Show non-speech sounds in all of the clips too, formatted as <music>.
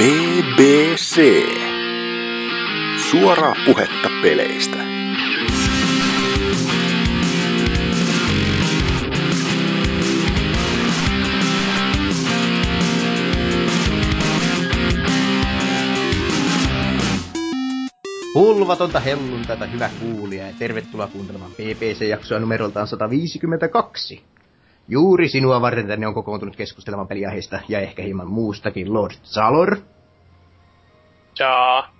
BBC. Suoraa puhetta peleistä. Hulvatonta helluntaita, hyvä kuulija, ja tervetuloa kuuntelemaan BBC-jaksoa numeroltaan 152. Juuri sinua varten tänne on kokoontunut keskustelemaan peliaiheista ja ehkä hieman muustakin Lord Zalor. Jaa.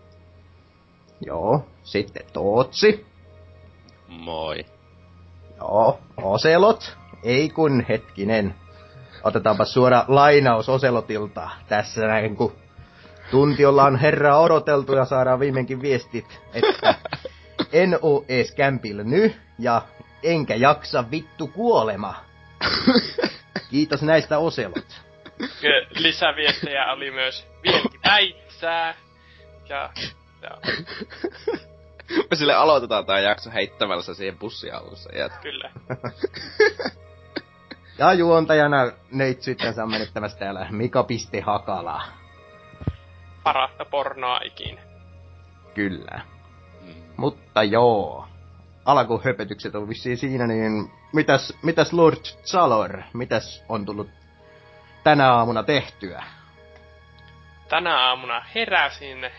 Joo, sitten Tootsi. Moi. Joo, Oselot. Ei kun hetkinen. Otetaanpa suora lainaus Oselotilta tässä näin, kun tunti ollaan herraa odoteltu ja saadaan viimeinkin viestit, että en oo ees kämpillä ny ja enkä jaksa vittu kuolema. <laughs> Kiitos näistä Oselot. Lisäviestejä oli myös vienti päitsää. Ja, ja Me sille aloitetaan tää jakso heittämällä se siihen bussialussa. Ja... kyllä. <laughs> Ja juontajana neitsyttänsä on menettämässä täällä Mika Piste Hakala. Parasta pornoa ikinä. Kyllä. Mm. Mutta joo. Alkuhöpötykset on vissiin siinä, niin mitäs, mitäs Lord Zalor, mitäs on tullut tänä aamuna tehtyä? Tänä aamuna heräsin,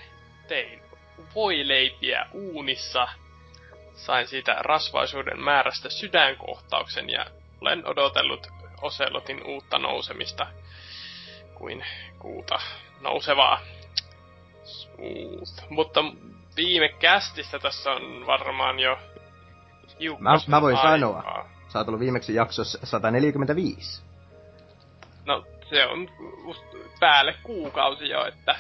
tein voileipiä uunissa. Sain siitä rasvaisuuden määrästä sydänkohtauksen ja olen odotellut Oselotin uutta nousemista kuin kuuta nousevaa. Smooth. Mutta viime kästissä tässä on varmaan jo Mä- mä voin aikaa. sanoa. Sä oot ollut viimeksi jaksossa 145. No, se on just päälle kuukausi jo, että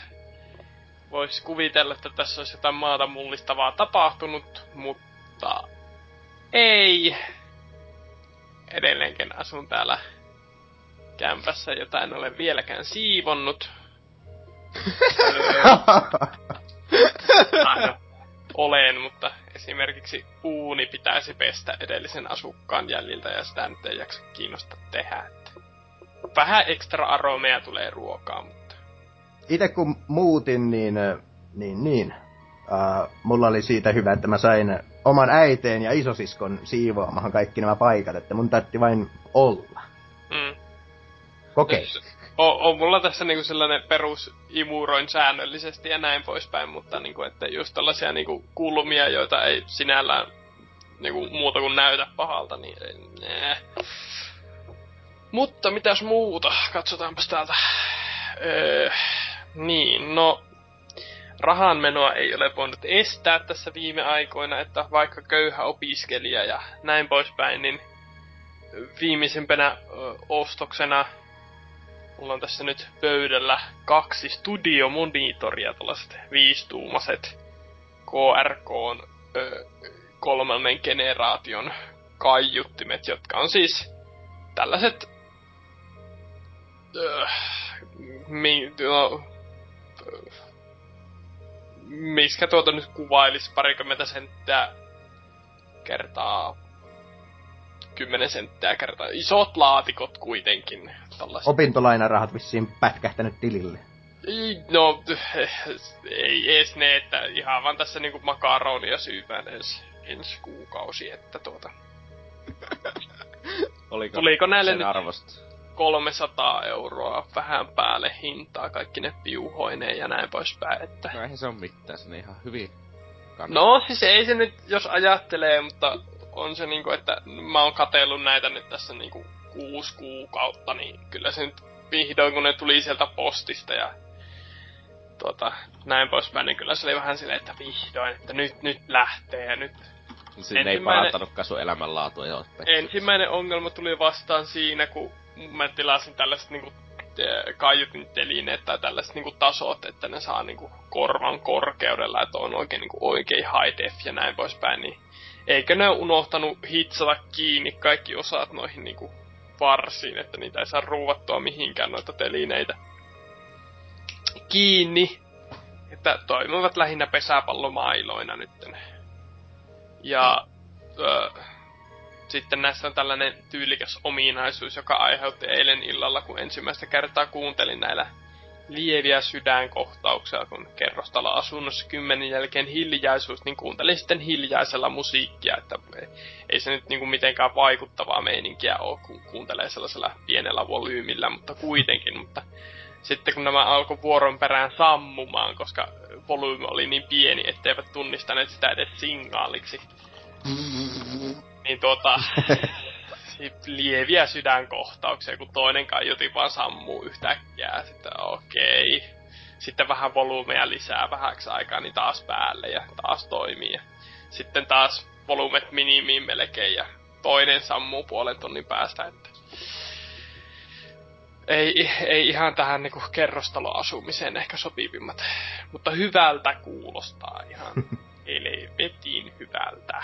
vois kuvitella, että tässä olisi jotain maata mullistavaa tapahtunut, mutta ei. Edelleenkin asun täällä kämpässä, jota en ole vieläkään siivonnut. <laughs> Aina olen, mutta esimerkiksi uuni pitäisi pestä edellisen asukkaan jäljiltä ja sitä nyt ei jaksa kiinnostaa tehdä. Että vähän ekstra aromeja tulee ruokaa, mutta Itse kun muutin, niin, niin, niin. Uh, mulla oli siitä hyvä, että mä sain oman äiteen ja isosiskon siivoamaan kaikki nämä paikat, että mun täytti vain olla. mm. Kokei. On, on mulla tässä niinku sellainen perus imuroin säännöllisesti ja näin poispäin, mutta niinku, että just tällaisia niinku kulmia, joita ei sinällään niinku muuta kuin näytä pahalta, niin nää. Mutta mitäs muuta? Katsotaanpas täältä. Öö, niin, no rahanmenoa ei ole voinut estää tässä viime aikoina, että vaikka köyhä opiskelija ja näin poispäin, niin viimeisimpänä ö, ostoksena mulla on tässä nyt pöydällä kaksi studiomonitoria, tällaiset viistuumaset KRK ö, kolmannen generaation kaiuttimet, jotka on siis tällaiset ö, mi, no, miskä tuota nyt kuvailisi parikymmentä senttiä kertaa 10 senttiä kertaa. Isot laatikot kuitenkin. Tällaiset. Opintolainarahat vissiin pätkähtänyt tilille. Ei, No, ei ees ne, että ihan vaan tässä niinku makaronia syypään ensi, ensi kuukausi, että tuota. <laughs> Oliko Tuliko näille sen nyt- arvosta? 300 euroa vähän päälle hintaa, kaikki ne piuhoineen ja näin poispäin, että... No eihän se on mitään, se on ihan hyvin kannattaa. No, siis ei se nyt, jos ajattelee, mutta on se niinku, että mä oon katellut näitä nyt tässä niinku kuusi kuukautta, niin kyllä se nyt vihdoin, kun ne tuli sieltä postista ja tuota, näin poispäin, niin kyllä se oli vähän silleen, että vihdoin, että nyt, nyt lähtee ja nyt Sinne ei parantanutkaan sun elämänlaatua jo. ensimmäinen ongelma tuli vastaan siinä, kun mä tilasin tällaiset niinku eh, kaiutin telineet tai tällaiset niinku tasot, että ne saa niinku korvan korkeudella, että on oikein niinku oikein high def ja näin poispäin, niin eikö ne unohtanut hitsata kiinni kaikki osat noihin niinku varsiin, että niitä ei saa ruuvattua mihinkään noita telineitä kiinni. Että toimivat lähinnä pesäpallomailoina nytten. Ja öö, sitten näissä on tällainen tyylikäs ominaisuus, joka aiheutti eilen illalla, kun ensimmäistä kertaa kuuntelin näillä lieviä sydänkohtauksia, kun kerrostalo asunnossa kymmenen jälkeen hiljaisuus, niin kuuntelin sitten hiljaisella musiikkia, että ei se nyt niinku mitenkään vaikuttavaa meininkiä ole, kun kuuntelee sellaisella pienellä volyymillä, mutta kuitenkin, mutta sitten kun nämä alkoi vuoron perään sammumaan, koska volyymi oli niin pieni, etteivät tunnistaneet sitä edes signaaliksi, niin tuota, <laughs> lieviä sydänkohtauksia, kun toinen kaiutin vaan sammuu yhtäkkiä. Sitten okei. Okay. Sitten vähän volyymeja lisää vähäksi aikaa, niin taas päälle ja taas toimii. Sitten taas volyymet minimiin melkein ja toinen sammuu puolen tunnin päästä. Että ei, ei ihan tähän niinku kerrostaloasumiseen ehkä sopivimmat. Mutta hyvältä kuulostaa ihan <laughs> helvetin hyvältä.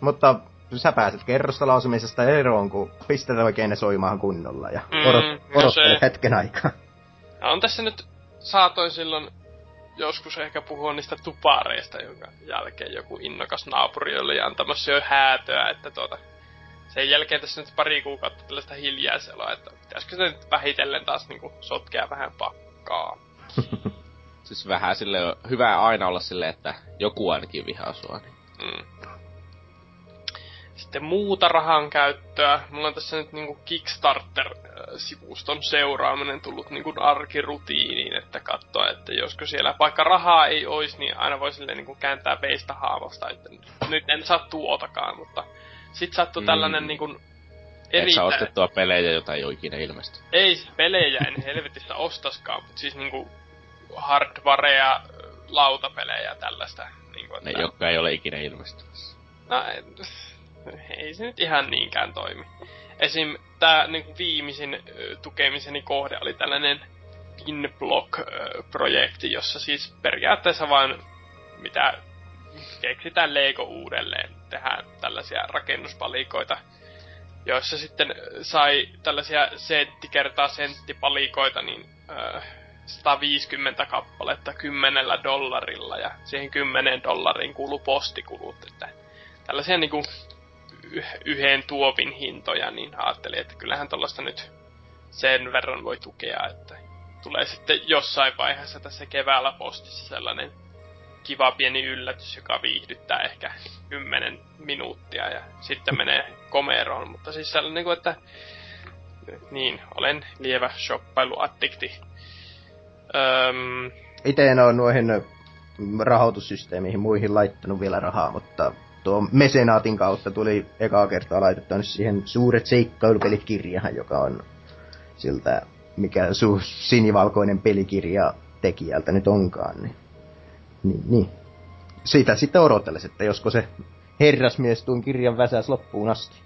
Mutta sä pääset kerrostaloasumisesta eroon, kun pistetään oikein ne soimaan kunnolla ja mm, odot, no se... hetken aikaa. Ja on tässä nyt, saatoin silloin joskus ehkä puhua niistä tupareista, jonka jälkeen joku innokas naapuri oli antamassa jo häätöä, että tuota, sen jälkeen tässä nyt pari kuukautta tällaista hiljaiseloa, että pitäisikö se nyt vähitellen taas niinku sotkea vähän pakkaa. <laughs> siis vähän sille hyvä aina olla silleen, että joku ainakin vihaa sua. Niin. Mm. Sitten muuta rahan käyttöä. Mulla on tässä nyt niinku Kickstarter-sivuston seuraaminen tullut niinku arkirutiiniin, että katsoa, että josko siellä vaikka rahaa ei olisi, niin aina voi silleen niinku kääntää veistä haavasta, että nyt en saa tuotakaan, mutta sit sattuu mm. tällainen niinku eri... Et ostettua pelejä, jota ei ole ikinä ilmesty. Ei, pelejä en helvetistä ostaskaan, mutta siis niinku hardwarea, lautapelejä ja tällaista. Niinku, että... Ne, jotka ei ole ikinä ilmestymässä. No, ei se nyt ihan niinkään toimi. Esim. tää niinku viimeisin tukemiseni kohde oli tällainen Inblock-projekti, jossa siis periaatteessa vain mitä keksitään Lego uudelleen, tehdään tällaisia rakennuspalikoita, joissa sitten sai tällaisia sentti kertaa senttipalikoita, niin äh, 150 kappaletta kymmenellä dollarilla ja siihen 10 dollariin kuuluu postikulut, että tällaisia niinku yhden tuopin hintoja, niin ajattelin, että kyllähän tuollaista nyt sen verran voi tukea, että tulee sitten jossain vaiheessa tässä keväällä postissa sellainen kiva pieni yllätys, joka viihdyttää ehkä 10 minuuttia ja sitten menee komeroon. Mutta siis sellainen, niin että niin, olen lievä shoppailuattikti. Öm... Itse en ole noihin rahoitussysteemiin muihin laittanut vielä rahaa, mutta tuo mesenaatin kautta tuli ekaa kertaa laitettua siihen suuret seikkailupelit kirjahan, joka on siltä, mikä su sinivalkoinen pelikirja tekijältä nyt onkaan. Niin, niin, niin. Siitä sitten odoteles, että josko se herrasmies tuon kirjan väsäs loppuun asti.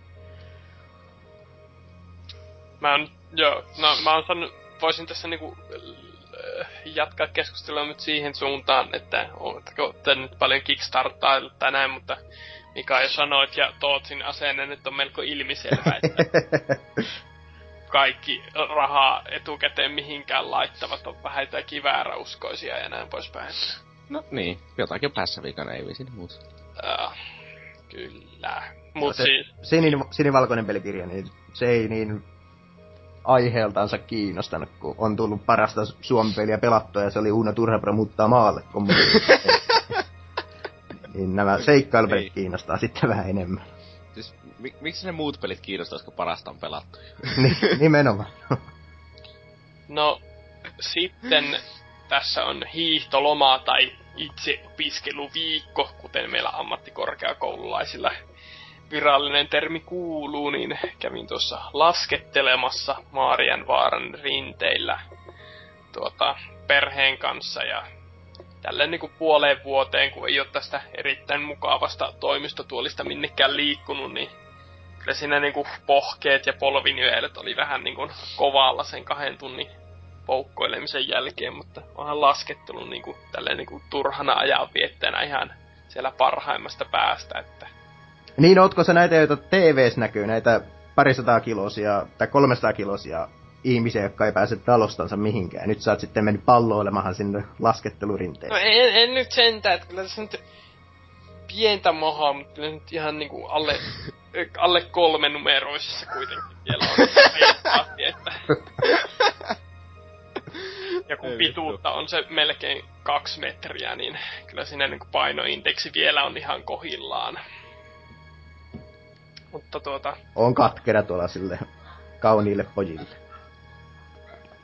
Mä oon, joo, no mä oon sanonut, voisin tässä niinku jatkaa keskustelua nyt siihen suuntaan, että ootteko nyt paljon Kickstartaa tänään, mutta mikä jo sanoit ja Tootsin asenne nyt on melko ilmiselvä, että <laughs> kaikki rahaa etukäteen mihinkään laittavat on vähäitä kivääräuskoisia ja näin poispäin. No niin, jotakin päässä vikana ei viisi muuta. Uh, kyllä. Mut se siis... Sinin, sinivalkoinen pelikirja, niin se ei niin aiheeltansa kiinnostanut, kun on tullut parasta suomi-peliä pelattua ja se oli Uno Turhapro muuttaa maalle. <laughs> niin nämä seikkailupelit niin. kiinnostaa sitten vähän enemmän. Siis, mi- miksi ne muut pelit kiinnostaa, koska parasta on pelattu? <laughs> niin, nimenomaan. <laughs> no, sitten tässä on hiihtoloma tai itse opiskeluviikko, kuten meillä ammattikorkeakoululaisilla virallinen termi kuuluu, niin kävin tuossa laskettelemassa vaaran rinteillä tuota, perheen kanssa ja tälleen niin kuin puoleen vuoteen, kun ei ole tästä erittäin mukavasta toimistotuolista minnekään liikkunut, niin kyllä siinä niin kuin pohkeet ja polvinyölet oli vähän niin kuin kovalla sen kahden tunnin poukkoilemisen jälkeen, mutta onhan laskettelu niin kuin, tälleen niin kuin turhana ajanvietteenä ihan siellä parhaimmasta päästä, että niin, ootko sä näitä, joita TVs näkyy, näitä parisataa kilosia tai 300 kilosia ihmisiä, jotka ei pääse talostansa mihinkään. Nyt sä oot sitten mennyt palloilemahan sinne laskettelurinteeseen. No en, en nyt sentään, että kyllä tässä nyt pientä mohaa, mutta kyllä nyt ihan niinku alle, <laughs> alle kolme numeroisissa kuitenkin vielä on että... Ja kun pituutta on se melkein kaksi metriä, niin kyllä siinä niin kuin painoindeksi vielä on ihan kohillaan. Mutta tuota, On katkera tuolla sille kauniille pojille.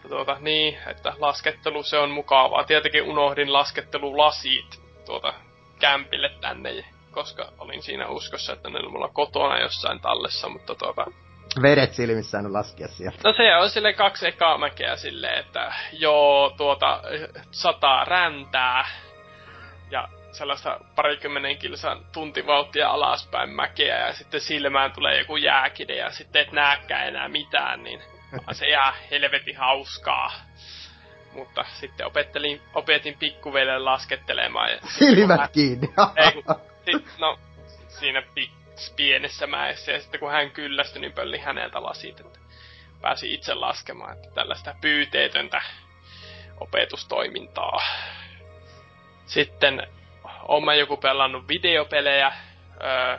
tuota, niin, että laskettelu se on mukavaa. Tietenkin unohdin laskettelulasit tuota kämpille tänne, koska olin siinä uskossa, että ne on mulla kotona jossain tallessa, mutta tuota, Vedet silmissään laskea sieltä. No se on sille kaksi ekaa mäkeä silleen, että joo, tuota, sataa räntää ja sellaista parikymmenen kilsan tuntivauhtia alaspäin mäkeä ja sitten silmään tulee joku jääkide ja sitten et näekään enää mitään, niin se ihan helvetin hauskaa. Mutta sitten opettelin, opetin pikkuveljen laskettelemaan ja Silmät kiinni. ei, kun, sit, no, siinä pik- pienessä mäessä, ja sitten kun hän kyllästyi, niin pölli häneltä lasit, että pääsi itse laskemaan, että tällaista pyyteetöntä opetustoimintaa. Sitten oon mä joku pelannut videopelejä öö,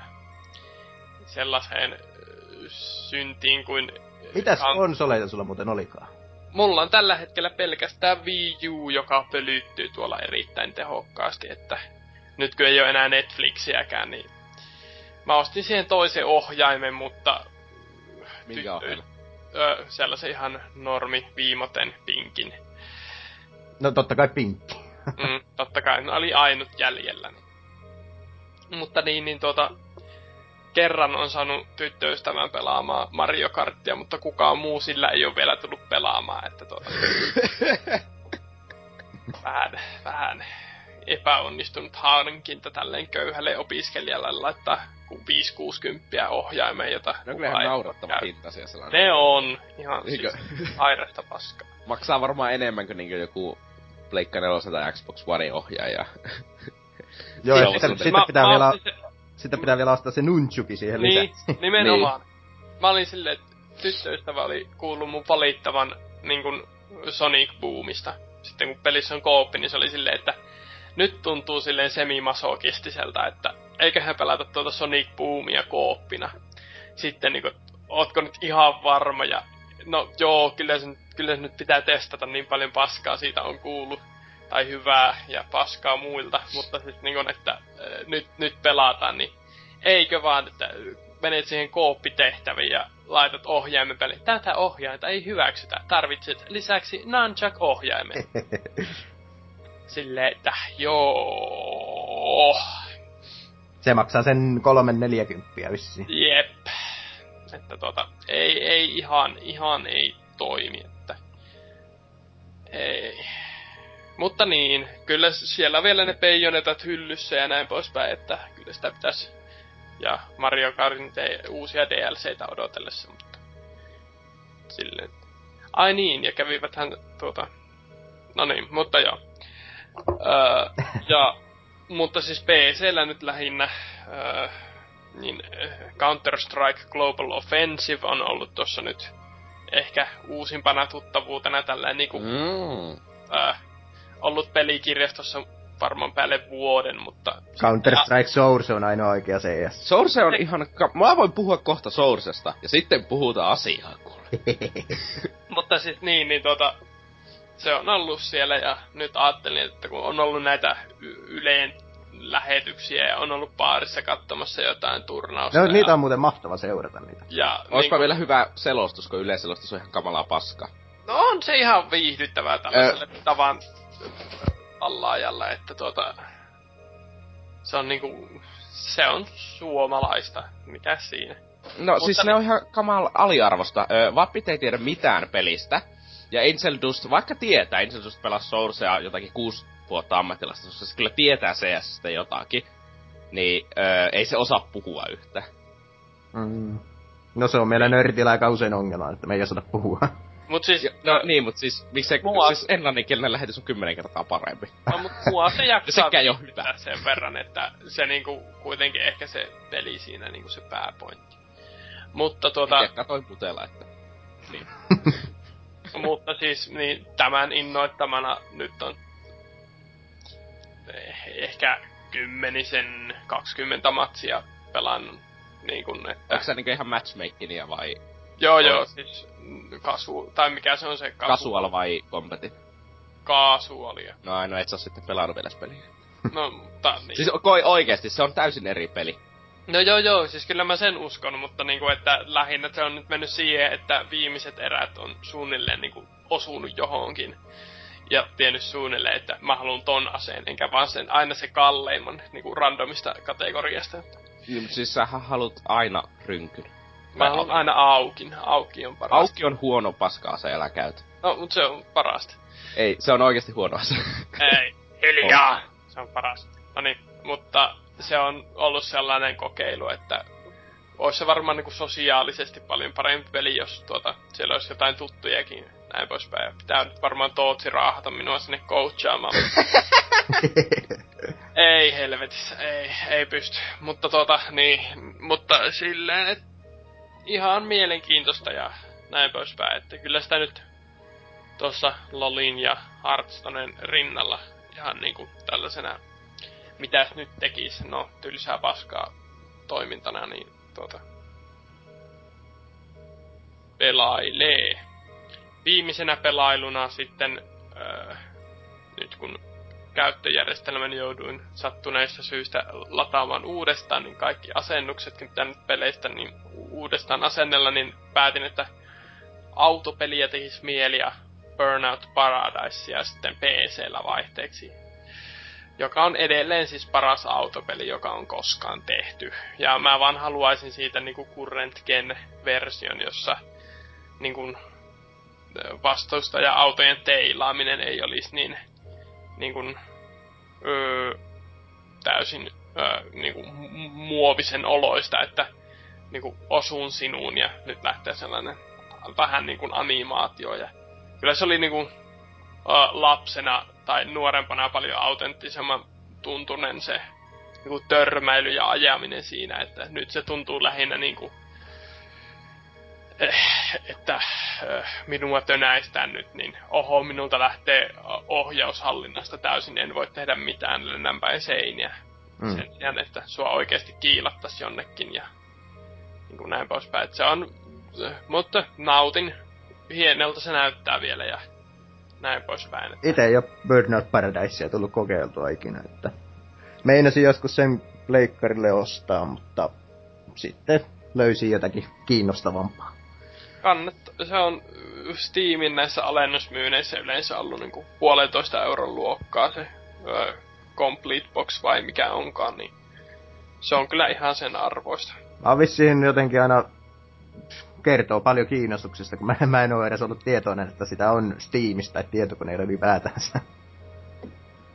sellaiseen öö, syntiin kuin... Mitäs kan- konsoleita sulla muuten olikaan? Mulla on tällä hetkellä pelkästään Wii U, joka pölyttyy tuolla erittäin tehokkaasti, että nyt kun ei ole enää Netflixiäkään, niin mä ostin siihen toisen ohjaimen, mutta Minkä tyttö- ohjelma? ö, sellaisen ihan normi viimoten pinkin. No totta kai pinkki. <laughs> Mm, totta kai, ne oli ainut jäljellä. Niin. Mutta niin, niin tuota, kerran on saanut tyttöystävän pelaamaan Mario Karttia, mutta kukaan muu sillä ei ole vielä tullut pelaamaan, että tuota, <laughs> vähän, vähän epäonnistunut hankinta tälleen köyhälle opiskelijalle laittaa 5-60 ohjaimeen, jota Ne on ihan naurattava hintaisia sellainen. Ne on ihan siis sairasta paskaa. Maksaa varmaan enemmän kuin niinku joku Pleikka 4 tai Xbox One ohjaaja. Joo, <laughs> Joo, ja sitten, sitten, pitää mä vielä, se- sitten pitää vielä ostaa se nunchuki siihen Niin, lisäksi. <laughs> nimenomaan. Mä olin silleen, että tyttöystävä oli kuullut mun valittavan niin kun Sonic Boomista. Sitten kun pelissä on kooppi, niin se oli silleen, että nyt tuntuu silleen semimasokistiselta, että eiköhän pelata tuota Sonic Boomia kooppina. Sitten niin kun, ootko nyt ihan varma ja no joo, kyllä se, nyt- kyllä nyt pitää testata, niin paljon paskaa siitä on kuullut. Tai hyvää ja paskaa muilta, mutta sitten niin kun, että nyt, nyt pelataan, niin eikö vaan, että menet siihen kooppitehtäviin ja laitat ohjaimen peliin. Tätä ohjainta ei hyväksytä. Tarvitset lisäksi nunchuck-ohjaimen. <laughs> Silleen, että joo, Se maksaa sen kolmen neljäkymppiä vissiin. jep. Että tota, ei, ei ihan, ihan ei toimi, ei. Mutta niin, kyllä siellä vielä ne peijonetat hyllyssä ja näin poispäin, että kyllä sitä pitäisi ja Mario Kartin te- uusia DLCitä odotellessa, mutta silleen. Ai niin, ja käviväthän tuota... No niin, mutta joo. Öö, ja, mutta siis PCllä nyt lähinnä, öö, niin Counter-Strike Global Offensive on ollut tuossa nyt ehkä uusimpana tuttavuutena tällä niinku Mm. öö, ollut pelikirjastossa varmaan päälle vuoden, mutta... Counter-Strike Source on ainoa oikea CS. Source on ihan... Ka- Mä voin puhua kohta Sourcesta, ja sitten puhutaan asiaa, kuule. <laughs> Mutta siis niin, niin tota, se on ollut siellä ja nyt ajattelin, että kun on ollut näitä y- Yleen lähetyksiä ja on ollut baarissa katsomassa jotain turnausta. No, ja, niitä on muuten mahtava seurata niitä. ja Oispa niin, vielä hyvä selostus, kun yleiselostus on ihan kamalaa paskaa. No on se ihan viihdyttävää tällaiselle tavan allaajalle, että tuota... Se on niinku... Se on suomalaista. Mitä siinä? No Mutta siis niin- ne on ihan kamal aliarvosta. Ö, Vappit ei tiedä mitään pelistä. Ja Angel Dust, vaikka tietää, Angel Dust pelasi Sourcea jotakin kuusi vuotta ammattilasta, koska se kyllä tietää CS jotakin. Niin ö, ei se osaa puhua yhtä. Mm. No se on meillä nörtillä aika usein ongelma, että me ei osata puhua. Mut siis... Ja, no niin, mut siis, miksi se, Mua- siis englanninkielinen lähetys on kymmenen kertaa parempi. No, mut mua se <laughs> jaksaa sekään viihdyttää hyvä. sen verran, että se niinku kuitenkin ehkä se peli siinä niinku se pääpointti. Mutta tuota, Ja katoin putella, että... <laughs> mutta siis niin tämän innoittamana nyt on ehkä kymmenisen, 20 matsia pelannut niin kuin, että... Onko se niinku ihan matchmakingia vai Joo, joo, on? siis mm, kasu, tai mikä se on se kasu, casual vai competitive? kaasualia. No ainoa, et sä oo sitten pelannut vielä peliä. No, mutta <laughs> niin. Siis koi oikeesti, se on täysin eri peli. No joo joo, siis kyllä mä sen uskon, mutta niinku, että lähinnä se on nyt mennyt siihen, että viimeiset erät on suunnilleen niinku osunut johonkin. Ja tiennyt suunnilleen, että mä haluan ton aseen, enkä vaan sen aina se kalleimman niinku randomista kategoriasta. Niin, mutta siis sä haluat aina rynkyn. Mä haluan aina aukin, auki on parasta. Auki on huono paska ase, älä käytä. No, mut se on parasta. Ei, se on oikeasti huono ase. Ei, hiljaa! Se on paras. No niin, mutta se on ollut sellainen kokeilu, että olisi se varmaan niin sosiaalisesti paljon parempi peli, jos tuota, siellä olisi jotain tuttujakin näin poispäin. Pitää nyt varmaan Tootsi raahata minua sinne coachaamaan. <laughs> ei helvetissä, ei, ei pysty. Mutta tota, niin, mutta silleen, että ihan mielenkiintoista ja näin poispäin. Että kyllä sitä nyt tuossa Lolin ja Hearthstonen rinnalla ihan niinku tällaisena, mitä nyt tekis, no tylsää paskaa toimintana, niin tuota, pelailee. Viimeisenä pelailuna sitten, öö, nyt kun käyttöjärjestelmän jouduin sattuneista syistä lataamaan uudestaan, niin kaikki asennuksetkin tämän peleistä niin uudestaan asennella, niin päätin, että autopeliä tekisi mieli ja Burnout Paradise ja sitten PCllä vaihteeksi. Joka on edelleen siis paras autopeli, joka on koskaan tehty. Ja mä vaan haluaisin siitä niinku current gen version, jossa niinku vastausta ja autojen teilaaminen ei olisi niin, niin kuin, öö, täysin öö, niin kuin muovisen oloista, että niin kuin osun sinuun ja nyt lähtee sellainen vähän niin kuin animaatio. Ja kyllä se oli niin kuin, öö, lapsena tai nuorempana paljon autenttisemman tuntunen se niin kuin törmäily ja ajaminen siinä, että nyt se tuntuu lähinnä niin kuin, että eh, minua tönäistään nyt, niin oho, minulta lähtee ohjaushallinnasta täysin, en voi tehdä mitään, lennän päin seiniä. Mm. Sen sijaan, että sua oikeasti kiilattaisi jonnekin ja niin kuin näin poispäin. Että se on, eh, mutta nautin. Hieneltä se näyttää vielä ja näin poispäin. Että... Itse ei ole Burnout Paradisea tullut kokeiltua ikinä, että meinasin joskus sen leikkarille ostaa, mutta sitten löysin jotakin kiinnostavampaa kannat, se on Steamin näissä alennusmyyneissä yleensä ollut niinku puolentoista euron luokkaa se ö, Complete Box vai mikä onkaan, niin se on kyllä ihan sen arvoista. Mä vissiin jotenkin aina kertoo paljon kiinnostuksesta, kun mä, <laughs> mä en ole edes ollut tietoinen, että sitä on Steamista tai tietokoneella ylipäätänsä.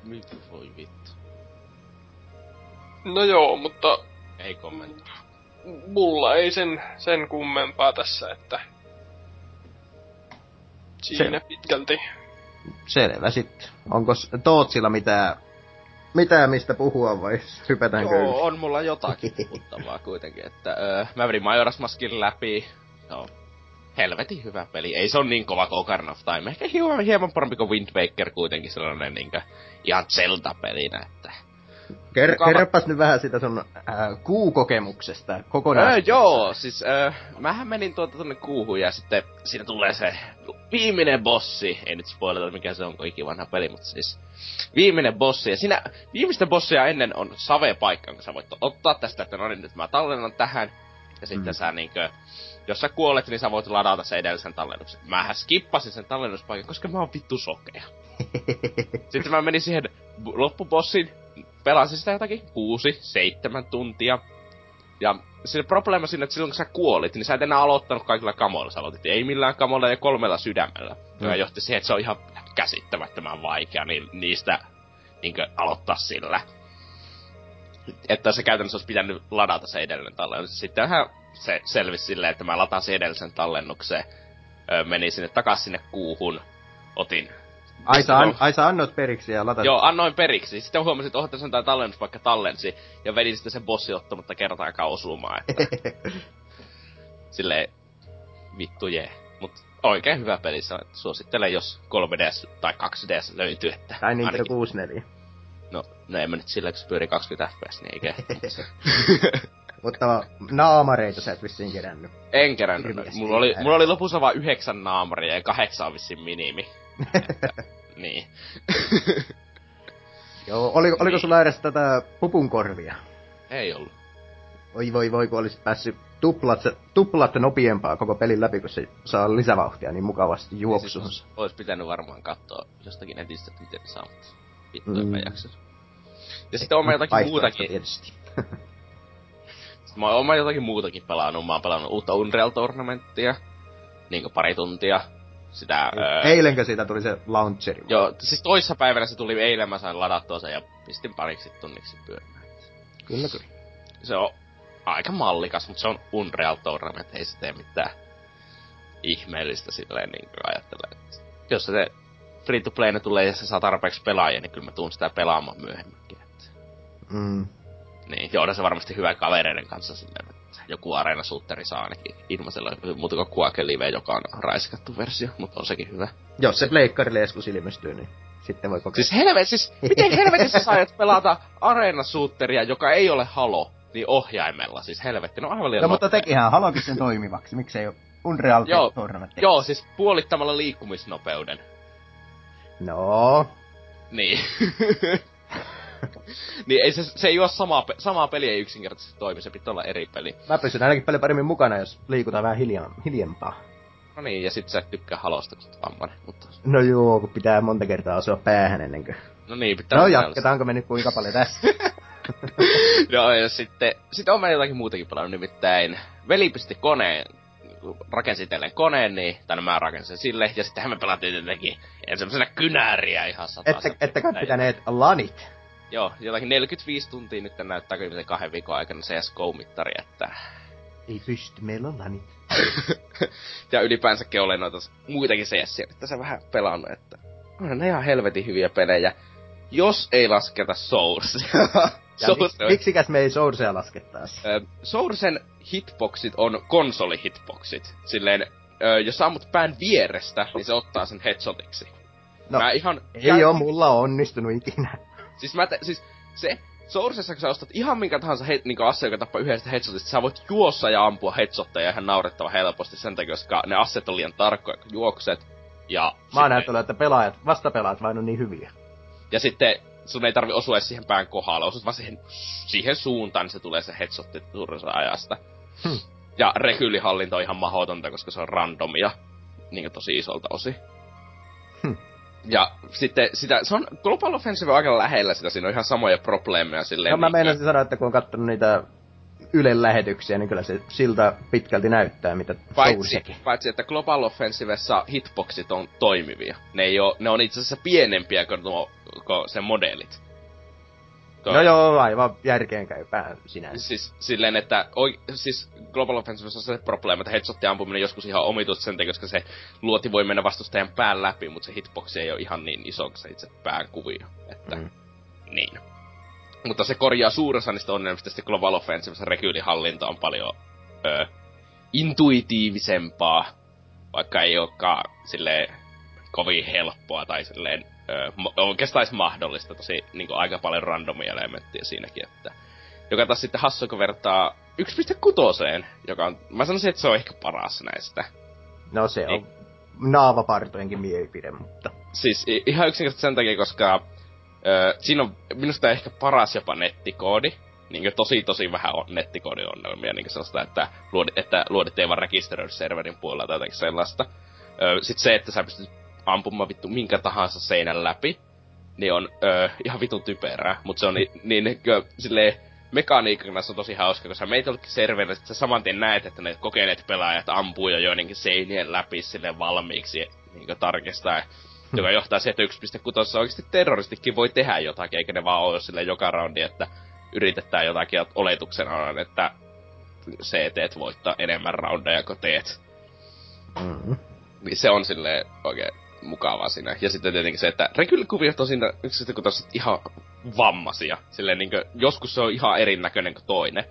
Mitä voi vittu? No joo, mutta... Ei kommentti. Mulla ei sen, sen kummempaa tässä, että Siinä se, pitkälti. Selvä sitten. Onko Tootsilla mitään, mitään mistä puhua vai <laughs> hypätäänkö Joo, yli? on mulla jotakin <laughs> puhuttavaa kuitenkin. Että, öö, mä vedin Majora's Maskin läpi. No, helvetin hyvä peli. Ei se on niin kova kuin Ocarina of Time. Ehkä hieman, hieman parempi kuin Wind Waker kuitenkin sellainen niinkö, ihan Zelda-pelinä, että Ker- Mukava... Kerropas nyt vähän sitä sun äh, kuukokemuksesta kokonaan. Öö, joo, siis äh, mähän menin tuota tonne kuuhun ja sitten siinä tulee se viimeinen bossi. Ei nyt spoilata mikä se on, kun ikivanha peli, mutta siis viimeinen bossi. Ja siinä viimeistä bossia ennen on save-paikka, jonka sä voit ottaa tästä, että no niin, nyt mä tallennan tähän. Ja sitten mm. sä niinkö, jos sä kuolet, niin sä voit ladata sen edellisen tallennuksen. Mähän skippasin sen tallennuspaikan, koska mä oon vittu sokea. <laughs> sitten mä menin siihen loppubossin, pelasin sitä jotakin kuusi, seitsemän tuntia. Ja se probleema siinä, että silloin kun sä kuolit, niin sä et enää aloittanut kaikilla kamoilla. Sä aloitit ei millään kamoilla ja kolmella sydämellä. Mm. Ja johti siihen, että se on ihan käsittämättömän vaikea niin niistä niin aloittaa sillä. Että se käytännössä olisi pitänyt ladata se edellinen tallennus. Sittenhän se selvisi silleen, että mä latasin edellisen tallennukseen, menin sinne takas sinne kuuhun, otin Ai sä, an, ai sä annoit periksi ja latasit? Joo, annoin periksi. Sitten huomasin, että oho, tässä on tää tallennus vaikka tallensi. Ja vedin sitten sen bossi ottamatta kertaakaan osumaan. Että... <laughs> Silleen, vittu jee. Mut oikein hyvä peli. Suosittelen, jos 3DS tai 2DS löytyy. Että tai Nintendo 64. No, no en mä nyt sillä, kun se pyörii 20 fps, niin eikä. <laughs> Mutta naamareita sä et vissiin kerännyt. En kerännyt. Mulla oli, mulla oli lopussa vain yhdeksän naamaria ja kahdeksan on vissiin minimi. Että, Niin. <laughs> Joo, oliko, oliko Niin. sulla edes tätä pupunkorvia? Ei ollut. Oi voi voi, kun olisit päässyt tuplat, tuplat nopeampaa koko pelin läpi, kun se saa lisävauhtia niin mukavasti juoksuunsa. Siis Ois pitänyt varmaan katsoa jostakin netistä, että miten saa, mutta vittu Mm. jaksa. Ja sitten on jotakin muutakin, Tietysti. <laughs> Sitten mä oon jotakin muutakin pelannut. Mä oon pelannut uutta Unreal Tournamenttia. Niinku pari tuntia. Sitä... Öö, Eilenkö siitä tuli se launcheri? Joo, siis toissa päivänä se tuli eilen, mä sain ladattua sen ja pistin pariksi tunniksi pyörimään. Kyllä, kyllä. Se on aika mallikas, mutta se on Unreal Tournament, ei se tee mitään ihmeellistä silleen niin kuin ajattelen. Jos se free to play tulee ja se saa tarpeeksi pelaajia, niin kyllä mä tuun sitä pelaamaan myöhemminkin. Että. Mm. Niin, ja onhan se varmasti hyvä kavereiden kanssa silleen, joku Arena Shooteri saa ainakin ilmaisella, muuta kuin Quake Live, joka on raiskattu versio, mutta on sekin hyvä. Jos se pleikkarille joskus ilmestyy, niin sitten voi kokeilla. Siis helvet, siis miten <laughs> helvetissä sä aiot pelata Arena Shooteria, joka ei ole Halo, niin ohjaimella, siis helvetti, no aivan liian No mutta tekihän halokin sen toimivaksi, miksei Unreal Joo, Tournament? Joo, siis puolittamalla liikkumisnopeuden. No, Niin. <laughs> <laughs> niin ei se, se ei ole sama, pe- sama peli ei yksinkertaisesti toimi, se pitää olla eri peli. mä pysyn ainakin paljon paremmin mukana, jos liikutaan vähän hiljaa, hiljempaa. No niin, ja sit sä et tykkää halosta, kun vammainen, mutta... No joo, kun pitää monta kertaa asua päähän ennen kuin... No niin, pitää... No jatketaanko me nyt kuinka paljon tässä? Joo, <laughs> ja sitten, sitten on mä jotakin muutakin pelannut, nimittäin veli pisti koneen, rakensi itselleen koneen, niin, tai no mä rakensin sille, ja sittenhän me pelattiin tietenkin ensimmäisenä kynääriä ihan sataa. Ette, ettekä pitäneet lanit. Joo, jotakin 45 tuntia nyt näyttää kyllä se kahden viikon aikana CSGO-mittari, että... Ei pysty, meillä on lanit. <laughs> ja ylipäänsäkin olen noita muitakin CS, että se vähän pelannut, että onhan ne ihan helvetin hyviä pelejä. Jos ei lasketa Sourcea. Source <laughs> mik, miksikäs me ei Sourcea laskettaisi? Sourcen hitboxit on konsolihitboxit. Silleen, jos ammut pään vierestä, niin se ottaa sen headshotiksi. No, mä ihan... Ei oo mulla onnistunut ikinä. Siis mä te, siis se, Sourcessa kun sä ostat ihan minkä tahansa he, niin ase, joka tappaa yhdestä headshotista, sä voit juossa ja ampua headshotteja ihan naurettava helposti sen takia, koska ne asset on liian tarkkoja, kun juokset. Ja, Mä oon sitten, näyttänyt, että pelaajat, vastapelaajat vain on niin hyviä. ja sitten sun ei tarvi osua siihen pään kohdalla, osut vaan siihen, siihen suuntaan, niin se tulee se headshotti suurin ajasta. Hmm. Ja rekyylihallinto on ihan mahdotonta, koska se on randomia, niin tosi isolta osi. Hmm. Ja sitten sitä, se on Global Offensive aika lähellä sitä, siinä on ihan samoja probleemeja silleen. No mä meinasin sanoa, että kun on kattonut niitä Ylen lähetyksiä, niin kyllä se siltä pitkälti näyttää, mitä Paitsi, paitsi, että Global Offensivessa hitboxit on toimivia. Ne, ei oo, ne on itse asiassa pienempiä kuin, nuo, kuin se modelit. No joo, aivan järkeen käypää sinänsä. Siis silleen, että oi, siis Global Offensivessa on se probleema, että headshotin ampuminen joskus ihan omituista sen takia, koska se luoti voi mennä vastustajan pään läpi, mutta se hitbox ei ole ihan niin iso kuin se itse pään kuvio. Että, Mm. niin. Mutta se korjaa suuressa niistä ongelmista, sitten Global Offensivessa rekyylihallinta on paljon ö, intuitiivisempaa, vaikka ei olekaan silleen kovin helppoa tai silleen oikeastaan edes mahdollista, tosi niin aika paljon randomia elementtiä siinäkin, että joka taas sitten hassu, kun vertaa 1.6, joka on, mä sanoisin, että se on ehkä paras näistä. No se Ei. on naavapartojenkin mielipide, mutta... Siis ihan yksinkertaisesti sen takia, koska ö, siinä on minusta ehkä paras jopa nettikoodi. Niin tosi tosi vähän on nettikoodiongelmia, niin sellaista, että, luodit, että luodit ei vaan rekisteröidy serverin puolella tai jotakin sellaista. Ö, sit se, että sä pystyt ampumaan vittu minkä tahansa seinän läpi, niin on ö, ihan vitun typerää. Mutta se on niin, niin niinkö, silleen, mekaniikkana se on tosi hauska, koska meitä jollekin serverille, että sä saman tien näet, että ne kokeneet pelaajat ampuu jo joidenkin seinien läpi sille valmiiksi niin tarkistaa, joka johtaa siihen, että 1.6 oikeasti terroristikin voi tehdä jotakin, eikä ne vaan ole sille joka roundi, että yritetään jotakin ja oletuksena on, että CT voittaa enemmän roundeja kuin teet. Mm. Niin se on sille oikein mukavaa siinä. Ja sitten tietenkin se, että rekylikuviot on siinä yksi kun taas ihan vammasia. Silleen niinkö, joskus se on ihan erinäköinen kuin toinen.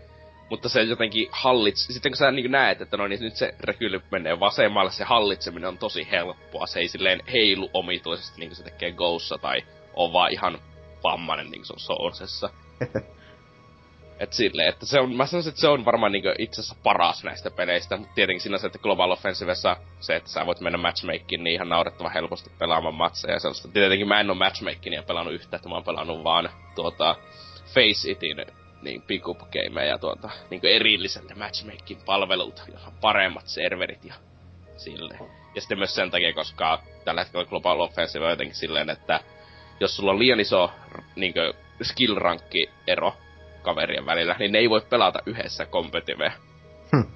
Mutta se jotenkin hallits... Sitten kun sä niin näet, että no niin nyt se rekyly menee vasemmalle, se hallitseminen on tosi helppoa. Se ei silleen heilu omituisesti niin kuin se tekee Ghossa tai on vaan ihan vammainen niin kuin se on Sourcessa. <laughs> Et silleen, että se on, mä sanoisin, että se on varmaan niinku itse asiassa paras näistä peleistä, mutta tietenkin siinä se, että Global Offensivessa se, että sä voit mennä matchmakiin niin ihan naurettavan helposti pelaamaan matseja ja sellaista. Tietenkin mä en oo matchmakingia pelannut yhtä, että mä oon pelannut vaan tuota Face Itin niin pickup gameja tuota, niin erilliselle matchmaking palvelulta, jossa paremmat serverit ja silleen. Ja sitten myös sen takia, koska tällä hetkellä Global Offensive on jotenkin silleen, että jos sulla on liian iso niin skill rankki ero kaverien välillä, niin ne ei voi pelata yhdessä kompetiveä. Hm.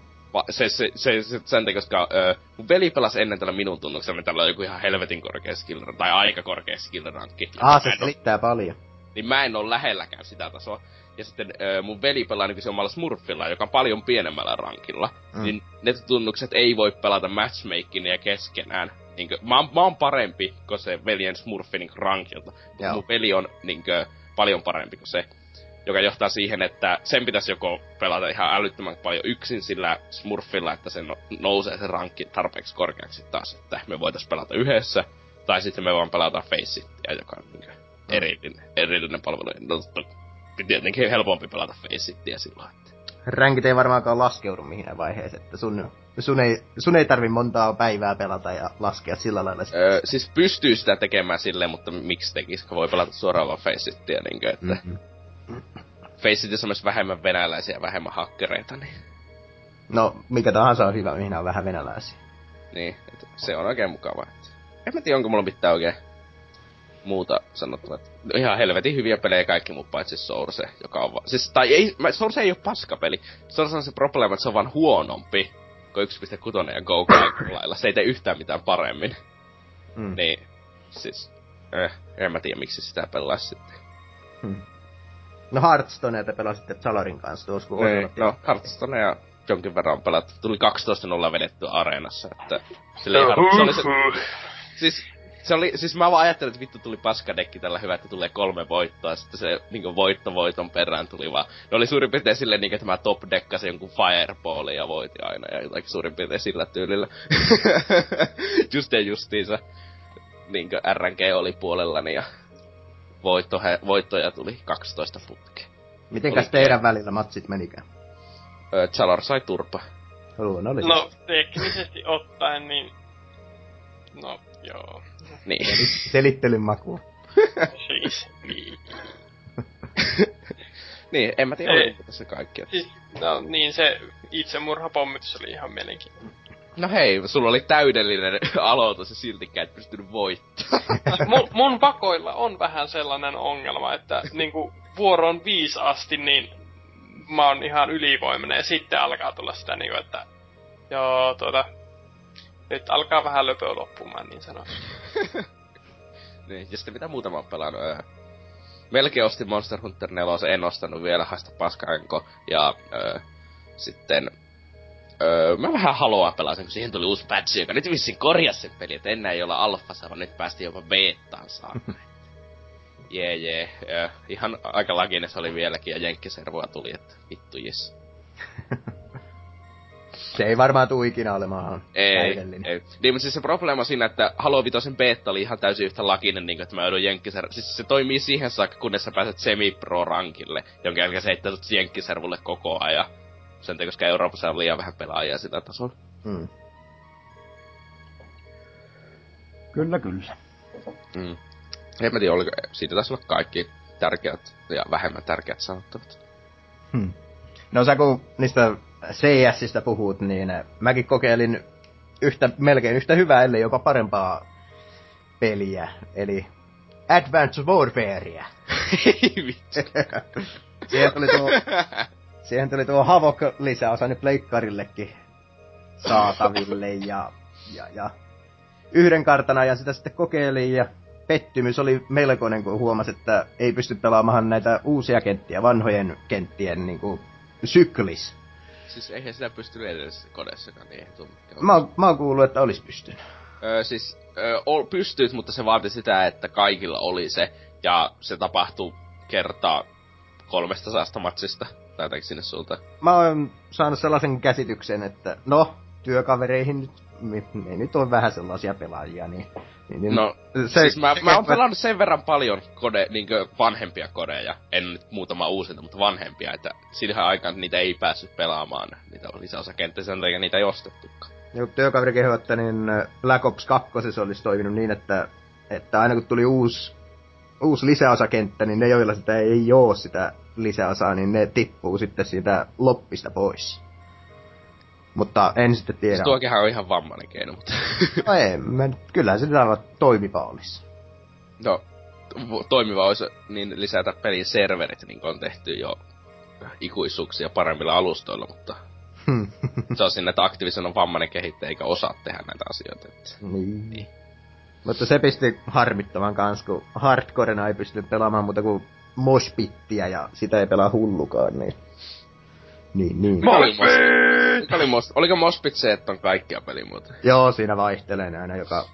Se, se, se, se, sen takia, koska ö, mun veli pelasi ennen tällä minun tunnuksella, niin tällä on joku ihan helvetin korkea skill, tai aika korkea skill rankki. Ah, se selittää paljon. Niin mä en oo lähelläkään sitä tasoa. Ja sitten ö, mun veli pelaa nykyisen omalla Smurfilla, joka on paljon pienemmällä rankilla. Mm. Niin ne tunnukset ei voi pelata matchmakingia keskenään. Niin kuin, mä, mä oon parempi kuin se veljen Smurfi niin rankilta. Mutta mun veli on niin kuin, paljon parempi kuin se. Joka johtaa siihen, että sen pitäisi joko pelata ihan älyttömän paljon yksin sillä Smurfilla, että se no, nousee se rankki tarpeeksi korkeaksi taas, että me voitais pelata yhdessä. Tai sitten me vaan pelata Faceitia, joka on niin erillinen, erillinen palvelu. No, tietenkin helpompi pelata Faceitia silloin. Että... Ränkit ei varmaankaan laskeudu mihin vaiheeseen, että sun, sun, ei, sun ei tarvi montaa päivää pelata ja laskea sillä lailla. Öö, siis pystyy sitä tekemään silleen, mutta miksi tekisi, voi pelata suoraan vaan Faceitia, niin kuin, että... Mm-hmm. Faceitissä on myös vähemmän venäläisiä ja vähemmän hakkereita, niin... No, mikä tahansa on hyvä, mihin on vähän venäläisiä. Niin, se on oikein mukava. En mä tiedä, onko mulla mitään oikein muuta sanottavaa. Ihan helvetin hyviä pelejä kaikki muu paitsi Source, joka on va- Siis, tai ei, mä, Source ei ole paskapeli. Source on se probleema, että se on vaan huonompi kuin 1.6 ja Go lailla. Se ei tee yhtään mitään paremmin. Mm. Niin, siis, eh, en mä tiedä miksi sitä pelaa sitten. Hmm. No Hearthstonea te pelasitte Zalorin kanssa tuossa, kun Ei, No Hearthstonea ja jonkin verran pelattu. Tuli 12-0 vedetty areenassa, että... Sille ihan, se oli se, siis se oli, siis mä vaan ajattelin, että vittu tuli paskadekki tällä hyvä, että tulee kolme voittoa, sitten se niinku voitto voiton perään tuli vaan. Ne oli suurin piirtein silleen niinku, että mä top dekkasin jonkun fireballin ja voiti aina ja jotakin suurin piirtein sillä tyylillä. <laughs> Just ja justiinsa niinku RNG oli puolellani ja voitto, he, voittoja tuli 12 putkea. Mitenkäs teidän välillä matsit menikään? Öö, Chalor sai turpa. Luonnollisesti. No, teknisesti ottaen, niin... No, joo. Niin. Selittelyn maku. siis, niin. <laughs> niin, en mä tiedä, oliko tässä kaikki. Siis, no niin, se itsemurhapommitus oli ihan mielenkiintoinen. No hei, sulla oli täydellinen <laughs> aloitus ja siltikään et pystynyt voittamaan. <laughs> mun, mun pakoilla on vähän sellainen ongelma, että niinku vuoron viisi asti, niin mä oon ihan ylivoimainen ja sitten alkaa tulla sitä niinku, että joo, tuota, nyt alkaa vähän löpö loppumaan, niin sanotaan. <laughs> niin, ja sitten mitä muuta mä oon pelannut? Öö, melkein ostin Monster Hunter 4, en ostanut vielä, haista paskaenko. Ja öö, sitten öö, mä vähän haluaa pelaa sen, kun siihen tuli uusi patch, joka nyt vissiin korjasi sen peli, että enää ei olla alfassa, vaan nyt päästiin jopa beettaan saakka. <laughs> Jee, jee. Öö, ihan aika laginen se oli vieläkin, ja Jenkkiservoa tuli, että vittu jes. <laughs> Se ei varmaan tuu ikinä olemaan ei. Ei. Niin, mutta siis se probleema siinä, että Halo Vitosen beta oli ihan täysin yhtä lakinen, niin kuin, että mä joudun Jenkkiser... Siis se toimii siihen saakka, kunnes sä pääset semi-pro-rankille, jonka jälkeen se heittää sut Jenkkiservulle koko ajan. Sen takia, koska Euroopassa on liian vähän pelaajia sitä tasolla. Hmm. Kyllä, kyllä. Mm. En mä tiedä, oliko, siitä taisi olla kaikki tärkeät ja vähemmän tärkeät sanottavat. Hmm. No sä kun niistä CSistä puhut, niin mäkin kokeilin yhtä, melkein yhtä hyvää, ellei jopa parempaa peliä, eli Advanced Warfarea. siihen tuli tuo, <laughs> siihen tuli tuo Havok lisäosa nyt pleikkarillekin saataville ja, ja, ja yhden kartan ajan sitä sitten kokeilin ja pettymys oli melkoinen, kun huomasi, että ei pysty pelaamaan näitä uusia kenttiä, vanhojen kenttien niin kuin, syklis. Siis eihän sitä pysty edellisessä kodessakaan, niin ei tuu mä, mä oon kuullut, että olisi pystynyt. Öö, siis öö, pystyt, mutta se vaati sitä, että kaikilla oli se, ja se tapahtui kertaa kolmesta saasta matsista, tai sinne sulta. Mä oon saanut sellaisen käsityksen, että no, työkavereihin nyt ne nyt on vähän sellaisia pelaajia, niin... niin, niin No, se, siis mä, mä oon pelannut sen verran paljon kode, niinkö vanhempia kodeja, en nyt muutama uusinta, mutta vanhempia, että siihen aikaan niitä ei päässyt pelaamaan, niitä lisäosakenttiä, sen takia niitä ei ostettukaan. Joku työkaveri kehui, että niin Black Ops 2 olisi toiminut niin, että, että aina kun tuli uusi, uusi lisäosakenttä, niin ne, joilla sitä ei oo sitä lisäosaa, niin ne tippuu sitten siitä loppista pois. Mutta en sitten tiedä. Siis tuokinhan on ihan vammainen keino, mutta... no ei, mä, kyllähän se aivan toimiva olisi. No, toimiva olisi niin lisätä pelin serverit, niin kuin on tehty jo ikuisuuksia paremmilla alustoilla, mutta se on sinne, että Activision on vammainen kehittäjä eikä osaa tehdä näitä asioita. Että... Niin. niin. Mutta se pisti harmittavan kans, kun hardcorena ei pysty pelaamaan muuta kuin moshpittiä ja sitä ei pelaa hullukaan, niin... Niin, niin. Moshpit! Oli mos, oliko Moshpit se, että on kaikkia pelimuotoja? Joo, siinä vaihtelee aina joka,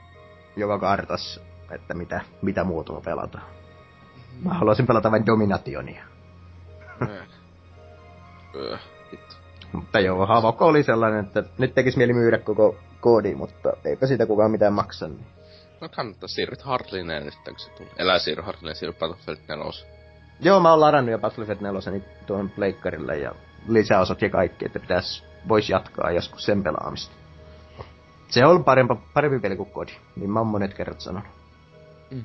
joka kartas, että mitä, mitä muotoa pelataan. Mä haluaisin pelata vain Dominationia. Öö, mutta joo, Havok oli sellainen, että nyt tekisi mieli myydä koko koodi, mutta eipä sitä kukaan mitään maksa. Niin. No kannattaa siirryt Hardlineen nyt, kun se tulee. Elää siirry Hardlineen, siirry Battlefield 4. Joo, mä oon ladannut jo Battlefield 4 tuohon pleikkarille ja lisäosat ja kaikki, että pitäis, vois jatkaa joskus sen pelaamista. Se on parempi, parempi peli kuin kodi, niin mä oon monet kerrat sanonut. Mm.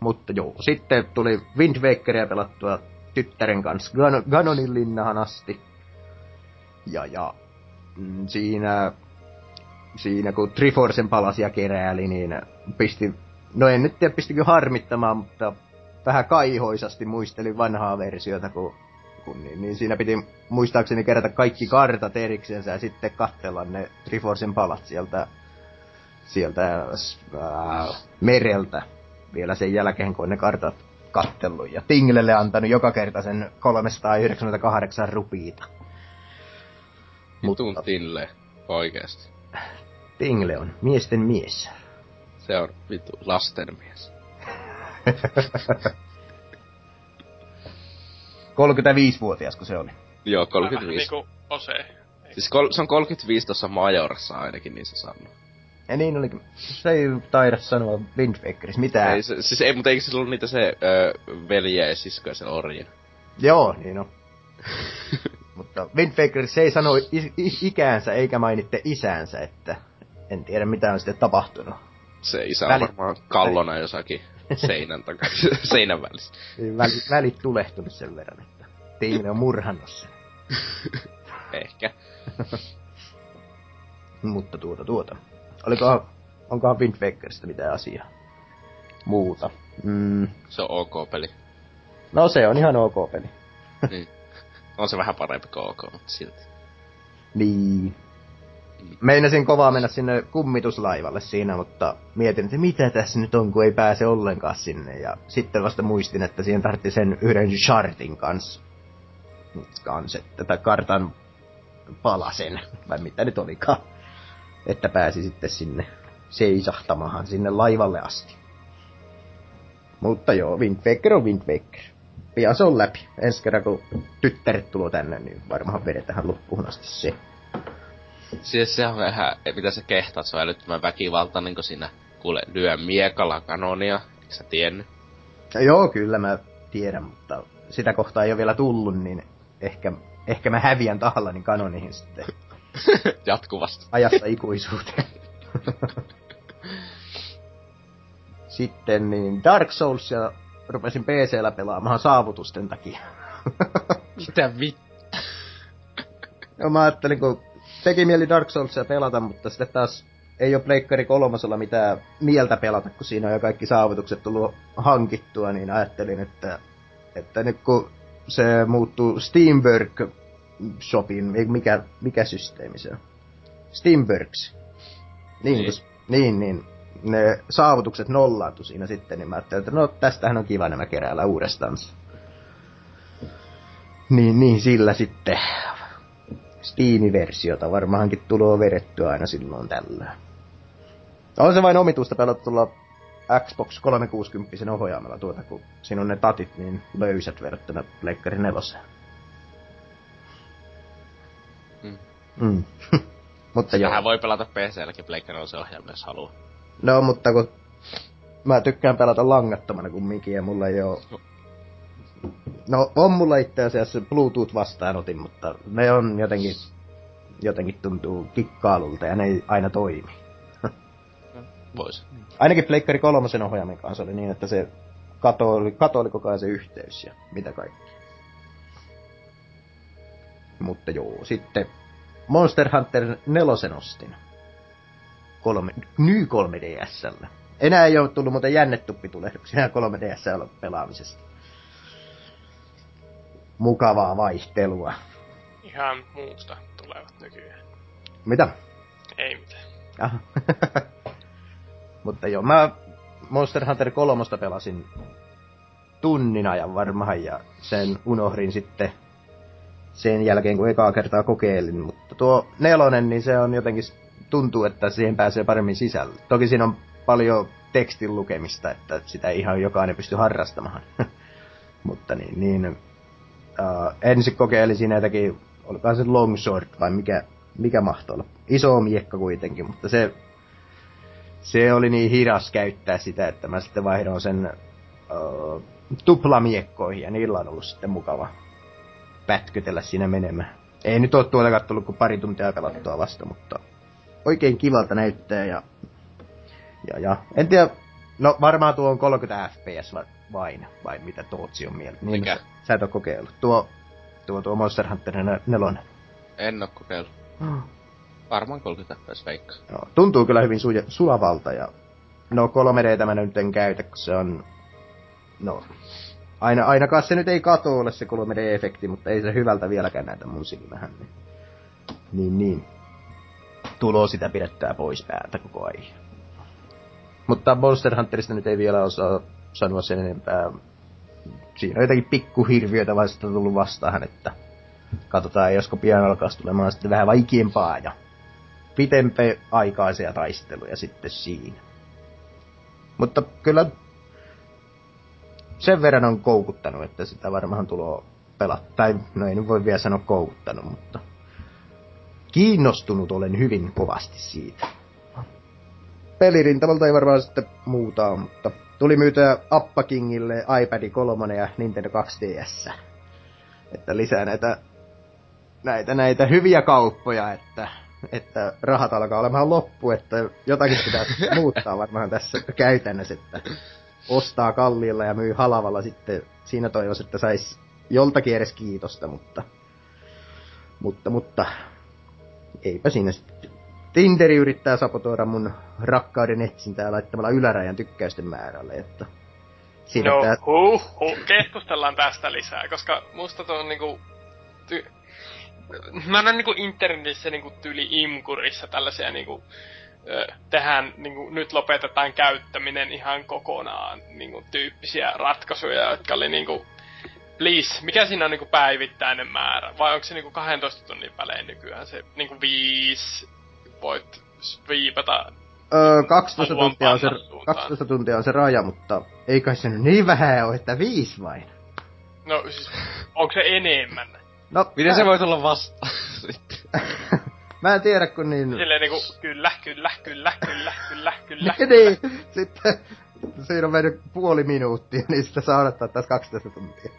Mutta joo, sitten tuli Wind Wakeria pelattua tyttären kanssa Gan- Ganonin linnahan asti. Ja, ja mm, siinä, siinä kun Triforcen palasia kerääli, niin pisti, no en nyt tiedä pistikö harmittamaan, mutta vähän kaihoisasti muistelin vanhaa versiota, kun, kun niin, niin, siinä piti muistaakseni kerätä kaikki kartat eriksensä ja sitten katsella ne Triforcen palat sieltä, sieltä äh, mereltä vielä sen jälkeen, kun ne kartat kattellut ja Tinglelle antanut joka kerta sen 398 rupiita. Mutta... Tille, oikeesti. Tingle on miesten mies. Se on vittu lasten mies. <laughs> 35-vuotias, kun se oli. Joo, 35. niinku Ose. Siis kol- se on 35 tuossa Majorassa ainakin, niin se sanoo. Ja niin olikin. Se ei taida sanoa Windfakeris mitään. Ei, se, siis ei, mutta eikö se ollut niitä se öö, veljeä ja siskoja se orjin? Joo, niin on. <laughs> mutta Windfakeris ei sano is- is- ikäänsä eikä mainitte isäänsä, että en tiedä mitä on sitten tapahtunut. Se isä on Väli... varmaan kallona Väli... jossakin seinän takaa, <laughs> seinän välissä. Niin, väli, välit tulehtunut sen verran, että Tiiminen on murhannut sen. <laughs> Ehkä. <laughs> Mutta tuota, tuota. Olikohan, onkohan Wind Wakerista mitään asiaa? Muuta. Mm. Se on ok peli. No se on ihan ok peli. niin. On se vähän parempi kuin ok, mutta silti. Niin. Meinasin kovaa mennä sinne kummituslaivalle siinä, mutta mietin, että mitä tässä nyt on, kun ei pääse ollenkaan sinne. Ja sitten vasta muistin, että siihen tarvitsi sen yhden chartin kanssa. Kans, että tätä kartan palasen, vai mitä nyt olikaan. Että pääsi sitten sinne seisahtamaan sinne laivalle asti. Mutta joo, Wind Waker on Wind Waker. Pian se on läpi. Ensi kerran kun tyttäret tulo tänne, niin varmaan vedetään loppuun asti se. Siis se on vähän, mitä sä kehtaat, se on älyttömän väkivaltainen, kun siinä kuule lyö miekalla kanonia, eikö sä tiennyt? Ja joo, kyllä mä tiedän, mutta sitä kohtaa ei ole vielä tullut, niin ehkä, ehkä mä häviän tahallani kanonihin sitten. <laughs> Jatkuvasti. Ajasta ikuisuuteen. <laughs> sitten niin Dark Souls ja rupesin PC-llä pelaamaan saavutusten takia. Mitä vittu? Joo, mä ajattelin, kun teki mieli Dark Soulsia pelata, mutta sitten taas ei ole Pleikkari kolmosella mitään mieltä pelata, kun siinä on jo kaikki saavutukset tullut hankittua, niin ajattelin, että, että nyt kun se muuttuu Steamwork Shopin, mikä, mikä systeemi se on? Steamworks. Niin, niin. niin, niin ne saavutukset nollaantu siinä sitten, niin mä ajattelin, että no tästähän on kiva nämä keräällä uudestaan. Niin, niin sillä sitten Steam-versiota varmaankin tulee verettyä aina silloin tällä. On se vain omituista pelata tulla Xbox 360 ohjaamalla tuota, kun siinä on ne tatit niin löysät verrattuna Pleikkari 4. Mm. Mm. <laughs> Mutta joo. Tähän voi pelata PC-lläkin Pleikka ohjelma, jos haluaa. No, mutta kun mä tykkään pelata langattomana kumminkin ja mulla ei oo... No, on mulla itse asiassa Bluetooth-vastaanotin, mutta ne on jotenkin, jotenkin tuntuu kikkailulta ja ne ei aina toimi. <laughs> Vois. Ainakin Pleikkari kolmosen ohjaimen kanssa oli niin, että se kato oli, kato oli koko ajan se yhteys ja mitä kaikki. Mutta joo, sitten Monster Hunter 4 ostin. Kolme, Ny 3DSllä. Enää ei ole tullut muuten jännetuppitulehduksia 3DS pelaamisesta. Mukavaa vaihtelua. Ihan muusta tulevat nykyään. Mitä? Ei mitään. Aha. <laughs> Mutta joo, mä Monster Hunter 3 pelasin tunnin ajan varmaan ja sen unohdin sitten sen jälkeen, kun ekaa kertaa kokeilin. Mutta tuo nelonen, niin se on jotenkin, tuntuu, että siihen pääsee paremmin sisälle. Toki siinä on paljon tekstin lukemista, että sitä ei ihan jokainen pysty harrastamaan. <laughs> Mutta niin, niin uh, ensin kokeilin siinä jotakin, olikohan se longsword vai mikä, mikä mahtoi olla. Iso miekka kuitenkin, mutta se, se oli niin hidas käyttää sitä, että mä sitten vaihdoin sen uh, tuplamiekkoihin ja niillä on ollut sitten mukava pätkytellä siinä menemään. Ei nyt ole tuolla tullut kuin pari tuntia pelattua vasta, mutta oikein kivalta näyttää ja, ja, ja en tiedä, no varmaan tuo on 30 fps vain, vai mitä Tootsi on mieltä. Niin, Mikä? Sä et ole kokeillut. Tuo, tuo, tuo Monster Hunter 4. En oo kokeillut. Varmaan 30 fps veikka. No, tuntuu kyllä hyvin suja, sulavalta ja no 3D mä nyt en käytä, kun se on no aina, ainakaan se nyt ei kato ole se 3D-efekti, mutta ei se hyvältä vieläkään näytä mun silmähän. Niin, niin, niin. Tulo sitä pidettää pois päältä koko ajan. Mutta Monster Hunterista nyt ei vielä osaa sanoa sen enempää. Siinä on jotakin pikkuhirviöitä vasta tullut vastaan, että katsotaan, josko pian alkaa tulemaan sitten vähän vaikeampaa ja pitempe aikaisia taisteluja sitten siinä. Mutta kyllä sen verran on koukuttanut, että sitä varmaan tulo pelata. Tai no ei nyt voi vielä sanoa koukuttanut, mutta kiinnostunut olen hyvin kovasti siitä. Pelirintamalta ei varmaan sitten muuta mutta tuli myytyä Appa Kingille iPad 3 ja Nintendo 2DS. Että lisää näitä, näitä, näitä hyviä kauppoja, että, että rahat alkaa olemaan loppu, että jotakin pitää <laughs> muuttaa varmaan tässä käytännössä, että ostaa kalliilla ja myy halavalla sitten siinä toivoisi, että sais joltakin edes kiitosta, mutta, mutta, mutta eipä siinä sitten. Tinderi yrittää sapotoida mun rakkauden etsintää laittamalla ylärajan tykkäysten määrälle, että siinä no, tää... huh, huh, keskustellaan tästä lisää, koska musta tuo on niinku... Ty... Mä näen niinku internetissä niinku tyyli imkurissa tällaisia niinku tähän niin kuin, nyt lopetetaan käyttäminen ihan kokonaan niin kuin, tyyppisiä ratkaisuja, jotka oli niin kuin, please, mikä siinä on niin kuin, päivittäinen määrä? Vai onko se niin kuin, 12 tunnin välein nykyään se niin kuin, viisi voit viipata Öö, 12 tuntia, on se, 12 tuntia on se raja, mutta ei kai se niin vähän ole, että viisi vain. No siis, onko se enemmän? No, Miten mä... se voi tulla vasta <laughs> <laughs> Mä en tiedä kun niin... Silleen niinku, kyllä, kyllä, kyllä, kyllä, kyllä, kyllä. <laughs> niin, sitten siinä on mennyt puoli minuuttia, niin sitä saa odottaa taas 12 tuntia.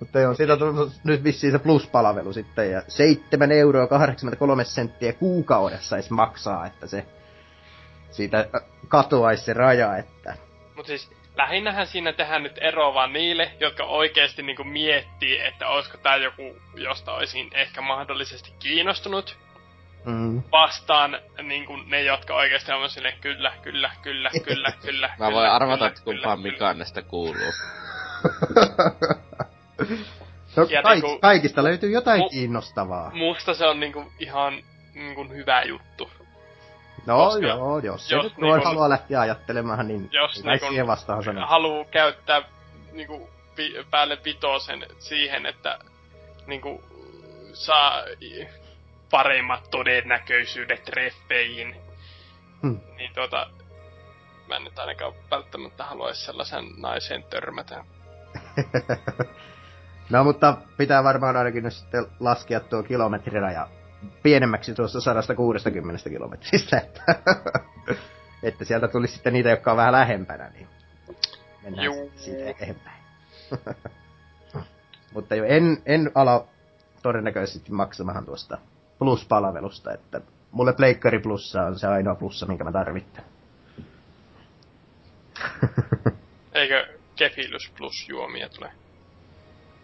Mutta joo, siitä on tullut nyt vissiin se pluspalvelu sitten, ja 7 euroa 83 senttiä kuukaudessa edes maksaa, että se siitä katoaisi se raja, että... Mut siis lähinnähän siinä tehdään nyt ero vaan niille, jotka oikeasti niinku miettii, että olisiko tää joku, josta olisin ehkä mahdollisesti kiinnostunut. Mm. Vastaan niinku ne, jotka oikeasti on silleen, kyllä, kyllä, kyllä, kyllä, <laughs> kyllä. Mä voin kyllä, arvata, että kumpaan Mikaan näistä kuuluu. <laughs> no, kaik- niinku, kaikista löytyy jotain mu- kiinnostavaa. Musta se on niinku ihan niinku hyvä juttu. No Koska joo, jos, jos se nyt niin haluaa lähteä ajattelemaan, niin jos ei niin siihen vastaan sanoa. Haluu käyttää niinku, vi, päälle vitosen siihen, että niinku, saa paremmat todennäköisyydet treffeihin, hmm. niin tota, mä en nyt ainakaan välttämättä haluaisi sellaisen naisen törmätä. <laughs> no mutta pitää varmaan ainakin nyt sitten laskea tuo kilometriraja pienemmäksi tuosta 160 kilometristä, että, <laughs> että sieltä tulisi sitten niitä, jotka on vähän lähempänä, niin mennään Juu. siitä eteenpäin. <laughs> Mutta jo en, en ala todennäköisesti maksamahan tuosta Plus-palvelusta, että mulle Pleikkari Plussa on se ainoa plussa, minkä mä tarvitsen. <laughs> Eikö Kefilus plus juomia tule?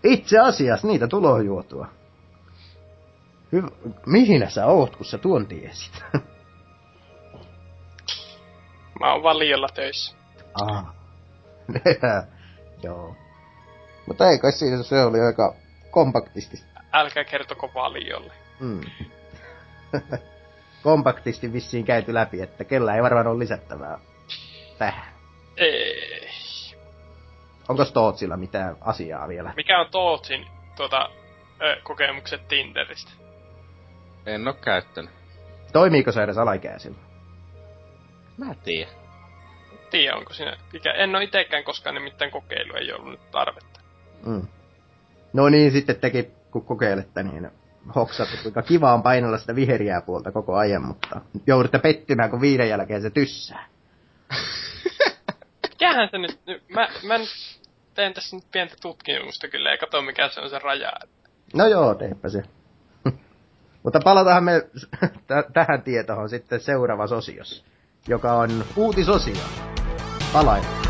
Itse asiassa niitä tulo juotua. Hyvä. Mihin sä oot, kun sä tuon tiesit? <laughs> Mä oon valiolla töissä. ah. <laughs> Joo. Mutta ei kai siinä se oli aika kompaktisti. Älkää kertoko valiolle. Mm. <laughs> kompaktisti vissiin käyty läpi, että kellä ei varmaan ole lisättävää tähän. Ei. Onko Stootsilla mitään asiaa vielä? Mikä on Tootsin tuota, ö, kokemukset Tinderistä? En oo käyttänyt. Toimiiko se edes alaikäisillä? Mä en tiedä. Tiedä, onko siinä... Mikä, en oo itekään koskaan nimittäin kokeilu, ei ollut nyt tarvetta. Mm. No niin, sitten tekin, kun kokeilette, niin hoksatte, kuinka kiva on painella sitä viheriää puolta koko ajan, mutta joudutte pettymään, kun viiden jälkeen se tyssää. Mikähän se nyt... Mä, mä nyt teen tässä nyt pientä tutkimusta kyllä ja katso mikä se on se raja. No joo, teepä se. <laughs> mutta palataan me <laughs> t- tähän tietoon sitten seuraavassa osiossa, joka on uutisosio. Palain.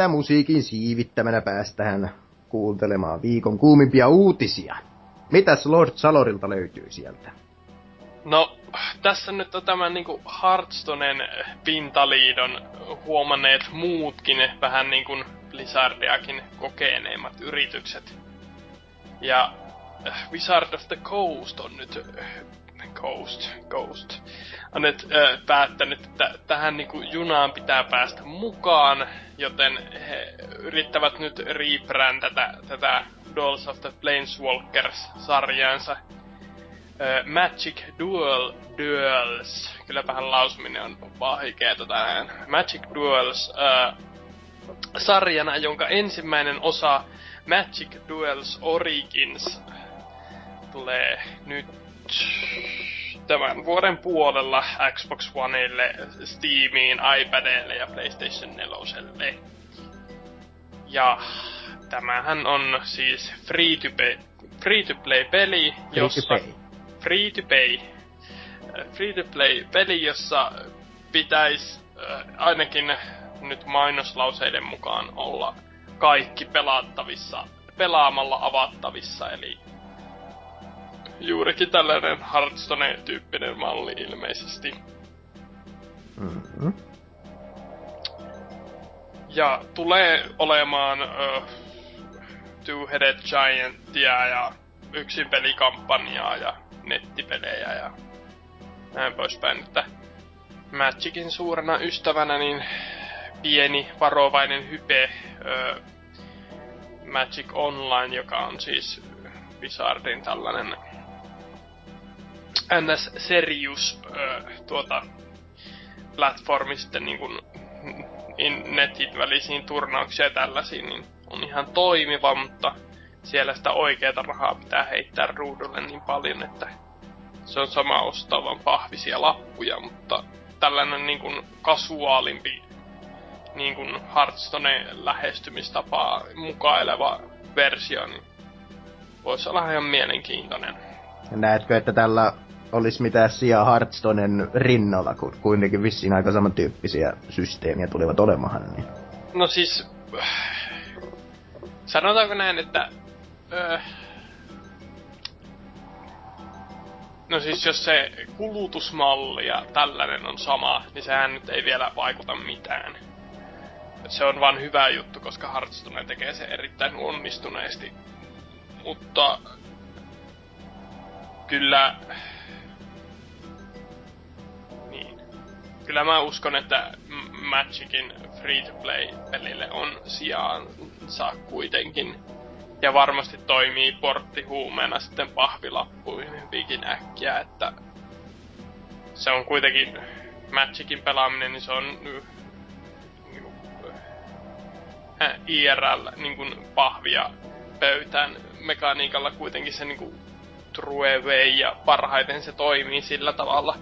Siitä musiikin siivittämänä päästään kuuntelemaan viikon kuumimpia uutisia. Mitäs Lord Salorilta löytyy sieltä? No, tässä nyt on tämän niinku Hearthstonen pintaliidon huomanneet muutkin vähän niinku Blizzardiakin kokeneimmat yritykset. Ja äh, Wizard of the Coast on nyt äh, Coast, Ghost, on nyt äh, päättänyt, että tähän niinku junaan pitää päästä mukaan, joten he yrittävät nyt rebrändätä tätä Dolls of the Planeswalkers-sarjaansa Ö, Magic Duel Duels. Kylläpähän lausuminen on vaikeeta tänään. Magic Duels ö, sarjana, jonka ensimmäinen osa Magic Duels Origins tulee nyt tämän vuoden puolella Xbox Oneille, Steamiin, iPadille ja PlayStation 4. Ja tämähän on siis free to play, free to play peli, Free to jossa pay. free to pay. Free to play peli, jossa pitäisi äh, ainakin nyt mainoslauseiden mukaan olla kaikki pelattavissa, pelaamalla avattavissa, eli juurikin tällainen Hearthstone-tyyppinen malli ilmeisesti. Mm-hmm. Ja tulee olemaan ö, Two-Headed Giantia ja yksin pelikampanjaa ja nettipelejä ja näin poispäin. Että Magicin suurena ystävänä niin pieni varovainen hype ö, Magic Online, joka on siis Wizardin tällainen NS Serious ö, tuota, platformi sitten niin kuin välisiin turnauksiin ja tällaisiin, niin on ihan toimiva, mutta siellä sitä oikeata rahaa pitää heittää ruudulle niin paljon, että se on sama ostaa vaan pahvisia lappuja, mutta tällainen niin kuin kasuaalimpi niin kuin Hearthstone lähestymistapaa mukaileva versio, niin voisi olla ihan mielenkiintoinen. Näetkö, että tällä olisi mitään sijaa Hearthstonen rinnalla, kun kuitenkin vissiin aika samantyyppisiä systeemiä tulevat olemaan. Niin. No siis, sanotaanko näin, että öö, No siis jos se kulutusmalli ja tällainen on sama, niin sehän nyt ei vielä vaikuta mitään. Se on vaan hyvä juttu, koska Hearthstone tekee se erittäin onnistuneesti. Mutta kyllä... Niin. Kyllä mä uskon, että Magicin free-to-play-pelille on sijaansa kuitenkin ja varmasti toimii porttihuumeena sitten pahvilappuihin hyvinkin äkkiä, että se on kuitenkin Magicin pelaaminen, niin se on niin kuin, äh, IRL niin kuin pahvia pöytään mekaniikalla kuitenkin se niin kuin, true way ja parhaiten se toimii sillä tavalla.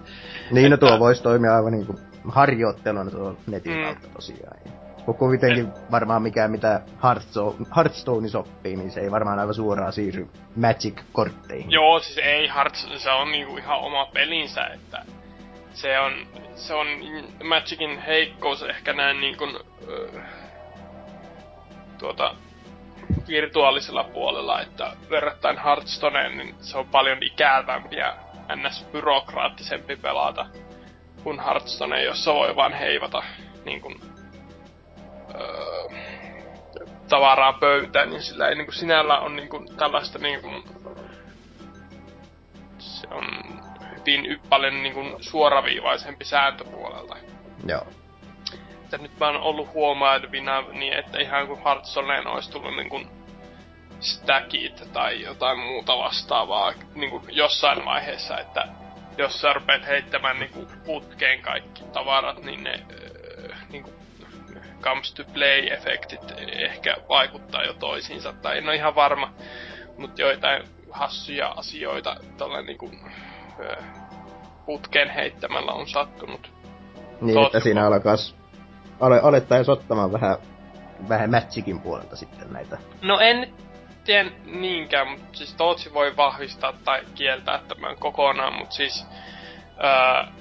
Niin, no että... no tuo voisi toimia aivan niin kuin harjoitteluna tuo netin mm. kautta tosiaan. Kun kuitenkin varmaan mikään mitä Hearthstone, Hearthstone sopii, niin se ei varmaan aivan suoraan siirry Magic-kortteihin. Joo, siis ei Hearthstone, se on niinku ihan oma pelinsä, että se on, se on Magicin heikkous ehkä näin niin kuin, tuota, virtuaalisella puolella, että verrattain Hearthstoneen, niin se on paljon ikävämpi ja ns. byrokraattisempi pelata kuin Hearthstone, jossa voi vaan heivata niin kuin, öö, tavaraa pöytään, niin sillä ei niin kuin sinällä on niin kuin tällaista niin kuin, se on hyvin paljon niin kuin suoraviivaisempi sääntöpuolelta. Joo. Että nyt mä oon ollut huomaavina niin, että ihan kuin Hearthstoneen olisi tullut niin kuin stackit tai jotain muuta vastaavaa niin kuin jossain vaiheessa, että jos sä rupeat heittämään niin kuin putkeen kaikki tavarat, niin ne niin kuin comes to play-efektit ehkä vaikuttaa jo toisiinsa, tai en ole ihan varma, mutta joitain hassuja asioita tällä niinku, putken heittämällä on sattunut. Niin, Tootko? että siinä alkaas, ale, alettaisiin ottamaan vähän, vähän matchikin puolelta sitten näitä. No en tiedä niinkään, mutta siis Tootsi voi vahvistaa tai kieltää tämän kokonaan, mutta siis öö,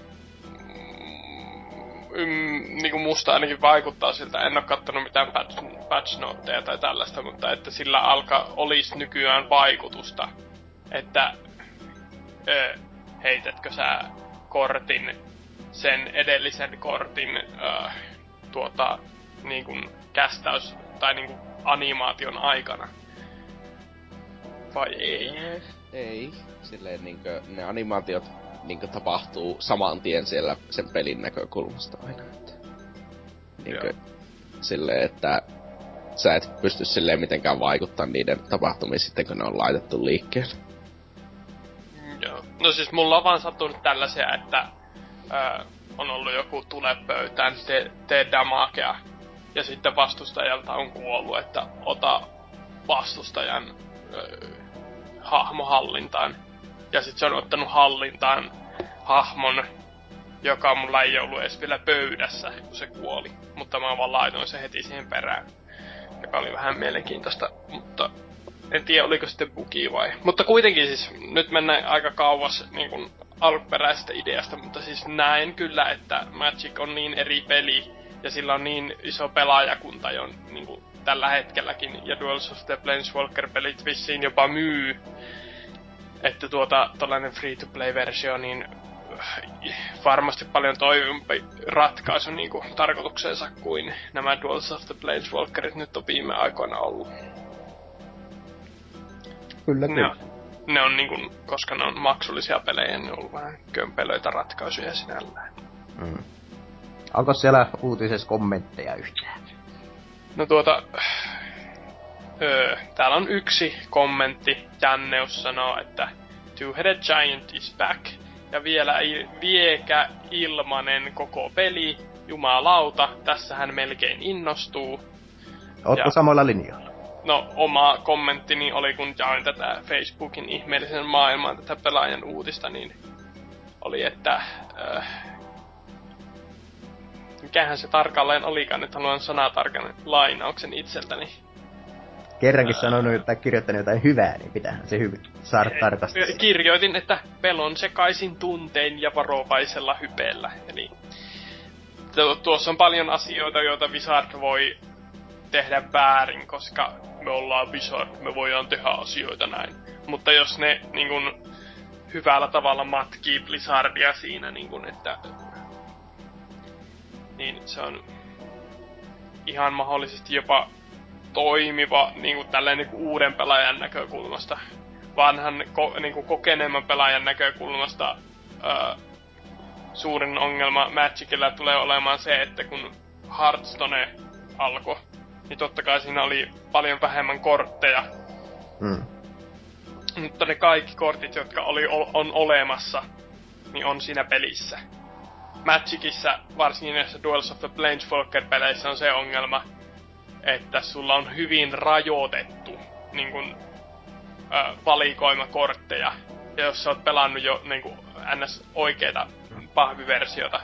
mm, niinku musta ainakin vaikuttaa siltä, en oo kattonut mitään patch, patch tai tällaista, mutta että sillä alkaa olisi nykyään vaikutusta, että ö, heitätkö sä kortin, sen edellisen kortin ö, tuota, niinku kästäys tai niinku animaation aikana. Vai ei? Ei. Silleen niinkö ne animaatiot niin tapahtuu saman tien siellä sen pelin näkökulmasta aina. Että, niin kuin, silleen, että sä et pysty silleen mitenkään vaikuttaa niiden tapahtumiin sitten, kun ne on laitettu liikkeelle. Joo. No siis mulla on vaan sattunut tällaisia, että ö, on ollut joku tule pöytään, tee, tee damakea, ja sitten vastustajalta on kuollut, että ota vastustajan ö, hahmohallintaan ja sitten se on ottanut hallintaan hahmon, joka mulla ei ollut edes vielä pöydässä, kun se kuoli. Mutta mä vaan laitoin se heti siihen perään. Joka oli vähän mielenkiintoista, mutta en tiedä oliko sitten bugi vai. Mutta kuitenkin siis, nyt mennään aika kauas niin kuin alkuperäisestä ideasta, mutta siis näen kyllä, että Magic on niin eri peli, ja sillä on niin iso pelaajakunta jo niin kuin tällä hetkelläkin, ja Duels of the Planeswalker-pelit vissiin jopa myy että tuota, tällainen free-to-play-versio, niin äh, varmasti paljon toimivampi ratkaisu niin kuin tarkoituksensa kuin nämä Duels of the Planeswalkerit nyt on viime aikoina ollut. Kyllä, kyllä. Ne on, ne on niin kuin, koska ne on maksullisia pelejä, ne on ollut vähän kömpelöitä ratkaisuja sinällään. Mm. Onko siellä uutisessa kommentteja yhtään? No tuota, Öö, täällä on yksi kommentti. Janneus sanoo, että Two-Headed Giant is back. Ja vielä ei viekä ilmanen koko peli. Jumalauta, tässä hän melkein innostuu. Ootko ja, samalla linjalla? No, oma kommenttini oli, kun jaoin tätä Facebookin ihmeellisen maailman tätä pelaajan uutista, niin oli, että... Äh, mikähän se tarkalleen olikaan, että haluan sanatarkan lainauksen itseltäni kerrankin sanonut tai kirjoittanut jotain hyvää, niin pitää se hyvin saada tarkasti. Kirjoitin, että pelon sekaisin tuntein ja varovaisella hypeellä. Eli tuossa on paljon asioita, joita Wizard voi tehdä väärin, koska me ollaan Wizard, me voidaan tehdä asioita näin. Mutta jos ne niin kun, hyvällä tavalla matkii Blizzardia siinä, niin kun, että niin se on ihan mahdollisesti jopa toimiva niin kuin tälleen niin kuin uuden pelaajan näkökulmasta. Vanhan ko, niin kuin kokeneemman pelaajan näkökulmasta ää, suurin ongelma Magicilla tulee olemaan se, että kun Hearthstone alkoi, niin totta kai siinä oli paljon vähemmän kortteja. Mm. Mutta ne kaikki kortit, jotka oli, on olemassa, niin on siinä pelissä. Magicissa, varsinkin näissä Duels of the Planeswalker-peleissä on se ongelma, että sulla on hyvin rajoitettu niin kun, ö, valikoima kortteja. Ja jos sä oot pelannut jo niin kun, ns. oikeita pahviversiota,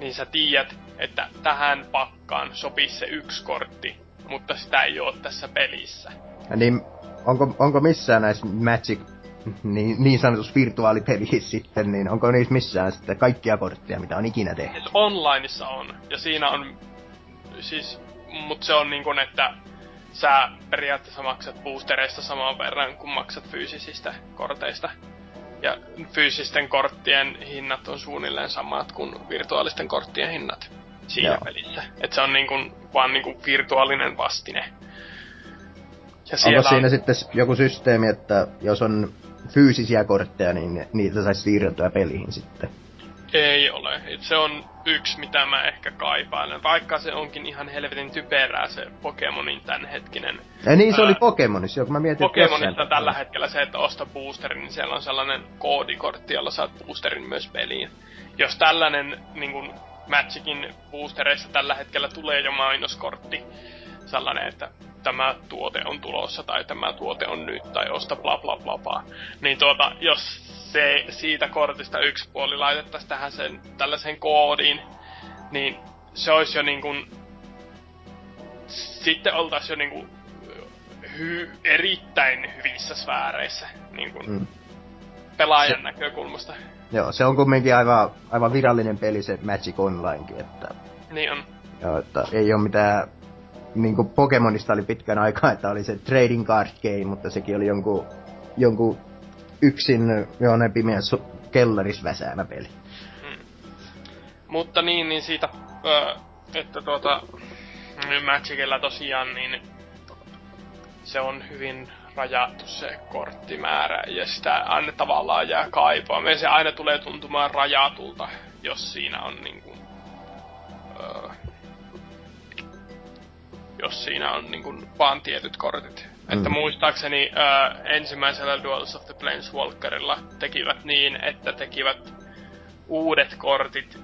niin sä tiedät, että tähän pakkaan sopii se yksi kortti, mutta sitä ei ole tässä pelissä. Ja niin, onko, onko missään näissä Magic niin, niin sanotus virtuaalipelissä sitten, niin onko niissä missään sitten kaikkia kortteja, mitä on ikinä tehty? Et onlineissa on, ja siinä on, siis, mut se on niin kuin, että sä periaatteessa maksat boostereista saman verran kuin maksat fyysisistä korteista. Ja fyysisten korttien hinnat on suunnilleen samat kuin virtuaalisten korttien hinnat siinä Joo. pelissä. Et se on niin kuin, vaan niin kuin virtuaalinen vastine. Ja Onko siinä on... sitten joku systeemi, että jos on fyysisiä kortteja, niin niitä saisi siirrettyä peliin sitten. Ei ole. Se on yksi, mitä mä ehkä kaipailen. Vaikka se onkin ihan helvetin typerää se Pokemonin tämänhetkinen. Ja niin se ää, oli Pokemonissa, joka mä mietin, Pokemonissa tällä hetkellä se, että osta boosterin, niin siellä on sellainen koodikortti, jolla saat boosterin myös peliin. Jos tällainen niin kun Magicin boostereissa tällä hetkellä tulee jo mainoskortti, sellainen, että tämä tuote on tulossa tai tämä tuote on nyt tai osta bla bla bla bla. Niin tuota, jos se siitä kortista yksi puoli laitettaisiin tähän sen, tällaiseen koodiin, niin se olisi jo niin kuin, sitten oltaisiin jo niin kuin hy, erittäin hyvissä sfääreissä niin kuin mm. pelaajan se, näkökulmasta. Joo, se on kumminkin aivan, aivan virallinen peli se Magic Onlinekin, että... Niin on. Joo, että ei ole mitään niin kuin Pokemonista oli pitkän aikaa, että oli se trading card game, mutta sekin oli jonkun, jonkun yksin johonkin pimeän kellaris väsäämä peli. Hmm. Mutta niin, niin siitä, että tuota, Magicilla tosiaan, niin se on hyvin rajattu se korttimäärä, ja sitä aina tavallaan jää kaipaa. Me se aina tulee tuntumaan rajatulta, jos siinä on niin kuin, öö, jos siinä on niin kuin, vaan tietyt kortit. Mm. Että muistaakseni ää, ensimmäisellä Duels of the Planeswalkerilla tekivät niin, että tekivät uudet kortit,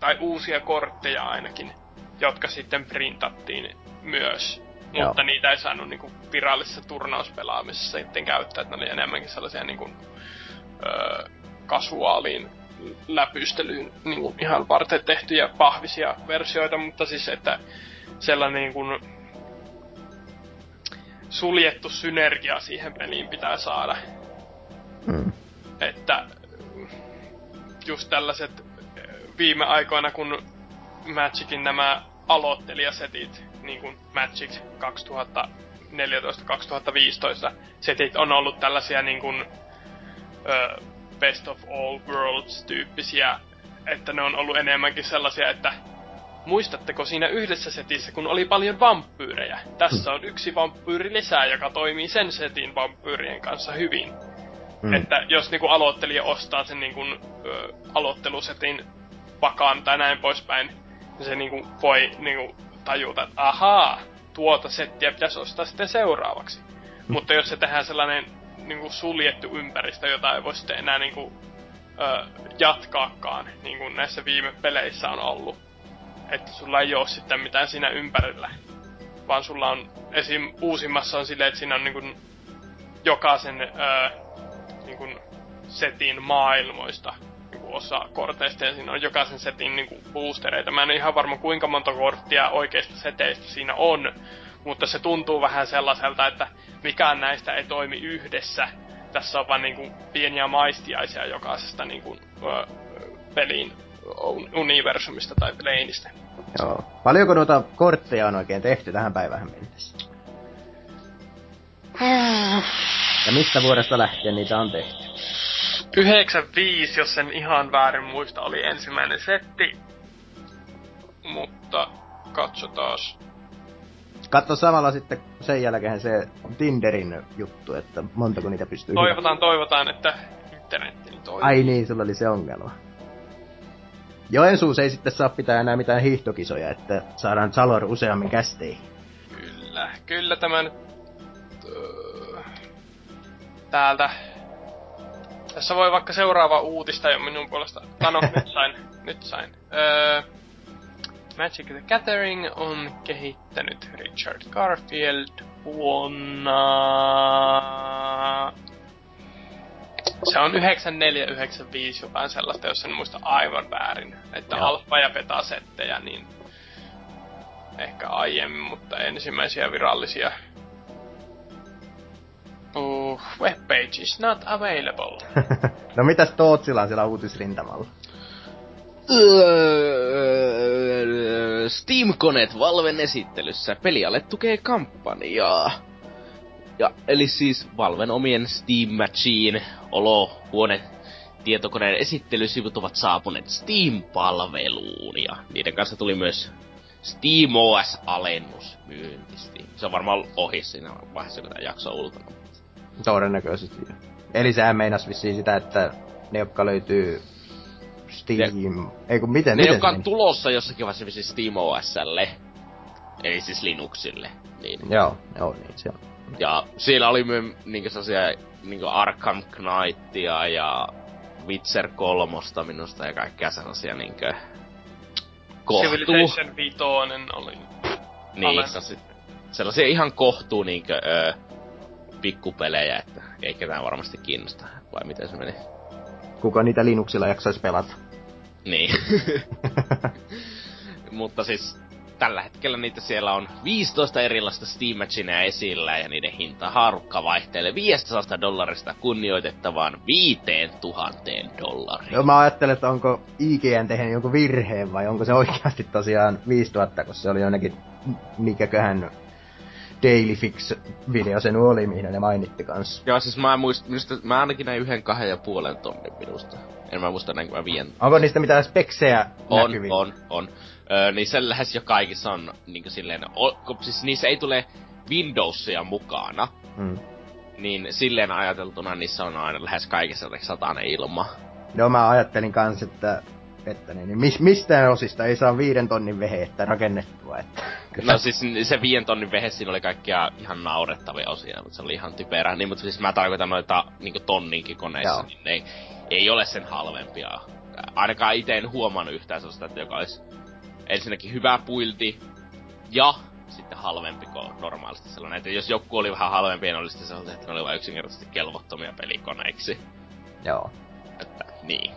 tai uusia kortteja ainakin, jotka sitten printattiin myös. Joo. Mutta niitä ei saanut niinku virallisessa turnauspelaamisessa sitten käyttää, että ne oli enemmänkin sellaisia niinku, öö, kasuaaliin läpystelyyn niinku ihan varten tehtyjä pahvisia versioita, mutta siis että sellainen niin kuin suljettu synergia siihen peliin pitää saada. Mm. Että just tällaiset viime aikoina, kun Magicin nämä aloittelijasetit, niin kuin Magic 2014-2015 setit on ollut tällaisia niin kuin, ö, best of all worlds tyyppisiä, että ne on ollut enemmänkin sellaisia, että Muistatteko siinä yhdessä setissä, kun oli paljon vampyyrejä? Tässä on yksi vampyyri lisää, joka toimii sen setin vampyyrien kanssa hyvin. Mm. Että jos niinku aloittelija ostaa sen niinku, ö, aloittelusetin vakaan tai näin poispäin, niin se niinku voi niinku tajuta, että ahaa, tuota settiä pitäisi ostaa sitten seuraavaksi. Mm. Mutta jos se tehdään sellainen niinku suljettu ympäristö, jota ei voi sitten enää niinku, ö, jatkaakaan, niin kuin näissä viime peleissä on ollut, että sulla ei oo sitten mitään siinä ympärillä. Vaan sulla on, esim. uusimmassa on silleen, että siinä on niinku jokaisen öö, niinku setin maailmoista osa korteista ja siinä on jokaisen setin niinku boostereita. Mä en ole ihan varma kuinka monta korttia oikeista seteistä siinä on, mutta se tuntuu vähän sellaiselta, että mikään näistä ei toimi yhdessä. Tässä on vaan niinku pieniä maistiaisia jokaisesta niinku, ö, pelin universumista tai planeista. Joo. Paljonko noita kortteja on oikein tehty tähän päivään mennessä? Ja mistä vuodesta lähtien niitä on tehty? 95, jos sen ihan väärin muista, oli ensimmäinen setti. Mutta katsotaan. Katso samalla sitten sen jälkeen se Tinderin juttu, että montako niitä pystyy Toivotaan, toivotaan, että internetti toimii. Ai niin, sulla oli se ongelma. Joensuus ei sitten saa pitää enää mitään hiihtokisoja, että saadaan Salor useammin kästeihin. Kyllä, kyllä tämä nyt... Öö, täältä... Tässä voi vaikka seuraava uutista jo minun puolesta. Ah, no, nyt sain, nyt sain. Öö, Magic the Gathering on kehittänyt Richard Garfield vuonna... Se on 9495 jotain sellaista, jos en muista aivan väärin. Että Joo. alfa- ja beta-settejä, niin ehkä aiemmin, mutta ensimmäisiä virallisia Uh, webpage is not available. <laughs> no mitäs Tootsilla on siellä uutisrintamalla? Steam Connect Valven esittelyssä pelialle tukee kampanjaa. Ja eli siis Valven omien Steam Machine olohuone tietokoneen esittelysivut ovat saapuneet Steam-palveluun ja niiden kanssa tuli myös Steam OS-alennus myyntisti. Se on varmaan ohi siinä vaiheessa, kun tämä jakso on ulkona. Todennäköisesti. Eli sehän meinas vissiin sitä, että ne, jotka löytyy Steam... Ne, ei kun miten, ne, miten jotka on tulossa jossakin vaiheessa vissiin Steam OSlle, eli siis Linuxille. Niin. Joo, joo, niin se on. Ja siellä oli myös niinkö sellaisia niinkö Arkham Knightia ja Witcher kolmosta minusta ja kaikkea sellaisia niinkö kohtuu. Civilization 5 oli Niin, sellaisia, sellaisia ihan kohtuu niinkö ö, pikkupelejä, että ei ketään varmasti kiinnosta, vai miten se meni? Kuka niitä Linuxilla jaksaisi pelata? Niin. <laughs> Mutta siis tällä hetkellä niitä siellä on 15 erilaista Steam Machineä esillä ja niiden hinta haarukka vaihtelee 500 dollarista kunnioitettavaan 5000 dollariin. Joo, mä ajattelen, että onko IGN tehnyt jonkun virheen vai onko se oikeasti tosiaan 5000, koska se oli jonnekin mikäköhän Daily Fix-video sen oli, mihin ne mainitti kanssa. Joo, siis mä muist, minusta, mä ainakin näin yhden kahden ja puolen tonnin minusta. En mä muista näin, mä vien. Onko niistä mitään speksejä On, näkyviin? on, on. Öö, niin se lähes jo kaikissa on niinku silleen, o, siis niissä ei tule Windowsia mukana. Hmm. Niin silleen ajateltuna niissä on aina lähes kaikissa satainen ilma. Joo, mä ajattelin kans, että että niin, niin mis, mistään osista ei saa viiden tonnin vehettä rakennettua. Että, No siis se viiden tonnin vehe siinä oli kaikkia ihan naurettavia osia, mutta se oli ihan typerä. Niin, mutta siis mä tarkoitan noita niin tonninkin koneissa, Joo. niin ei, ei ole sen halvempia. Ainakaan itse en huomannut yhtään sellaista, että joka olisi ensinnäkin hyvä puilti ja sitten halvempi kuin normaalisti sellainen. Että jos joku oli vähän halvempi, niin olisi sellainen, että ne oli vain yksinkertaisesti kelvottomia pelikoneiksi. Joo. Että, niin.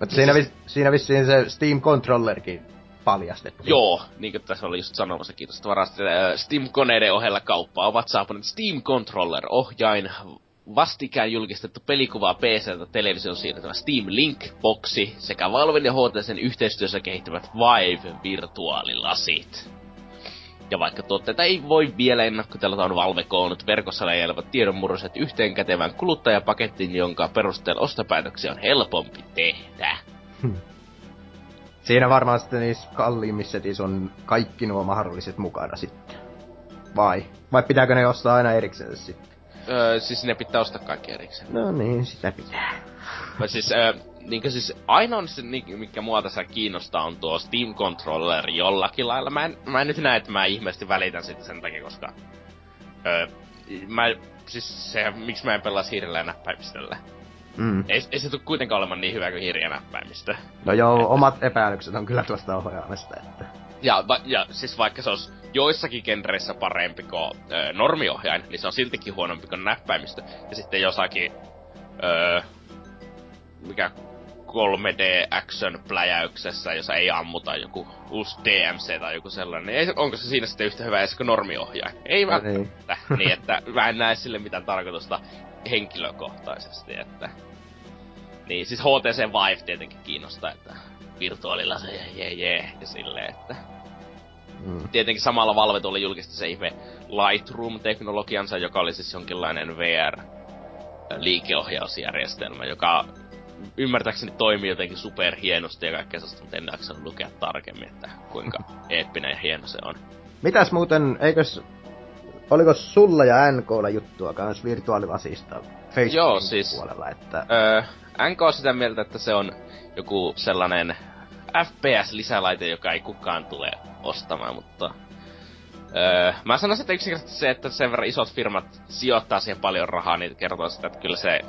Mutta siinä, vis, siinä vissiin se Steam Controllerkin paljastettiin. Joo, niin kuin tässä oli just sanomassa, kiitos varasti. Steam-koneiden ohella kauppaa ovat saapuneet Steam Controller-ohjain, vastikään julkistettu pelikuvaa PCltä television siirtävä Steam Link-boksi sekä Valven ja HTCn yhteistyössä kehittävät Vive-virtuaalilasit. Ja vaikka tuotteita ei voi vielä ennakkotelata, on Valve koonnut verkossa leijailevat tiedonmurroset yhteen kätevän kuluttajapakettiin, jonka perusteella ostopäätöksiä on helpompi tehdä. Hmm. Siinä varmaan sitten niissä kalliimmissa on kaikki nuo mahdolliset mukana sitten. Vai? Vai pitääkö ne ostaa aina erikseen sitten? Öö, siis ne pitää ostaa kaikki erikseen. No niin, sitä pitää. Vai siis, öö, niinkö siis ainoa se, mikä mua tässä kiinnostaa on tuo Steam Controller jollakin lailla. Mä en, mä en nyt näe, että mä ihmeesti välitän sitten sen takia, koska... Öö, mä, siis se, miksi mä en pelaa hiirillä ja näppäimistöllä. Mm. Ei, ei se tule kuitenkaan olemaan niin hyvä kuin hiiri ja näppäimistö. No joo, että... omat epäilykset on kyllä tuosta ohjaamista, että... Ja, va, ja siis vaikka se olisi joissakin genreissä parempi kuin öö, normiohjain, niin se on siltikin huonompi kuin näppäimistö. Ja sitten jossakin, öö, mikä 3D action pläjäyksessä, jossa ei ammuta joku uusi DMC tai joku sellainen, niin ei, onko se siinä sitten yhtä hyvä edes kuin normiohjaaja? Ei No niin. välttämättä. niin, että mä en näe sille mitään tarkoitusta henkilökohtaisesti, että... Niin, siis HTC Vive tietenkin kiinnostaa, että virtuaalilla se jee jee jee ja silleen, että... Mm. Tietenkin samalla Valve tuli julkisti se ihme Lightroom-teknologiansa, joka oli siis jonkinlainen VR liikeohjausjärjestelmä, joka ymmärtääkseni toimii jotenkin super hienosti ja kaikkea sellaista, mutta en jaksanut lukea tarkemmin, että kuinka <laughs> eeppinen ja hieno se on. Mitäs muuten, eikös... Oliko sulla ja NKlla juttua kans virtuaalilasista Facebookin Joo, siis- puolella, että... Öö, NK on sitä mieltä, että se on joku sellainen FPS-lisälaite, joka ei kukaan tule ostamaan, mutta... Öö, mä sanoisin, että yksinkertaisesti se, että sen verran isot firmat sijoittaa siihen paljon rahaa, niin kertoo sitä, että kyllä se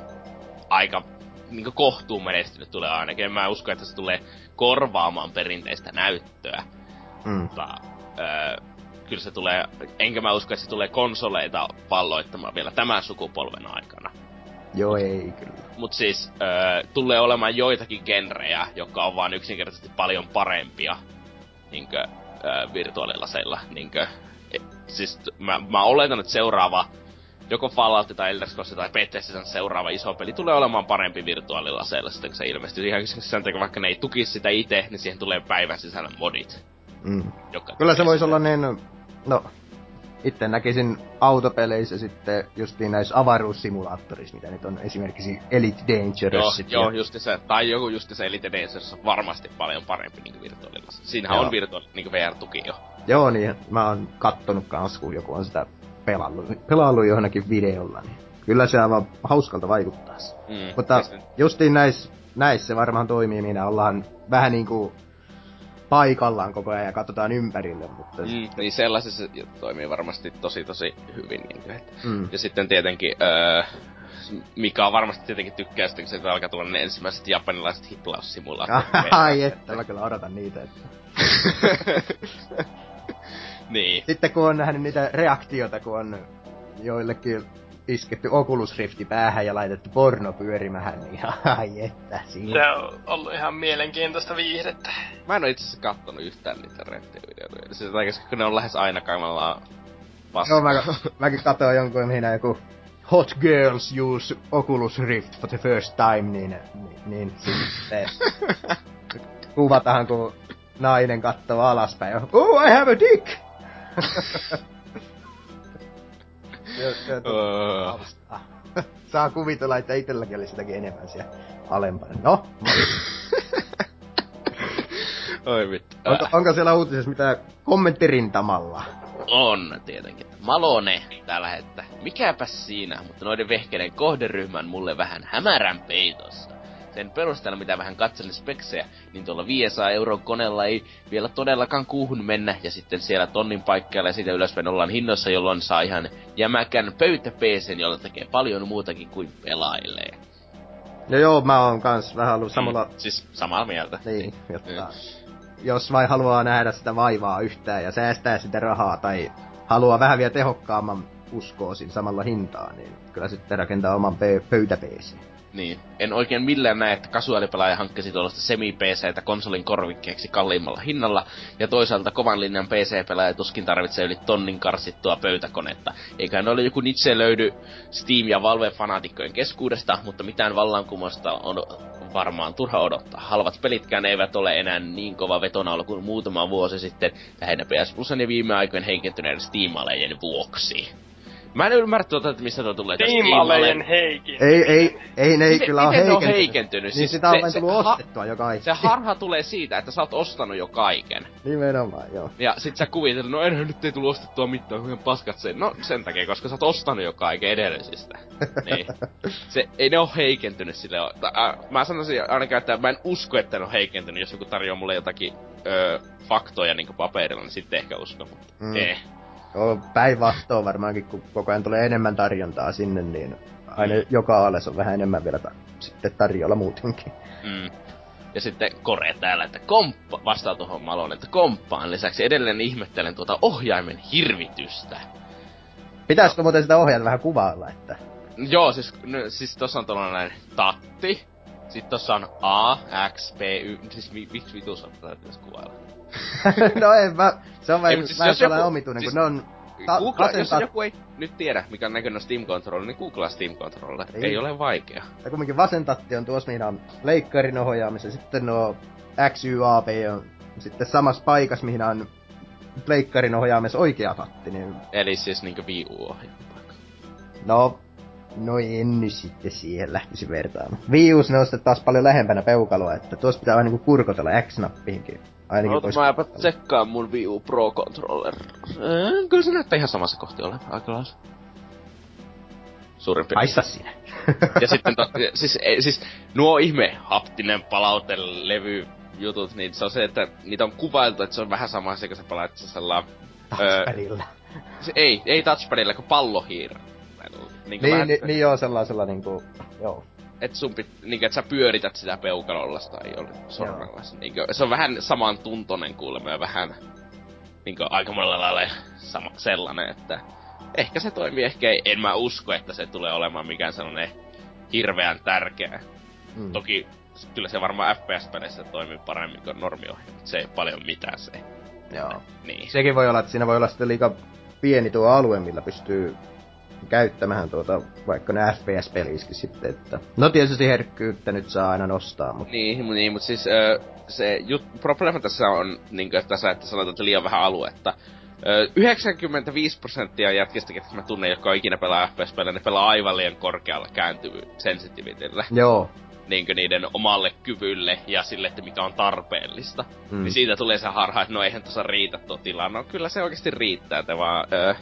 aika niin kohtuun menestynyt tulee ainakin. En mä usko, että se tulee korvaamaan perinteistä näyttöä, Mm. mutta öö, kyllä se tulee, enkä mä usko, että se tulee konsoleita valloittamaan vielä tämän sukupolven aikana. Joo, ei kyllä. Mut siis öö, tulee olemaan joitakin genrejä, jotka on vaan yksinkertaisesti paljon parempia niinkö, öö, virtuaalilaseilla. Niinkö, e, siis mä, mä oletan, että seuraava joko Fallout tai Elder Scrolls tai Bethesdan seuraava iso peli tulee olemaan parempi virtuaalilaseilla sitten, kun se ilmestyy. Ihan yksinkertaisesti sen takia, vaikka ne ei tukisi sitä itse, niin siihen tulee päivän sisällä modit. Mm. Jotka Kyllä se voisi olla niin, no, itse näkisin autopeleissä sitten justiin näissä avaruussimulaattorissa, mitä nyt on esimerkiksi Elite Joo, Dangerous. joo, justi se, tai joku justi se Elite Dangerous on varmasti paljon parempi niinku virtuaalilase. Siinähän Joo. on virtuaali, niinku VR-tuki jo. joo, niin mä oon kattonut kans, kun joku on sitä pelannut, pelannut johonkin videolla, niin kyllä se aivan hauskalta vaikuttaa. Mm. Mutta sitten- justiin näissä näis se varmaan toimii, minä ollaan vähän niinku paikallaan koko ajan ja katsotaan ympärille, mutta... Mm, niin sellaisessa toimii varmasti tosi tosi hyvin. Niin kuin, että. Mm. Ja sitten tietenkin, öö, Mika varmasti tietenkin tykkää sitten, kun se alkaa tulla ne ensimmäiset japanilaiset hiplaussimulaattorit. <laughs> Ai että, mä kyllä odotan niitä. Että. <laughs> niin. Sitten kun on nähnyt niitä reaktioita, kun on joillekin isketty Oculus Rifti päähän ja laitettu porno pyörimähän, niin <laughs> ai että, siinä. Se on ollut ihan mielenkiintoista viihdettä. Mä en oo itse asiassa kattonut yhtään niitä reaktiovideoita. Siis oikeesti, kun ne on lähes aina kaimallaan paskaa. Joo, mä, mäkin katsoin jonkun, mihin joku Hot Girls use Oculus Rift for the first time, niin, niin, niin sitten <laughs> kuvataan, kun nainen katsoo alaspäin. Oh, I have a dick! <laughs> Saa kuvitella, että itselläkin oli sitäkin enemmän siellä alempana. No, <laughs> Oi vittu. onko, onko siellä uutisessa mitään kommenttirintamalla? on tietenkin. Malone täällä että mikäpäs siinä, mutta noiden vehkeiden kohderyhmä on mulle vähän hämärän peitossa. Sen perusteella, mitä vähän katselin speksejä, niin tuolla 500 euron koneella ei vielä todellakaan kuuhun mennä, ja sitten siellä tonnin paikkeilla ja siitä ylöspäin ollaan hinnoissa, jolloin saa ihan jämäkän pöytä jolla tekee paljon muutakin kuin pelailee. No joo, mä oon kans vähän ollut samalla... Mm, siis samaa mieltä. Niin, <laughs> jotta jos vai haluaa nähdä sitä vaivaa yhtään ja säästää sitä rahaa tai haluaa vähän vielä tehokkaamman uskoosin samalla hintaa, niin kyllä sitten rakentaa oman pö-. Niin. En oikein millään näe, että kasuaalipelaaja hankkisi tuollaista semi-PCtä konsolin korvikkeeksi kalliimmalla hinnalla, ja toisaalta kovan linjan PC-pelaaja tuskin tarvitsee yli tonnin karsittua pöytäkonetta. Eikä ne ole joku Nietzsche löydy Steam- ja Valve-fanaatikkojen keskuudesta, mutta mitään vallankumousta on varmaan turha odottaa. Halvat pelitkään eivät ole enää niin kova vetonaula kuin muutama vuosi sitten, lähinnä PS Plusan ja viime aikojen heikentyneiden Steam-alejen vuoksi. Mä en ymmärrä tuota, että mistä tuo tulee. Tää Steam-alejen Steam-ale- heikin. Ei, ei, ei ne ei Miten- kyllä ole miten ne on heikentynyt. heikentynyt? Niin Siis sitä on se- vain tullut ha- ostettua jo kaikki. Se harha tulee siitä, että sä oot ostanut jo kaiken. Nimenomaan, joo. Ja sit sä kuvittelet, no enhän nyt ei tullut ostettua mitään, ihan paskat sen. No sen takia, koska sä oot ostanut jo kaiken edellisistä. <laughs> niin. Se, ei ne oo heikentynyt sille. Äh, mä sanoisin ainakaan, että mä en usko, että ne on heikentynyt. Jos joku tarjoaa mulle jotakin öö, faktoja niin paperilla, niin sitten ehkä uskon. Mutta mm. eh. Joo, päinvastoin varmaankin, kun koko ajan tulee enemmän tarjontaa sinne, niin aina joka ales on vähän enemmän vielä ta- sitten tarjolla muutenkin. Mm. Ja sitten Kore täällä, että komppa, vastaa tuohon Malon, että komppaan lisäksi edelleen ihmettelen tuota ohjaimen hirvitystä. Pitäisikö muuten sitä ohjata vähän kuvailla, että... Joo, siis, no, siis tossa on tällainen tatti, Sitten tossa on A, X, B, Y, siis mi, miksi vitus on pitäisi kuvailla? <laughs> no en mä, se on vain, siis vähän jos joku- sellainen omituinen, siis- kun ne on... Ta- Google, jos vasentat- joku ei nyt tiedä, mikä on näköinen Steam Controller, niin googlaa Steam Controller. Ei. Ei, ole vaikea. Ja kumminkin vasen tatti on tuossa, mihin on leikkarin ohjaamisen, sitten nuo X, Y, A, B on sitten samassa paikassa, mihin on pleikkarin ohjaamisen oikea tatti, niin Eli siis niinkö U-ohjelma. no, no en nyt sitten siihen lähtisi vertaamaan. Vius ne on sitten taas paljon lähempänä peukaloa, että tuossa pitää vähän niinku kurkotella X-nappiinkin. Ainakin Oota, kurkotella. tsekkaan mun Wii U Pro Controller. Äh, kyllä se näyttää ihan samassa kohti olevan, aika lailla. Suurin piirtein. Haissa sinä. <laughs> Ja sitten, to, siis, ei, siis nuo ihme haptinen palautelevy jutut, niin se on se, että niitä on kuvailtu, että se on vähän sama asia, kun sä palaat sellaisella... Öö, Touchpadilla. se, ei, ei touchpadilla, kun pallohiir. Niin, Niin, niin, niin joo, sellaisella niinku, joo. Et sun pit, niin, että sä pyörität sitä peukalolla tai jollain sormella. Niin, se on vähän saman tuntonen kuulemma ja vähän niin aika monella lailla sama, sellainen, että ehkä se toimii, ehkä ei. En mä usko, että se tulee olemaan mikään sellainen hirveän tärkeä. Mm. Toki kyllä se varmaan FPS-peleissä toimii paremmin kuin normiohjelma. Se ei paljon mitään se. Joo. Niin. Sekin voi olla, että siinä voi olla sitten liikaa pieni tuo alue, millä pystyy käyttämään tuota, vaikka ne FPS-peliskin sitten, että... No tietysti herkkyyttä nyt saa aina nostaa, mutta... Niin, niin mutta siis ö, se jut, probleema tässä on, niin kuin, että tässä, että sanotaan, että liian vähän aluetta. Ö, 95 prosenttia jätkistä, ketkä mä tunnen, jotka ikinä pelaa FPS-pelejä, ne pelaa aivan liian korkealla kääntyvy sensitivityllä. Joo. Niin niiden omalle kyvylle ja sille, että mikä on tarpeellista. Mm. Niin siitä tulee se harha, että no eihän tuossa riitä tuo tila. No kyllä se oikeasti riittää, te vaan ö,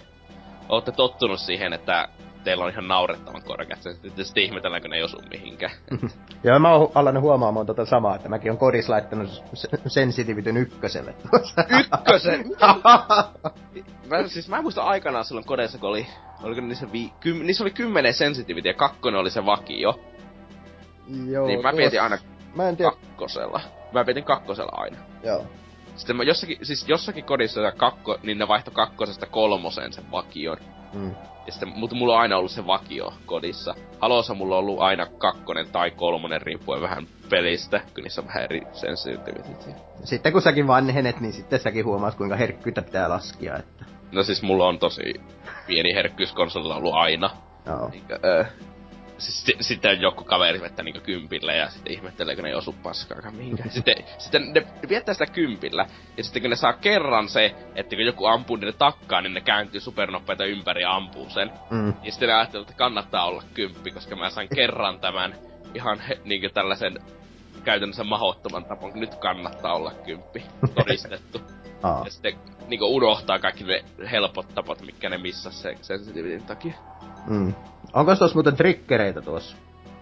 ootte tottunut siihen, että teillä on ihan naurettavan korkeat sitten ihmetellään, kun ne ei osu mihinkään. <laughs> Joo, mä oon alannut huomaamaan tota samaa, että mäkin on kodissa laittanut se- sensitivityn ykköselle tuossa. <laughs> Ykkösen? <laughs> mä, siis mä muistan aikanaan silloin kodeissa, kun oli, oliko niissä, vi, kym, niissä oli kymmenen sensitivity ja kakkonen oli se vakio. Joo, niin mä tuossa- mietin aina Mä en tiedä, kakkosella. Mä mietin kakkosella aina. joo. Sitten mä jossakin, siis jossakin kodissa kakko, niin ne vaihto kakkosesta kolmoseen sen vakion. Mm. Ja sitten, mutta mulla on aina ollut se vakio kodissa. Halossa mulla on ollut aina kakkonen tai kolmonen riippuen vähän pelistä, kun niissä on vähän eri sensitivity. Sitten kun säkin vanhenet, niin sitten säkin huomaat, kuinka herkkyyttä pitää laskea, että... No siis mulla on tosi pieni herkkyys konsolilla ollut aina. Joo. Niinkö, öö, siis si- sitten joku kaveri vettä niinkö kympillä ja sitten ihmettelee, kun ne ei osu paskaakaan mihinkään. <laughs> sitten, sitten ne viettää sitä kympillä. Ja sitten kun ne saa kerran se, että kun joku ampuu niiden takkaa, niin ne kääntyy supernopeita ympäri ja ampuu sen. Mm. Ja sitten ne ajattelee, että kannattaa olla kymppi, koska mä sain kerran tämän ihan he, niinkö tällaisen käytännössä mahottoman tapon. Nyt kannattaa olla kymppi. <laughs> Todistettu. Aa. ja sitten niinku unohtaa kaikki ne helpot tapat, mitkä ne missas se sensitivitin takia. Mm. Onko tuossa muuten triggereitä tuossa?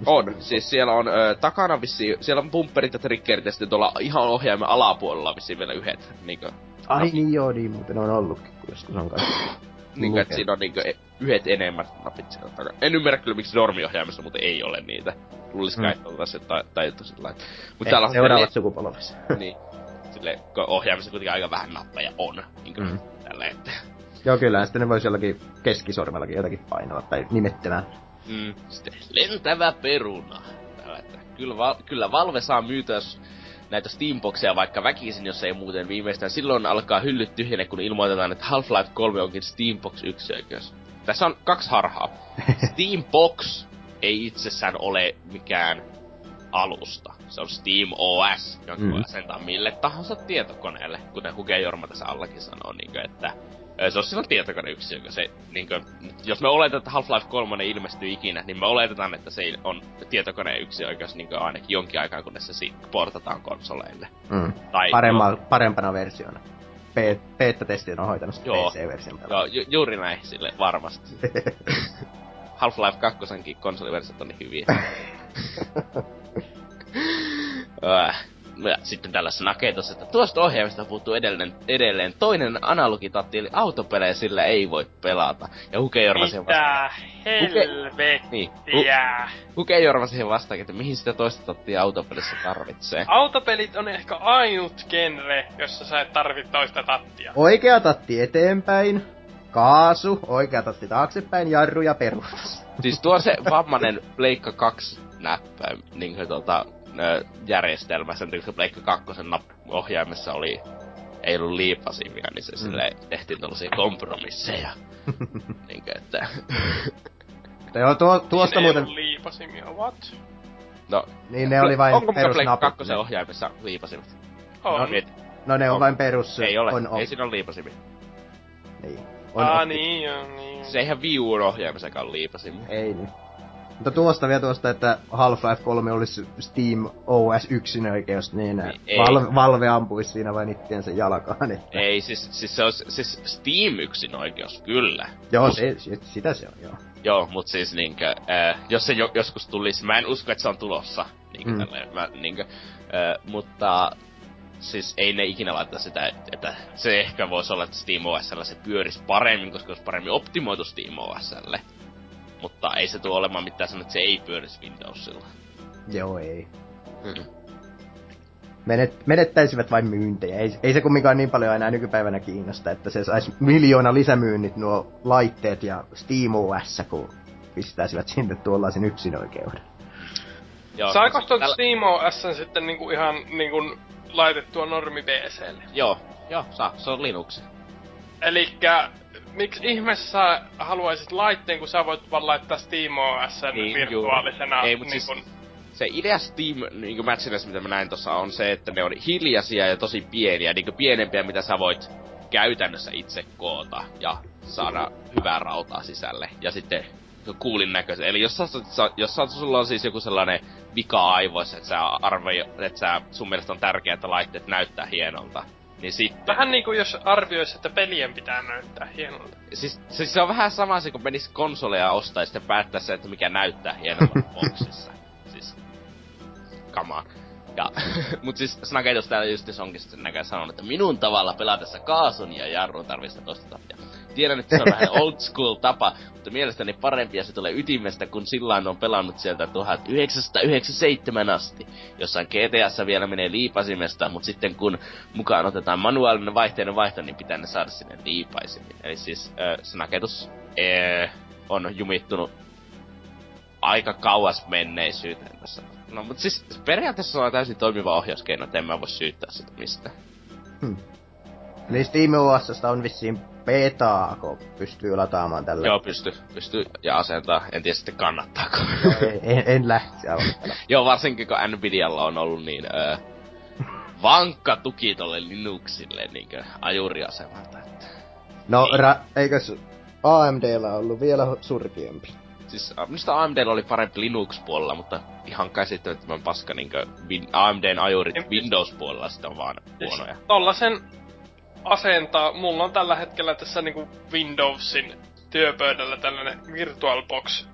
On, siis siellä on ö, takana vissiin, siellä on bumperit ja triggerit ja sitten tuolla ihan ohjaimen alapuolella vissiin vielä yhdet, niinkö, Ai niin joo, niin muuten on ollutkin, kun joskus on kai. <clears throat> niinkö että siinä on niinkö e- yhdet enemmän napit siellä takana. En ymmärrä kyllä miksi normiohjaimessa muuten ei ole niitä. Luulis Mm. kai, että oltais tai, tai sillä lailla. Mut Eh, täällä on seuraavat sukupolvessa. niin, <laughs> sille, kun ohjaimessa kuitenkin aika vähän nappeja on, niinkö, Mm. mm. tällä että. Joo, kyllä, sitten ne voisi jollakin keskisormellakin jotakin painaa tai nimettömään. Mm. Sitten lentävä peruna. Täällä, että kyllä, val- kyllä Valve saa myytyä s- näitä Steamboxeja vaikka väkisin, jos ei muuten viimeistään. Silloin alkaa hyllyt tyhjene, kun ilmoitetaan, että Half-Life 3 onkin Steambox yksilökös. Tässä on kaksi harhaa. <laughs> Steambox ei itsessään ole mikään alusta. Se on Steam OS, jonka Mm. voi asentaa mille tahansa tietokoneelle, kuten Huge Jorma tässä allakin sanoo, niin kuin, että se on silloin tietokoneyksiö, joka se, niin kuin, jos me oletetaan, että Half-Life 3 ilmestyy ikinä, niin me oletetaan, että se on tietokoneyksiö oikeus niin ainakin jonkin aikaa, kunnes se portataan konsoleille. Mm. Tai, Paremma, parempana versiona. Beta-testit on hoitanut Joo. PC-version Joo, ju- juuri näin, sille varmasti. <laughs> Half-Life 2 konsoliversiot on niin hyviä. <laughs> Ja sitten tällaisessa naketossa, että tuosta ohjaimesta puuttuu edelleen, edelleen toinen analogitatti, eli autopelejä sillä ei voi pelata. Ja Huke Jorma siihen vastaan. Mitä helvettiä? Niin, Hu- Huke Jorma siihen vastaan, että mihin sitä toista tattia autopelissä tarvitsee. Autopelit on ehkä ainut genre, jossa sä et tarvit toista tattia. Oikea tatti eteenpäin, kaasu, oikea tatti taaksepäin, jarru ja peruutus. Siis tuo se vammanen Pleikka 2 näppäin, niin kuin tota, järjestelmä, sen takia Pleikka 2 nap- ohjaimessa oli ei ollut liipasimia, niin se mm. silleen tehtiin tällaisia kompromisseja. <laughs> niinkö, että... <laughs> Joo, tuo, tuosta niin muuten... Liipasimia, what? No, niin ne oli vain onko muka Pleikka perusnapit. 2 ohjaimessa liipasimet? On. No, No ne on On. vain perus... Ei ole, On, on. ei siinä ole liipasimia. Niin. On Ah, niin joo, niin. Se eihän Wii Uun ohjaimessakaan ole liipasimia. Ei niin. Mutta tuosta vielä tuosta, että Half-Life 3 olisi Steam OS 1 oikeus, niin Niin, ei. Valve, Valve ampuisi siinä vain ittiensä jalkaan. Että. Ei, siis, siis se olisi, siis Steam yksin oikeus, kyllä. Joo, se, se, sitä se on, joo. Joo, mut siis niinkö, äh, jos se jo, joskus tulisi, mä en usko, että se on tulossa. Niinkö, Mm. tälleen, mä, niinkö, äh, mutta siis ei ne ikinä laita sitä, että, että se ehkä voisi olla, että Steam OSllä se pyörisi paremmin, koska olisi paremmin optimoitu Steam OSlle. Mutta ei se tule olemaan mitään sanoa, että se ei pyörisi Windowsilla. Joo, ei. Mm. Menet, menettäisivät vain myyntejä. Ei, ei se kumminkaan niin paljon enää nykypäivänä kiinnosta, että se saisi miljoona lisämyynnit nuo laitteet ja Steam OS, kun pistäisivät sinne tuollaisen yksinoikeuden. Joo, Saako mut tuon tällä- Steam OS sitten niinku ihan niinku laitettua normi PClle? Joo, joo, saa, se on Linux. Elikkä, miksi ihmeessä sä haluaisit laitteen, kun sä voit vaan laittaa Steam OS Niin, virtuaalisena Ei, mut niin siis- kun, se idea Steam niin matchinessa, mitä mä näin tossa, on se, että ne on hiljaisia ja tosi pieniä, niin pienempiä, mitä sä voit käytännössä itse koota ja saada hyvää rautaa sisälle. Ja sitten kuulin näköisen. Eli jos, sä- jos sä, sulla on siis joku sellainen vika aivoissa, että sä arvoi, että sä, sun mielestä on tärkeää, että laitteet näyttää hienolta, niin sitten... Vähän niinku jos arvioisi, että pelien pitää näyttää hienolta. Siis, siis se on vähän sama se, kun menis konsoleja ostaa ja sitten päättää se, että mikä näyttää hienommalta <laughs> boksissa. Siis, come on. Ja, <laughs> mut siis Snaketus täällä just onkin sitten näkään sanonut, että minun tavalla pelatessa kaasun ja jarrun tarvista tosta. Ja tiedän, että se on vähän old school tapa, mutta mielestäni parempi ja se tulee ytimestä, kun silloin on pelannut sieltä 1997 asti. Jossain GTAssa vielä menee liipasimesta, mutta sitten kun mukaan otetaan manuaalinen vaihteiden vaihto, niin pitää ne saada sinne liipaisimin. Eli siis äh, Snaketus äh, on jumittunut aika kauas menneisyyteen tässä. No mut siis periaatteessa on täysin toimiva ohjauskeino, että en mä voi syyttää sitä mistään. Niin Steam OS on vissiin betaa, kun pystyy lataamaan tällä. Joo, pysty, pysty ja asentaa. En tiedä sitten kannattaako. En, en lähtisi aloittella. <laughs> Joo, varsinkin kun Nvidialla on ollut niin öö, vankka tuki tolle Linuxille niinkö ajuriasemalta. Että. No, Niin. ra- eikös AMDllä ollut vielä surkeampi? Siis minusta AMDllä oli parempi Linux-puolella, mutta ihan käsittämättömän paska niinkö win- AMDn ajurit En- Windows-puolella sitten on vaan huonoja. Tollasen asentaa, mulla on tällä hetkellä tässä niinku Windowsin työpöydällä tällainen VirtualBox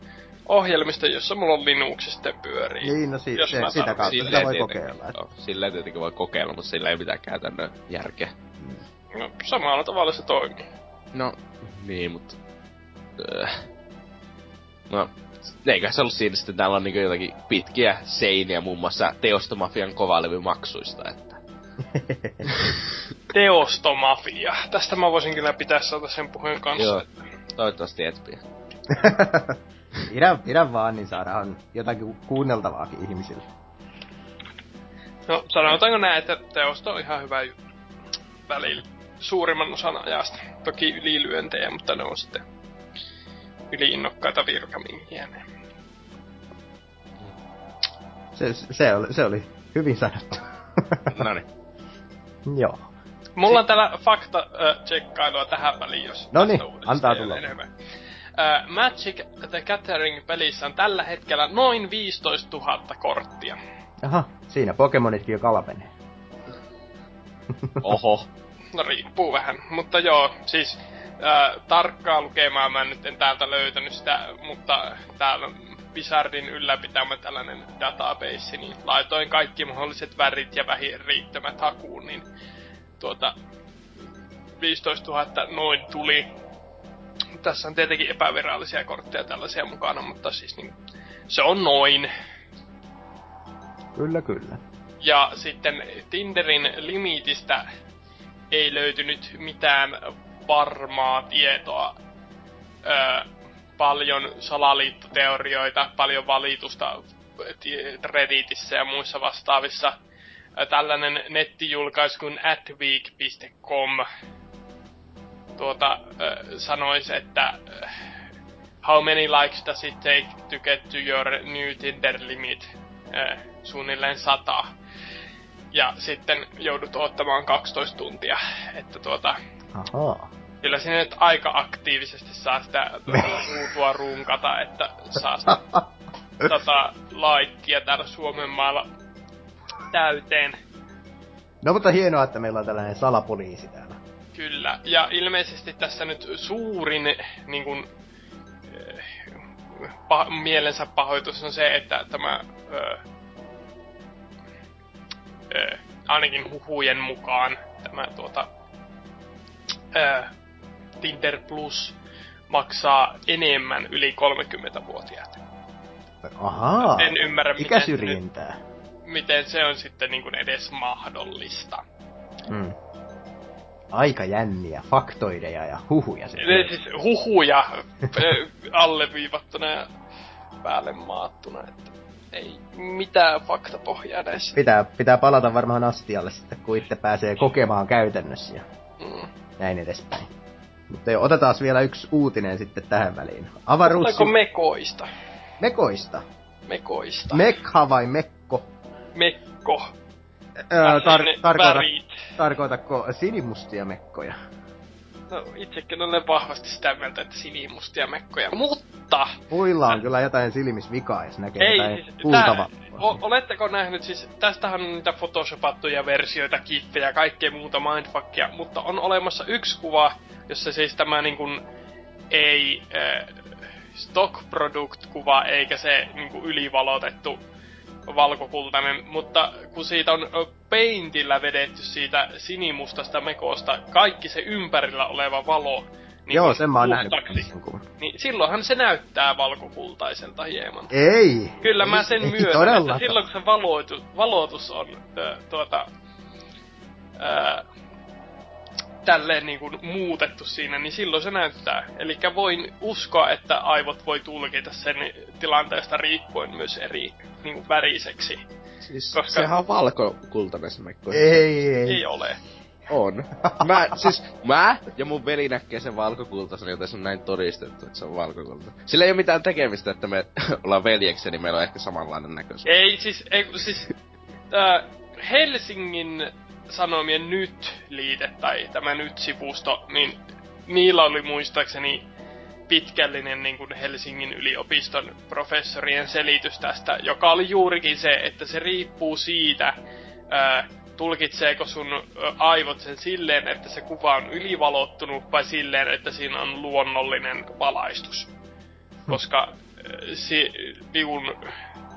ohjelmisto, jossa mulla on Linux sitten pyörii. Niin, no si- Jos se, mä sitä kautta sitä voi tietenkin- kokeilla. että- Joo, silleen tietenkin voi kokeilla, mutta sillä ei mitään käytännön järkeä. No, samalla tavalla se toimii. No, niin, mutta... Öö. No, eikä se ollut siinä sitten täällä on niinku jotakin pitkiä seiniä muun muassa Teostomafian kovalevymaksuista, että... <laughs> Teostomafia. Tästä mä voisin kyllä pitää saada sen puheen kanssa. Joo. Toivottavasti et pidä. <laughs> pidä, pidä vaan, niin saadaan jotakin ku- kuunneltavaakin ihmisille. No, sanotaanko näin, että teosto on ihan hyvä juttu. Välillä suurimman osan ajasta. Toki ylilyöntejä, mutta ne on sitten yliinnokkaita virkamiehiä. Se, se, oli, se oli hyvin sanottu. Noniin. <laughs> Joo. Mulla on täällä fakta-tsekkailua tähän väliin, jos No niin, antaa tulla. enemmän. Ö, Magic the Gathering-pelissä on tällä hetkellä noin 15 000 korttia. Aha, siinä Pokemonitkin jo kalpenee. <laughs> Oho. No riippuu vähän, mutta joo, siis ää, tarkkaa lukemaa mä nyt en täältä löytänyt sitä, mutta täällä Wizardin ylläpitämä tällainen database, niin laitoin kaikki mahdolliset värit ja vähin riittämät hakuun, niin tuota 15 000 noin tuli. Tässä on tietenkin epävirallisia kortteja tällaisia mukana, mutta siis niin, se on noin. Kyllä, kyllä. Ja sitten Tinderin limitistä ei löytynyt mitään varmaa tietoa. Öö, paljon salaliittoteorioita, paljon valitusta ti- Redditissä ja muissa vastaavissa tällainen nettijulkaisu kuin atweek.com tuota, sanoisi, että how many likes does it take to get to your new Tinder limit? Suunnilleen sata. Ja sitten joudut odottamaan 12 tuntia. Että tuota, Ahaa. kyllä sinne nyt aika aktiivisesti saa sitä ruutua runkata, että saa <laughs> sitä tota, laikkia täällä Suomen maalla täyteen. No mutta hienoa, että meillä on tällainen salapoliisi täällä. Kyllä, ja ilmeisesti tässä nyt suurin niin kun, pa- mielensä pahoitus on se, että tämä ö, ö, ainakin huhujen mukaan tämä tuota, ö, Tinder Plus maksaa enemmän yli 30-vuotiaat. Ahaa. En ymmärrä, miten nyt. Miten se on sitten niin kuin edes mahdollista. Mm. Aika jänniä faktoideja ja huhuja. Ne siis huhuja alleviivattuna ja päälle maattuna, että ei mitään faktapohjaa näissä. Pitää, pitää palata varmaan astialle sitten, kun itse pääsee kokemaan käytännössä ja Mm. näin edespäin. Mutta jo, otetaan vielä yksi uutinen sitten tähän väliin. Avaruus... Oliko mekoista? Mekoista. Mekoista. Mekha vai mekko? Mekko. Öö, tar- tarkoita, värit. tarkoitatko sinimustia mekkoja? No itsekin olen vahvasti sitä mieltä, että sinimustia mekkoja. Mutta! Muilla on kyllä jotain silmisvikaa, jos näkee Ei, jotain siis, kultava. o, oletteko nähnyt siis, tästähän on niitä photoshopattuja versioita, kiffejä ja kaikkea muuta mindfuckia, mutta on olemassa yksi kuva, jossa siis tämä niin kuin ei äh, stock product kuva eikä se niin kuin ylivalotettu valkokultainen, mutta kun siitä on ö, paintillä vedetty siitä sinimustasta mekosta kaikki se ympärillä oleva valo niin Joo, sen mä oon nähnyt. sen kuvan. niin silloinhan se näyttää valkokultaiselta hieman. Ei! Kyllä mä ei, sen ei myönnän, että silloin kun se valoitu, valotus on ö, tuota, ö, tälleen niin kuin muutettu siinä, niin silloin se näyttää. Eli voin uskoa, että aivot voi tulkita sen tilanteesta riippuen myös eri niin kuin väriseksi. Siis Koska- sehän on valkokultainen se mekko. Ei, ei. Ei ole. On. Mä, siis, mä ja mun veli näkee sen valkokultaisen, joten se on näin todistettu, että se on valkokulta. Sillä ei ole mitään tekemistä, että me <laughs> ollaan veljeksiä, niin meillä on ehkä samanlainen näköisyys. Ei, siis, ei, siis äh, Helsingin Sanomien Nyt-liite tai tämä Nyt-sivusto, niin niillä oli muistaakseni pitkällinen niin kuin Helsingin yliopiston professorien selitys tästä, joka oli juurikin se, että se riippuu siitä, äh, tulkitseeko sun aivot sen silleen, että se kuva on ylivalottunut vai silleen, että siinä on luonnollinen valaistus. Koska ö, si, niun,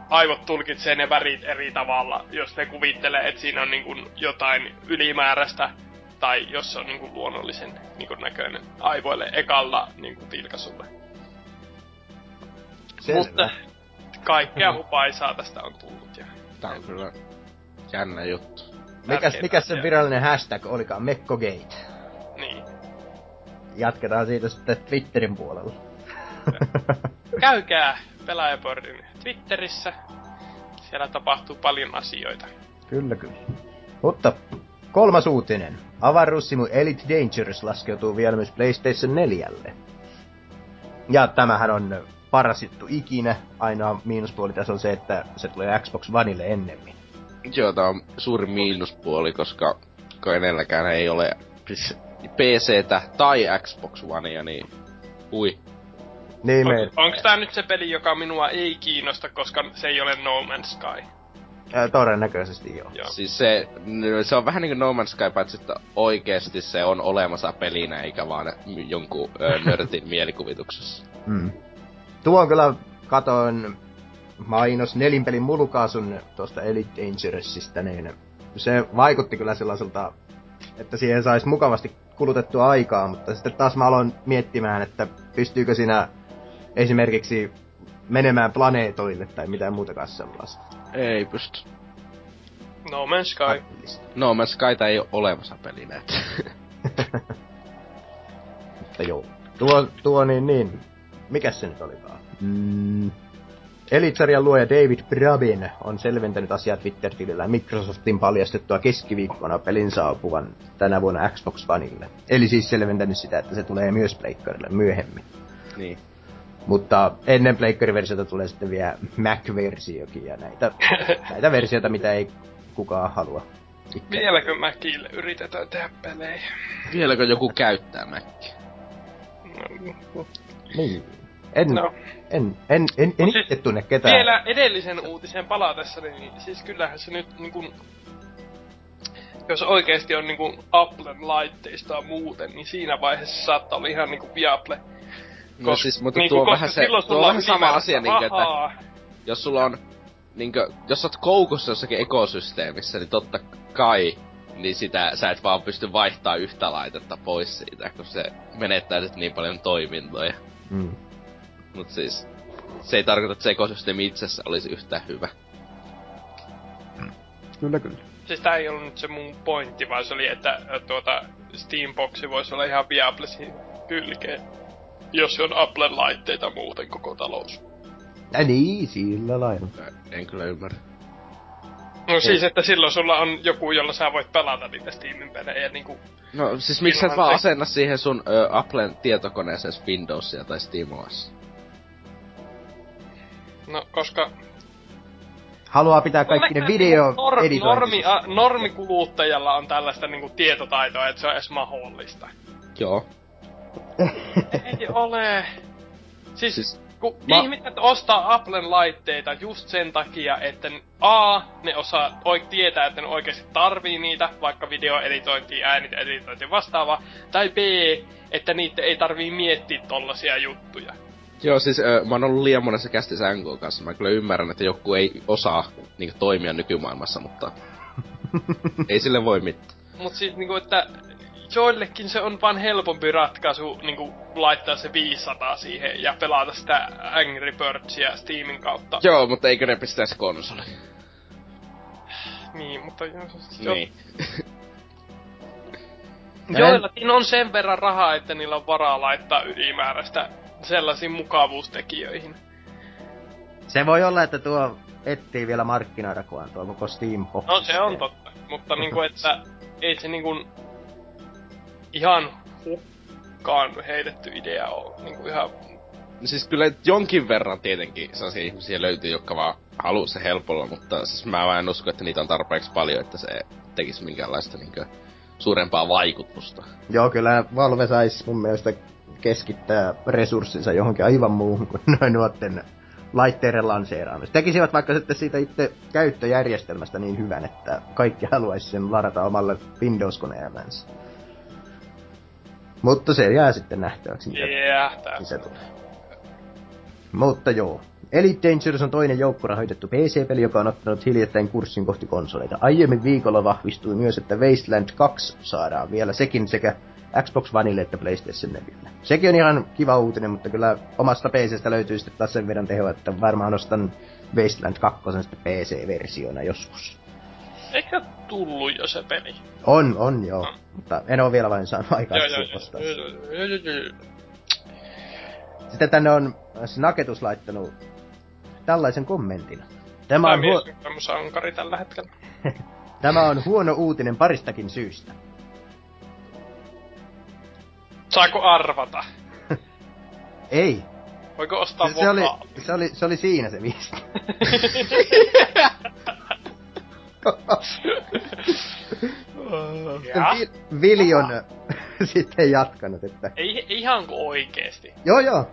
aivot tulkitsee ne värit eri tavalla, jos ne kuvittelee, että siinä on niin kuin jotain ylimääräistä tai jos se on niin kuin luonnollisen niin kuin näköinen aivoille ekalla niin kuin vilkaisulle. Selvä. Mutta kaikkea hupaisaa tästä on tullut. Ja Tää on kyllä jännä juttu. Mikäs, mikäs se asioita. virallinen hashtag olikaan? Mekkogate. niin. Jatketaan siitä sitten Twitterin puolella. Käykää Pelaajaboardin Twitterissä. Siellä tapahtuu paljon asioita. kyllä, kyllä. Mutta kolmas uutinen. Avaruussimu Elite Dangerous laskeutuu vielä myös PlayStation 4. Ja tämähän on paras juttu ikinä. Ainoa miinuspuoli tässä on se, että se tulee Xbox Oneille ennemmin. Joo, tää on suuri miinuspuoli, koska kenelläkään ei ole siis PCtä tai Xbox Onea, niin ui. Niin On, onko tää nyt se peli, joka minua ei kiinnosta, koska se ei ole No Man's Sky? ää, todennäköisesti joo. Joo. Siis se, se on vähän niinku No Man's Sky, paitsi että oikeesti se on olemassa pelinä, eikä vaan jonkun ö, <laughs> nörtin mielikuvituksessa. Mm. Tuo on kyllä, katoin mainos nelinpelin mulukaasun tuosta Elite Dangerousista, niin se vaikutti kyllä sellaiselta, että siihen saisi mukavasti kulutettua aikaa, mutta sitten taas mä aloin miettimään, että pystyykö siinä esimerkiksi menemään planeetoille tai mitään muutakaan sellaista. Ei pysty. No Man's Sky. No Man's Skyta ei ole olemassa pelinä. et. Mutta joo. Tuo, tuo niin, niin. Mikäs se nyt olikaan? Mm, Elitsarjan luoja David Braben on selventänyt asiaa Twitter-tilillä Microsoftin paljastettua keskiviikkona pelin saapuvan tänä vuonna Xbox Oneille. Eli siis selventänyt sitä, että se tulee myös Pleikkarille myöhemmin. Niin. Mutta ennen Pleikkari-versiota tulee sitten vielä Mac-versiokin ja näitä, <laughs> näitä versioita, mitä ei kukaan halua. Ikään. Vieläkö Mäkille yritetään tehdä pelejä? Vieläkö joku käyttää Mäkkiä? No, Niin. En, No. en, en, en, en Mut siis itse tunne ketään. Vielä edellisen uutisen palatessa, niin siis kyllähän se nyt niin kuin, jos oikeesti on niinku Applen laitteistoa muuten, niin siinä vaiheessa saattaa olla ihan niinku Viaple. No siis, mutta niinku, tuo on vähän se, tuo on vähän sama asia niinkö, että jos sulla on, niinkö, jos sä oot koukussa jossakin ekosysteemissä, niin totta kai, niin sitä sä et vaan pysty vaihtaa yhtä laitetta pois siitä, kun se menettää nyt niin paljon toimintoja. Mm. Mut siis, se ei tarkoita, että se ekosysteemi itsessä olisi yhtä hyvä. Kyllä, kyllä. Siis tää ei ollut nyt se mun pointti, vaan se oli, että ö, tuota Steamboxi voisi olla ihan Viaplesin kylkeen. Jos on Applen laitteita muuten koko talous. Ja niin, sillä lailla. En kyllä ymmärrä. No siis, että silloin sulla on joku, jolla sä voit pelata niitä Steamin pelejä niinku... No siis miksi sä vaan te- asenna siihen sun ö, Applen tietokoneeseen Windowsia tai SteamOS? No, koska... Haluaa pitää kaikki ne video Nor- normi, editointisessa. a, normikuluttajalla on tällaista niinku tietotaitoa, että se on edes mahdollista. Joo. Ei ole. Siis, Siis- kun mä- ihmiset ostaa Applen laitteita just sen takia, että A, ne osaa oi, tietää, että ne oikeasti tarvii niitä, vaikka videoeditointia, ääniteditointia ja vastaavaa, tai B, että niitä ei tarvii miettiä tollasia juttuja. Joo, siis ö, mä oon ollut liian monessa kästissä NK kanssa. Mä kyllä ymmärrän, että joku ei osaa niinku, toimia nykymaailmassa, mutta <laughs> ei sille voi mitään. Mut siis niinku, että joillekin se on vaan helpompi ratkaisu niinku laittaa se 500 siihen ja pelata sitä Angry Birdsia Steamin kautta. Joo, mutta eikö ne pistäisi konsoli? Niin, mutta jo, jo, Niin. <laughs> joillakin on sen verran rahaa, että niillä on varaa laittaa ylimääräistä sellaisiin mukavuustekijöihin. Se voi olla, että tuo etsii vielä markkinoida, kun on tuo koko Steam. No se on totta, mutta niinku, että ei se niinku ihan hukkaan heitetty idea ole niinku ihan... No siis kyllä jonkin verran tietenkin sellaisia ihmisiä löytyy, jotka vaan haluaa se helpolla, mutta siis mä vaan en usko, että niitä on tarpeeksi paljon, että se tekisi minkäänlaista niinkö suurempaa vaikutusta. Joo, kyllä Valve sais mun mielestä keskittää resurssinsa johonkin aivan muuhun kuin <laughs> noin nuotten laitteiden lanseeraamista. Tekisivät vaikka sitten siitä itse käyttöjärjestelmästä niin hyvän, että kaikki haluaisi sen ladata omalle Windows-koneellensa. Mutta se jää sitten nähtäväksi, mitä Jäähtää. se tulee. Mutta joo. Elite Dangerous on toinen joukkorahoitettu PC-peli, joka on ottanut hiljattain kurssin kohti konsoleita. Aiemmin viikolla vahvistui myös, että Wasteland 2 saadaan vielä sekin sekä Xbox Oneille että PlayStation 4. Sekin on ihan kiva uutinen, mutta kyllä omasta PCstä löytyy sitten taas sen verran tehoa, että varmaan ostan Wasteland 2 sitten PC-versiona joskus. Eikö tullu jo se peli? On, on joo, mutta en ole vielä vain saanut aikaa Joo, joo, joo, joo, joo. Sitten tänne on Snaketus laittanut tällaisen kommentin. Tämä Tämä on, huo- tällä hetkellä. <laughs> Tämä on huono uutinen paristakin syystä. Saako arvata? <laughs> Ei. Voiko ostaa Se, se, oli, se, oli, se oli siinä se viesti. <laughs> Ja? Vi- Viljon <laughs> sitten jatkanut, että Ei, ihan kuin oikeesti. joo joo,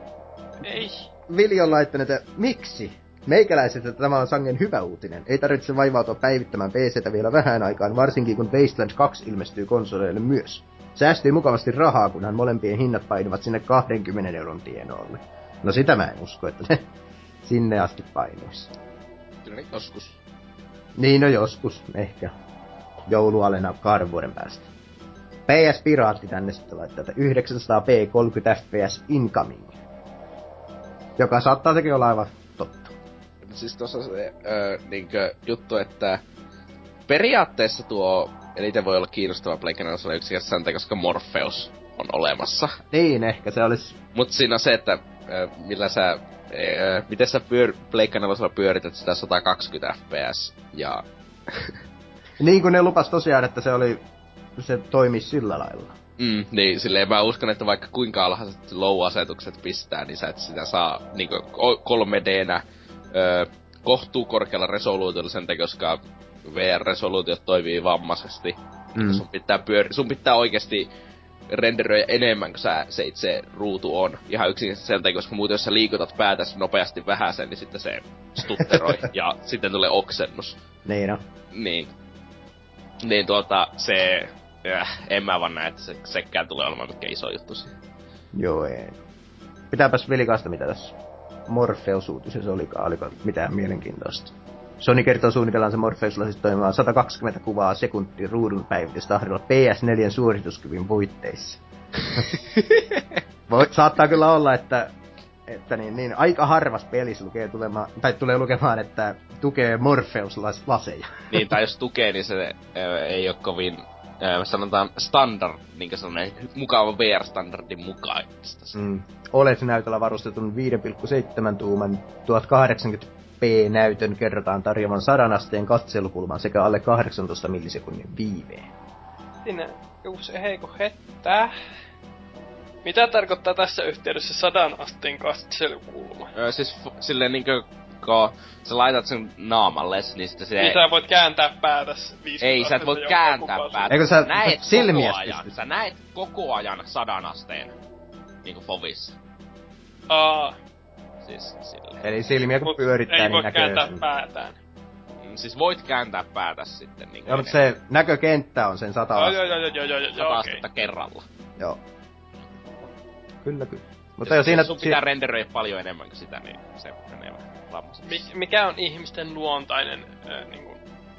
Ei. Viljo on laittanut, että miksi? Meikäläiset, että tämä on sangen hyvä uutinen. Ei tarvitse vaivautua päivittämään PCtä vielä vähän aikaan, varsinkin kun Wasteland 2 ilmestyy konsoleille myös. Säästyy mukavasti rahaa, kunhan molempien hinnat painuvat sinne 20 euron tienoille. No sitä mä en usko, että ne <laughs> sinne asti painuisi. Kyllä joskus. Niin no joskus, ehkä. Joulualena kahden vuoden päästä. PS Piraatti tänne sitten laittaa, että 900p 30 fps incoming. Joka saattaa sekin olla aivan totta. Siis tossa se öö, niinkö juttu, että periaatteessa tuo eniten voi olla kiinnostava Pleikkana osalle yksinkertaisesti koska Morpheus on olemassa. Niin, ehkä se olisi... Mut siinä on se, että millä sä, ö, miten sä pyör, Pleikka nelosella pyörität sitä 120 fps ja <laughs> Niin kuin ne lupas tosiaan, että se oli, se toimi sillä lailla. Mm, niin silleen mä uskon, että vaikka kuinka alhaiset low-asetukset pistää, niin sä et sitä saa niinku 3Dnä ö, kohtuu korkealla resoluutiolla sen takia, koska VR-resoluutiot toimii vammaisesti. Mm. Sun pitää, pyöri- sun pitää oikeasti renderöidä enemmän kuin sä, se itse ruutu on. Ihan yksinkertaisesti sen takia, koska muuten jos sä liikutat päätäs nopeasti vähäsen, niin sitten se stutteroi <laughs> ja sitten tulee oksennus. Niin no. Niin. Niin tuota, se... Äh, en mä vaan näe, että se, sekään tulee olemaan mikään iso juttu siihen. Joo ei. Pitääpäs vilikaista mitä tässä Morpheus-uutisessa olikaan, oliko mitään mielenkiintoista. Sony kertoo suunnitellaan Morpheusilla siis toimimaan 120 kuvaa sekunti ruudun päivitystahdilla PS4 suorituskyvyn puitteissa. <laughs> Voi, saattaa kyllä olla, että, että niin, niin, aika harvas pelissä lukee tulemaan, tai tulee lukemaan, että tukee Morpheus-laseja. niin, tai jos <laughs> tukee, niin se äh, ei ole kovin äh, sanotaan standard, niin sellainen mukava VR-standardin mukaista. Mm. OLED-näytöllä varustetun 5,7 tuuman 1080p-näytön kerrotaan tarjoavan 100 asteen katselukulman sekä alle 18 millisekunnin viiveen. Siinä joku se heiko hettää. Mitä tarkoittaa tässä yhteydessä sadan asteen katselukulma? Öö, siis f- silleen niinkö, kun sä laitat sen naamalle, niin sitten se... Niin sä voit kääntää päätäs 50 Ei, sä et voi kääntää päätä. Eikö sä näet silmiä koko ajan, sä näet koko ajan sadan asteen niinku fovissa. Aa. Siis silleen. Eli silmiä kun Mut pyörittää, ei niin voi näkee kääntää sen. päätään. Mm, Siis voit kääntää päätä sitten niinku Joo, mutta se näkökenttä on sen 100 Joo, astetta. joo, joo, joo, joo, joo, sata joo, okei. astetta kerralla. Joo. Kyllä, kyllä. Mutta jo jos siinä... sun pitää renderöidä paljon enemmän kuin sitä, niin se menee vähän. Mik, mikä on ihmisten luontainen äh, niinku...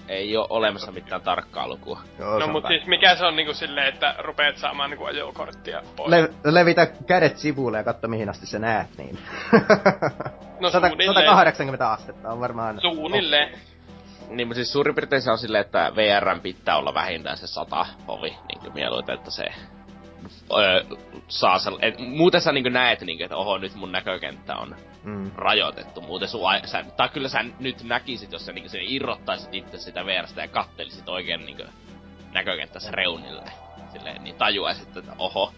Ei oo olemassa mitään tarkkaa lukua. Joo, No se on mut pä- siis mikä se on niinku silleen, että rupeat saamaan niinku ajokorttia pois? Le- levitä kädet sivuille ja katso mihin asti sä näet, niin. <laughs> No 100, suunnilleen. 180 astetta on varmaan... Suunnilleen. Niin, mutta siis suurin piirtein se on silleen, että VRn pitää olla vähintään se sata ovi, niin mieluiten, että se öö, saa sel- et, muuten sä niin näet, niin kuin, että oho, nyt mun näkökenttä on Mm. rajoitettu. Muuten sun, ai- sä, tai kyllä sä nyt näkisit, jos sä niin sen irrottaisit itse sitä VRstä ja kattelisit oikein niin näkökenttässä reunille. Silleen, niin tajuaisit, että oho.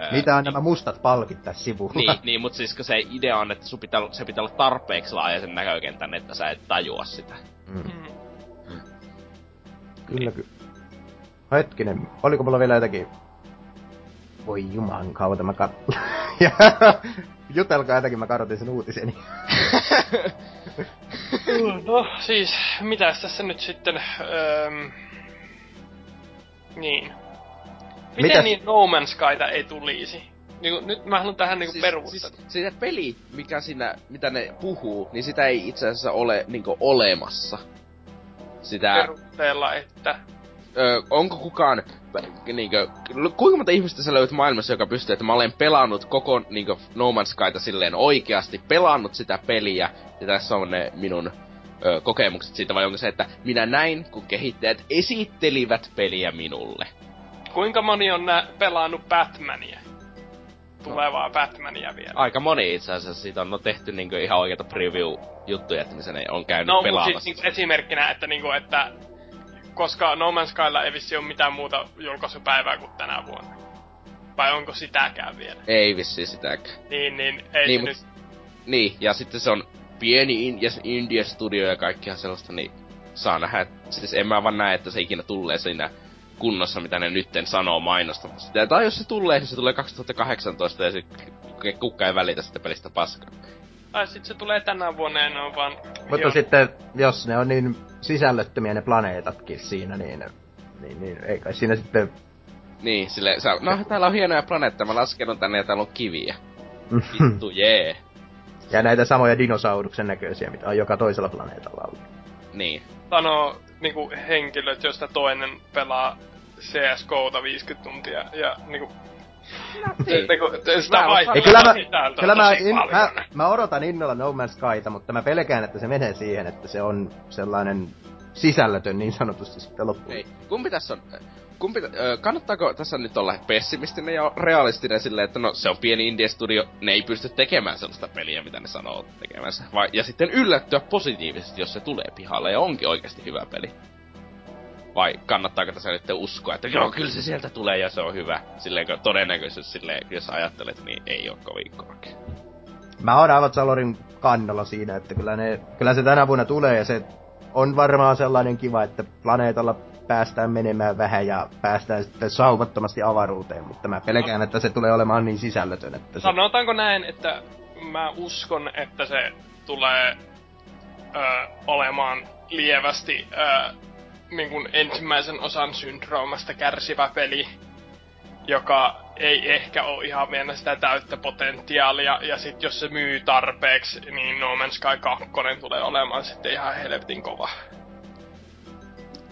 Öö, Mitä on nämä mustat palkit tässä sivulla? niin, niin, mutta siis se idea on, että sun pitää, se pitää olla tarpeeksi laaja sen näkökentän, että sä et tajua sitä. Mm. Mm. Kyllä, kyllä. Hetkinen, oliko mulla vielä jotakin... Voi juman kautta mä kat... <laughs> ja jutelkaa jotakin, mä karotin sen uutiseni. <laughs> No siis, mitäs tässä nyt sitten... Öö, niin. Miten Mitäs- niin No Man's Skyta ei tulisi? Niinku, nyt mä haluan tähän niinku siis, perustaa. siis, sitä peli, mikä siinä, mitä ne puhuu, niin sitä ei itse asiassa ole niinku olemassa. Sitä, Perusteella, että... ö, onko kukaan, niinkö, kuinka monta ihmistä sä löyt maailmassa, joka pystyy, että mä olen pelannut koko niinkö No Man's Skyta silleen oikeasti, pelannut sitä peliä, ja tässä on ne minun ö, kokemukset siitä, vai onko se, että minä näin, kun kehittäjät esittelivät peliä minulle. Kuinka moni on nä- pelannut Batmania? Tulevaa Batmania vielä. Aika moni itse asiassa siitä on no, tehty niinku ihan oikeita preview-juttuja, että missä ne on käynyt No, pelaamassa. siis niinku esimerkkinä, että niinku, että... Koska No Man's Skylla ei vissi ole mitään muuta julkaisupäivää kuin tänä vuonna. Vai onko sitäkään vielä? Ei vissiin sitäkään. Niin, niin ei Niin, se mut- nyt... Niin, ja sitten se on pieni in- ja India Studio ja kaikkia sellaista, niin saa nähdä. Siis en mä vaan näe, että se ikinä tulee siinä kunnossa, mitä ne nytten sanoo mainostamassa. sitä. Tai jos se tulee, niin se tulee 2018 ja se kukka ei välitä sitä pelistä paskaa. Tai sit se tulee tänä vuonna ja ne on vaan... Mutta Joo. sitten, jos ne on niin sisällöttömiä ne planeetatkin siinä, niin, niin, niin ei kai siinä sitten... Niin, sille sä, no täällä on hienoja planeetteja, mä laskenut tänne ja täällä on kiviä. <laughs> Vittu, jee. ja näitä samoja dinosauruksen näköisiä, mitä on joka toisella planeetalla ollut. Niin. sanoo niinku henkilöt, joista toinen pelaa CSGOta 50 tuntia ja niinku... Niin. sitä vaihtelua kyllä mä, sisältöä kyllä mä, tosi in, paljon. mä, mä, odotan innolla No Man's Skyta, mutta mä pelkään, että se menee siihen, että se on sellainen sisällötön niin sanotusti sitten loppuun. Ei. Kumpi tässä on? Kumpi, ö, kannattaako tässä nyt olla pessimistinen ja realistinen silleen, että no se on pieni indie-studio, ne ei pysty tekemään sellaista peliä, mitä ne sanoo tekemänsä. Vai, ja sitten yllättyä positiivisesti, jos se tulee pihalle ja onkin oikeasti hyvä peli. Vai kannattaako tässä nyt uskoa, että joo, kyllä se sieltä tulee ja se on hyvä. Silleen, kun todennäköisesti silleen, jos ajattelet, niin ei ole kovin korkea. Mä oon aivan Salorin kannalla siinä, että kyllä, ne, kyllä se tänä vuonna tulee ja se on varmaan sellainen kiva, että planeetalla päästään menemään vähän ja päästään sitten sauvattomasti avaruuteen, mutta mä pelkään, että se tulee olemaan niin sisällötön. Että se... Sanotaanko näin, että mä uskon, että se tulee ö, olemaan lievästi ö, niin kuin ensimmäisen osan syndroomasta kärsivä peli, joka ei ehkä ole ihan vielä sitä täyttä potentiaalia, ja sit jos se myy tarpeeksi, niin No Man's Sky 2 tulee olemaan sitten ihan helvetin kova.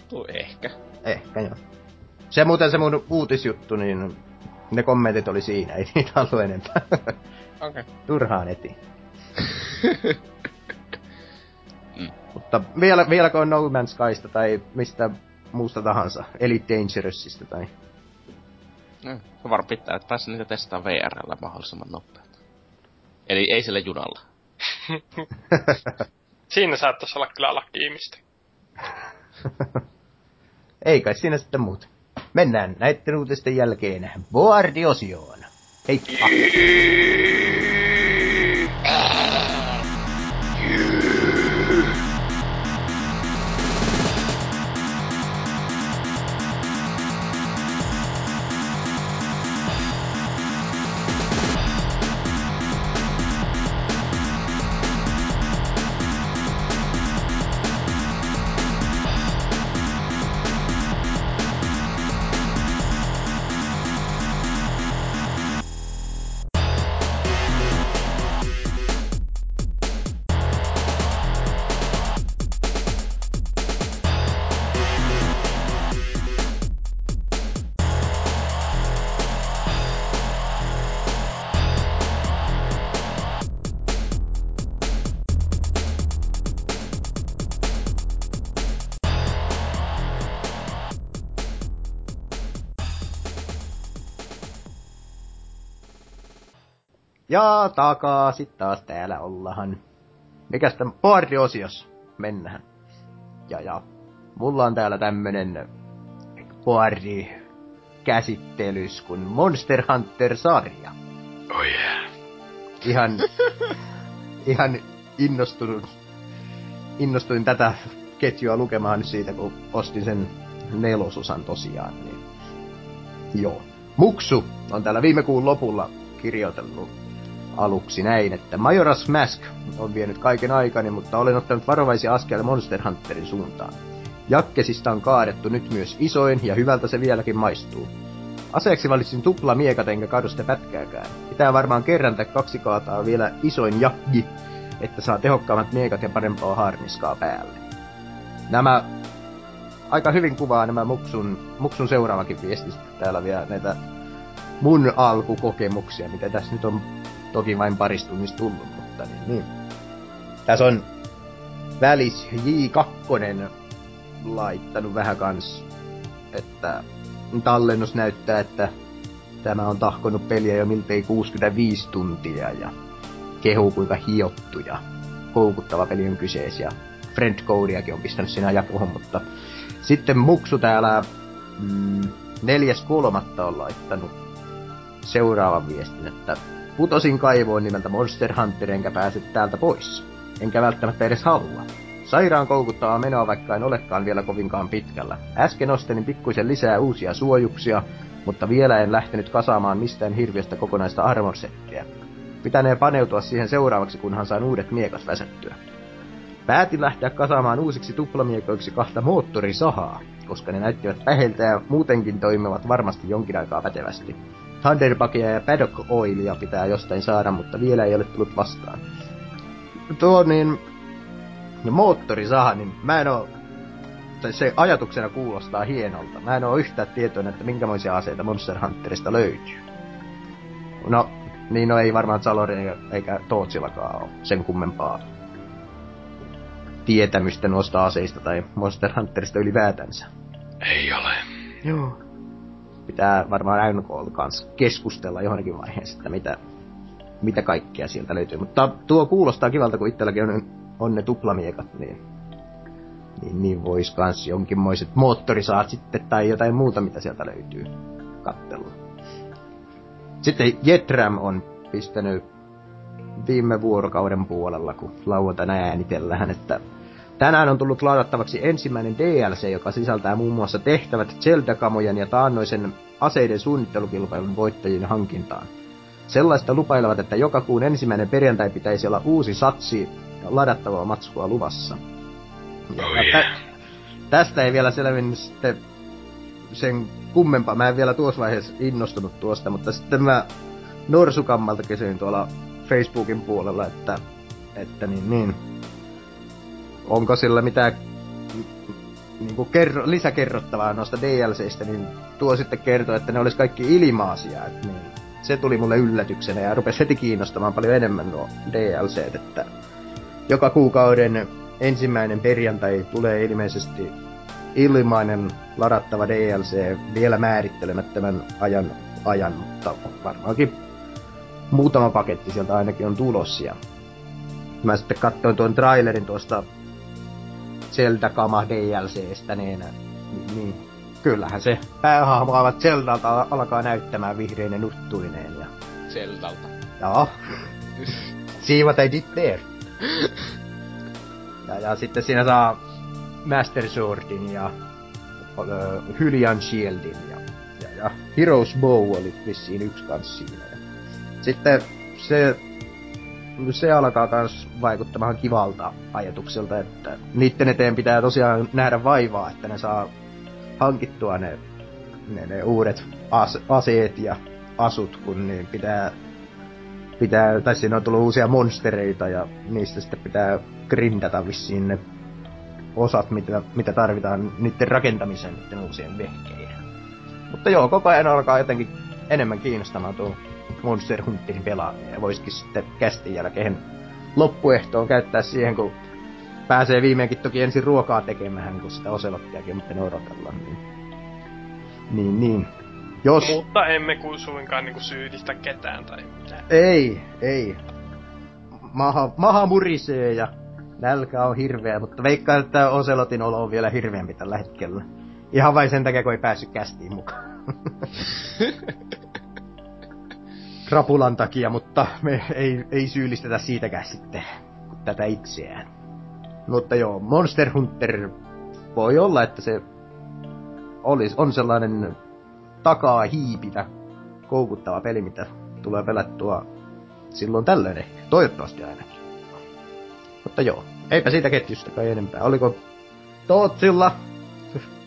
Tuo ehkä. Ehkä joo. Se muuten se mun uutisjuttu, niin ne kommentit oli siinä, <laughs> ei niitä ollut enempää. Okei. Okay. Turhaan eti. <laughs> Mutta vielä, vieläkö on No Man's Skysta tai mistä muusta tahansa, Elite Dangerousista tai... No, se varmaan pitää, että pääsee niitä testaa VRllä mahdollisimman nopeasti. Eli ei sille junalla. <laughs> Siinä saattaisi olla kyllä lakki ihmistä. <laughs> Ei kai siinä sitten muuta. Mennään näiden uutisten jälkeen Boardiosioon. Heippa! <laughs> Ja takaisin taas täällä ollaan. Mikäs tämän boardi-osios mennään. Ja ja, mulla on täällä tämmönen boardi käsittelys kuin Monster Hunter-sarja. Oh yeah. Ihan, ihan innostunut, innostuin tätä ketjua lukemaan siitä, kun ostin sen nelososan tosiaan. Niin. Joo. Muksu on täällä viime kuun lopulla kirjoitellut aluksi näin, että Majora's Mask on vienyt kaiken aikani, mutta olen ottanut varovaisia askelia Monster Hunterin suuntaan. Jakkesista on kaadettu nyt myös isoin, ja hyvältä se vieläkin maistuu. Aseeksi valitsin tupla miekat enkä kadu sitä pätkääkään. Pitää varmaan kerran tai kaksi kaataa vielä isoin jakki, että saa tehokkaammat miekat ja parempaa harniskaa päälle. Nämä aika hyvin kuvaa nämä Muksun, Muksun seuraavakin viestistä täällä vielä näitä mun alkukokemuksia, mitä tässä nyt on Toki vain paristunnista tullut, mutta niin, niin. Tässä on välis J2 laittanut vähän kans, että tallennus näyttää, että tämä on tahkonut peliä jo miltei 65 tuntia ja kehu kuinka hiottu ja koukuttava peli on kyseessä ja Friend Codeakin on pistänyt siinä jakuhon, mutta sitten Muksu täällä mm, neljäs kolmatta on laittanut seuraavan viestin, että Putosin kaivoon nimeltä Monster Hunter enkä pääse täältä pois. Enkä välttämättä edes halua. Sairaan koukuttavaa menoa vaikka en olekaan vielä kovinkaan pitkällä. Äsken ostelin pikkuisen lisää uusia suojuksia, mutta vielä en lähtenyt kasaamaan mistään hirviöstä kokonaista armorsettiä. Pitänee paneutua siihen seuraavaksi, kunhan saan uudet miekat väsettyä. Päätin lähteä kasaamaan uusiksi tuplamiekoiksi kahta moottorisahaa, koska ne näyttivät päheltä ja muutenkin toimivat varmasti jonkin aikaa pätevästi. Thunderbugia ja Paddock Oilia pitää jostain saada, mutta vielä ei ole tullut vastaan. Tuo niin... No moottorisaha, niin mä en oo... Tai se ajatuksena kuulostaa hienolta. Mä en oo yhtään tietoinen, että minkämoisia aseita Monster Hunterista löytyy. No, niin no ei varmaan Zalorin eikä, Tootsillakaan oo sen kummempaa tietämystä noista aseista tai Monster Hunterista ylipäätänsä. Ei ole. Joo. Pitää varmaan NKL kanssa keskustella johonkin vaiheessa, että mitä, mitä kaikkea sieltä löytyy. Mutta tuo kuulostaa kivalta, kun itselläkin on, on ne tuplamiekat, niin, niin, niin vois kans jonkinmoiset moottorisaat sitten tai jotain muuta, mitä sieltä löytyy kattella. Sitten Jetram on pistänyt viime vuorokauden puolella, kun lauantaina äänitellään, että tänään on tullut ladattavaksi ensimmäinen DLC, joka sisältää muun muassa tehtävät Zelda-kamojen ja taannoisen aseiden suunnittelukilpailun voittajien hankintaan. Sellaista lupailevat, että joka kuun ensimmäinen perjantai pitäisi olla uusi satsi ladattavaa matskua luvassa. Ja Oh yeah. tästä ei vielä selvinnyt sitten sen kummempaa. Mä en vielä tuossa vaiheessa innostunut tuosta, mutta sitten mä Norsukammalta kysyin tuolla Facebookin puolella, että, että niin, niin, onko sillä mitään niin kuin kerro, lisäkerrottavaa noista DLCistä, niin tuo sitten kertoi, että ne olisi kaikki ilmaisia. Niin, se tuli mulle yllätyksenä ja rupesi heti kiinnostamaan paljon enemmän nuo DLCt, että joka kuukauden ensimmäinen perjantai tulee ilmeisesti ilmainen ladattava DLC vielä määrittelemättömän ajan, ajan mutta varmaankin muutama paketti sieltä ainakin on tulossa. Mä sitten katsoin tuon trailerin tuosta Zelda Kama DLCstä, niin, niin, niin kyllähän se päähahmo aivan Zeldalta alkaa näyttämään vihreinen nuttuineen. Ja, Zeldalta. ja <laughs> see what I did there. Ja, ja sitten siinä saa Master Swordin ja ö, Hylian Shieldin ja, ja, ja Heroes Bow oli vissiin yksi kans siinä. Ja sitten se, se alkaa kans vaikuttamaan kivalta ajatukselta, että niiden eteen pitää tosiaan nähdä vaivaa, että ne saa hankittua ne, ne, ne uudet as, aseet ja asut, kun niin pitää, pitää, tai siinä on tullut uusia monstereita ja niistä sitten pitää grindata vissiin ne osat, mitä, mitä tarvitaan niiden rakentamiseen niiden uusien vehkeiden. Mutta joo, koko ajan alkaa jotenkin enemmän kiinnostamaan tuo Monster Hunterin pelaaminen. Ja voisikin sitten kästin jälkeen loppuehtoon käyttää siihen, kun pääsee viimeinkin toki ensin ruokaa tekemään, kun sitä oselottiakin mutta odotellaan. Niin, niin, niin. Jos... Mutta emme kuin suinkaan niinku syyllistä ketään tai mitään. Ei, ei. Maha, maha murisee ja nälkä on hirveä, mutta veikkaan, että Oselotin olo on vielä hirveämpi tällä hetkellä. Ihan vain sen takia, kun ei päässyt kästiin mukaan. <laughs> Krapulan takia, mutta me ei, ei syyllistetä siitäkään sitten tätä itseään. Mutta joo, Monster Hunter voi olla, että se olisi, on sellainen takaa hiipivä, koukuttava peli, mitä tulee pelattua silloin tällöin ehkä. Toivottavasti ainakin. Mutta joo, eipä siitä ketjusta kai enempää. Oliko Tootsilla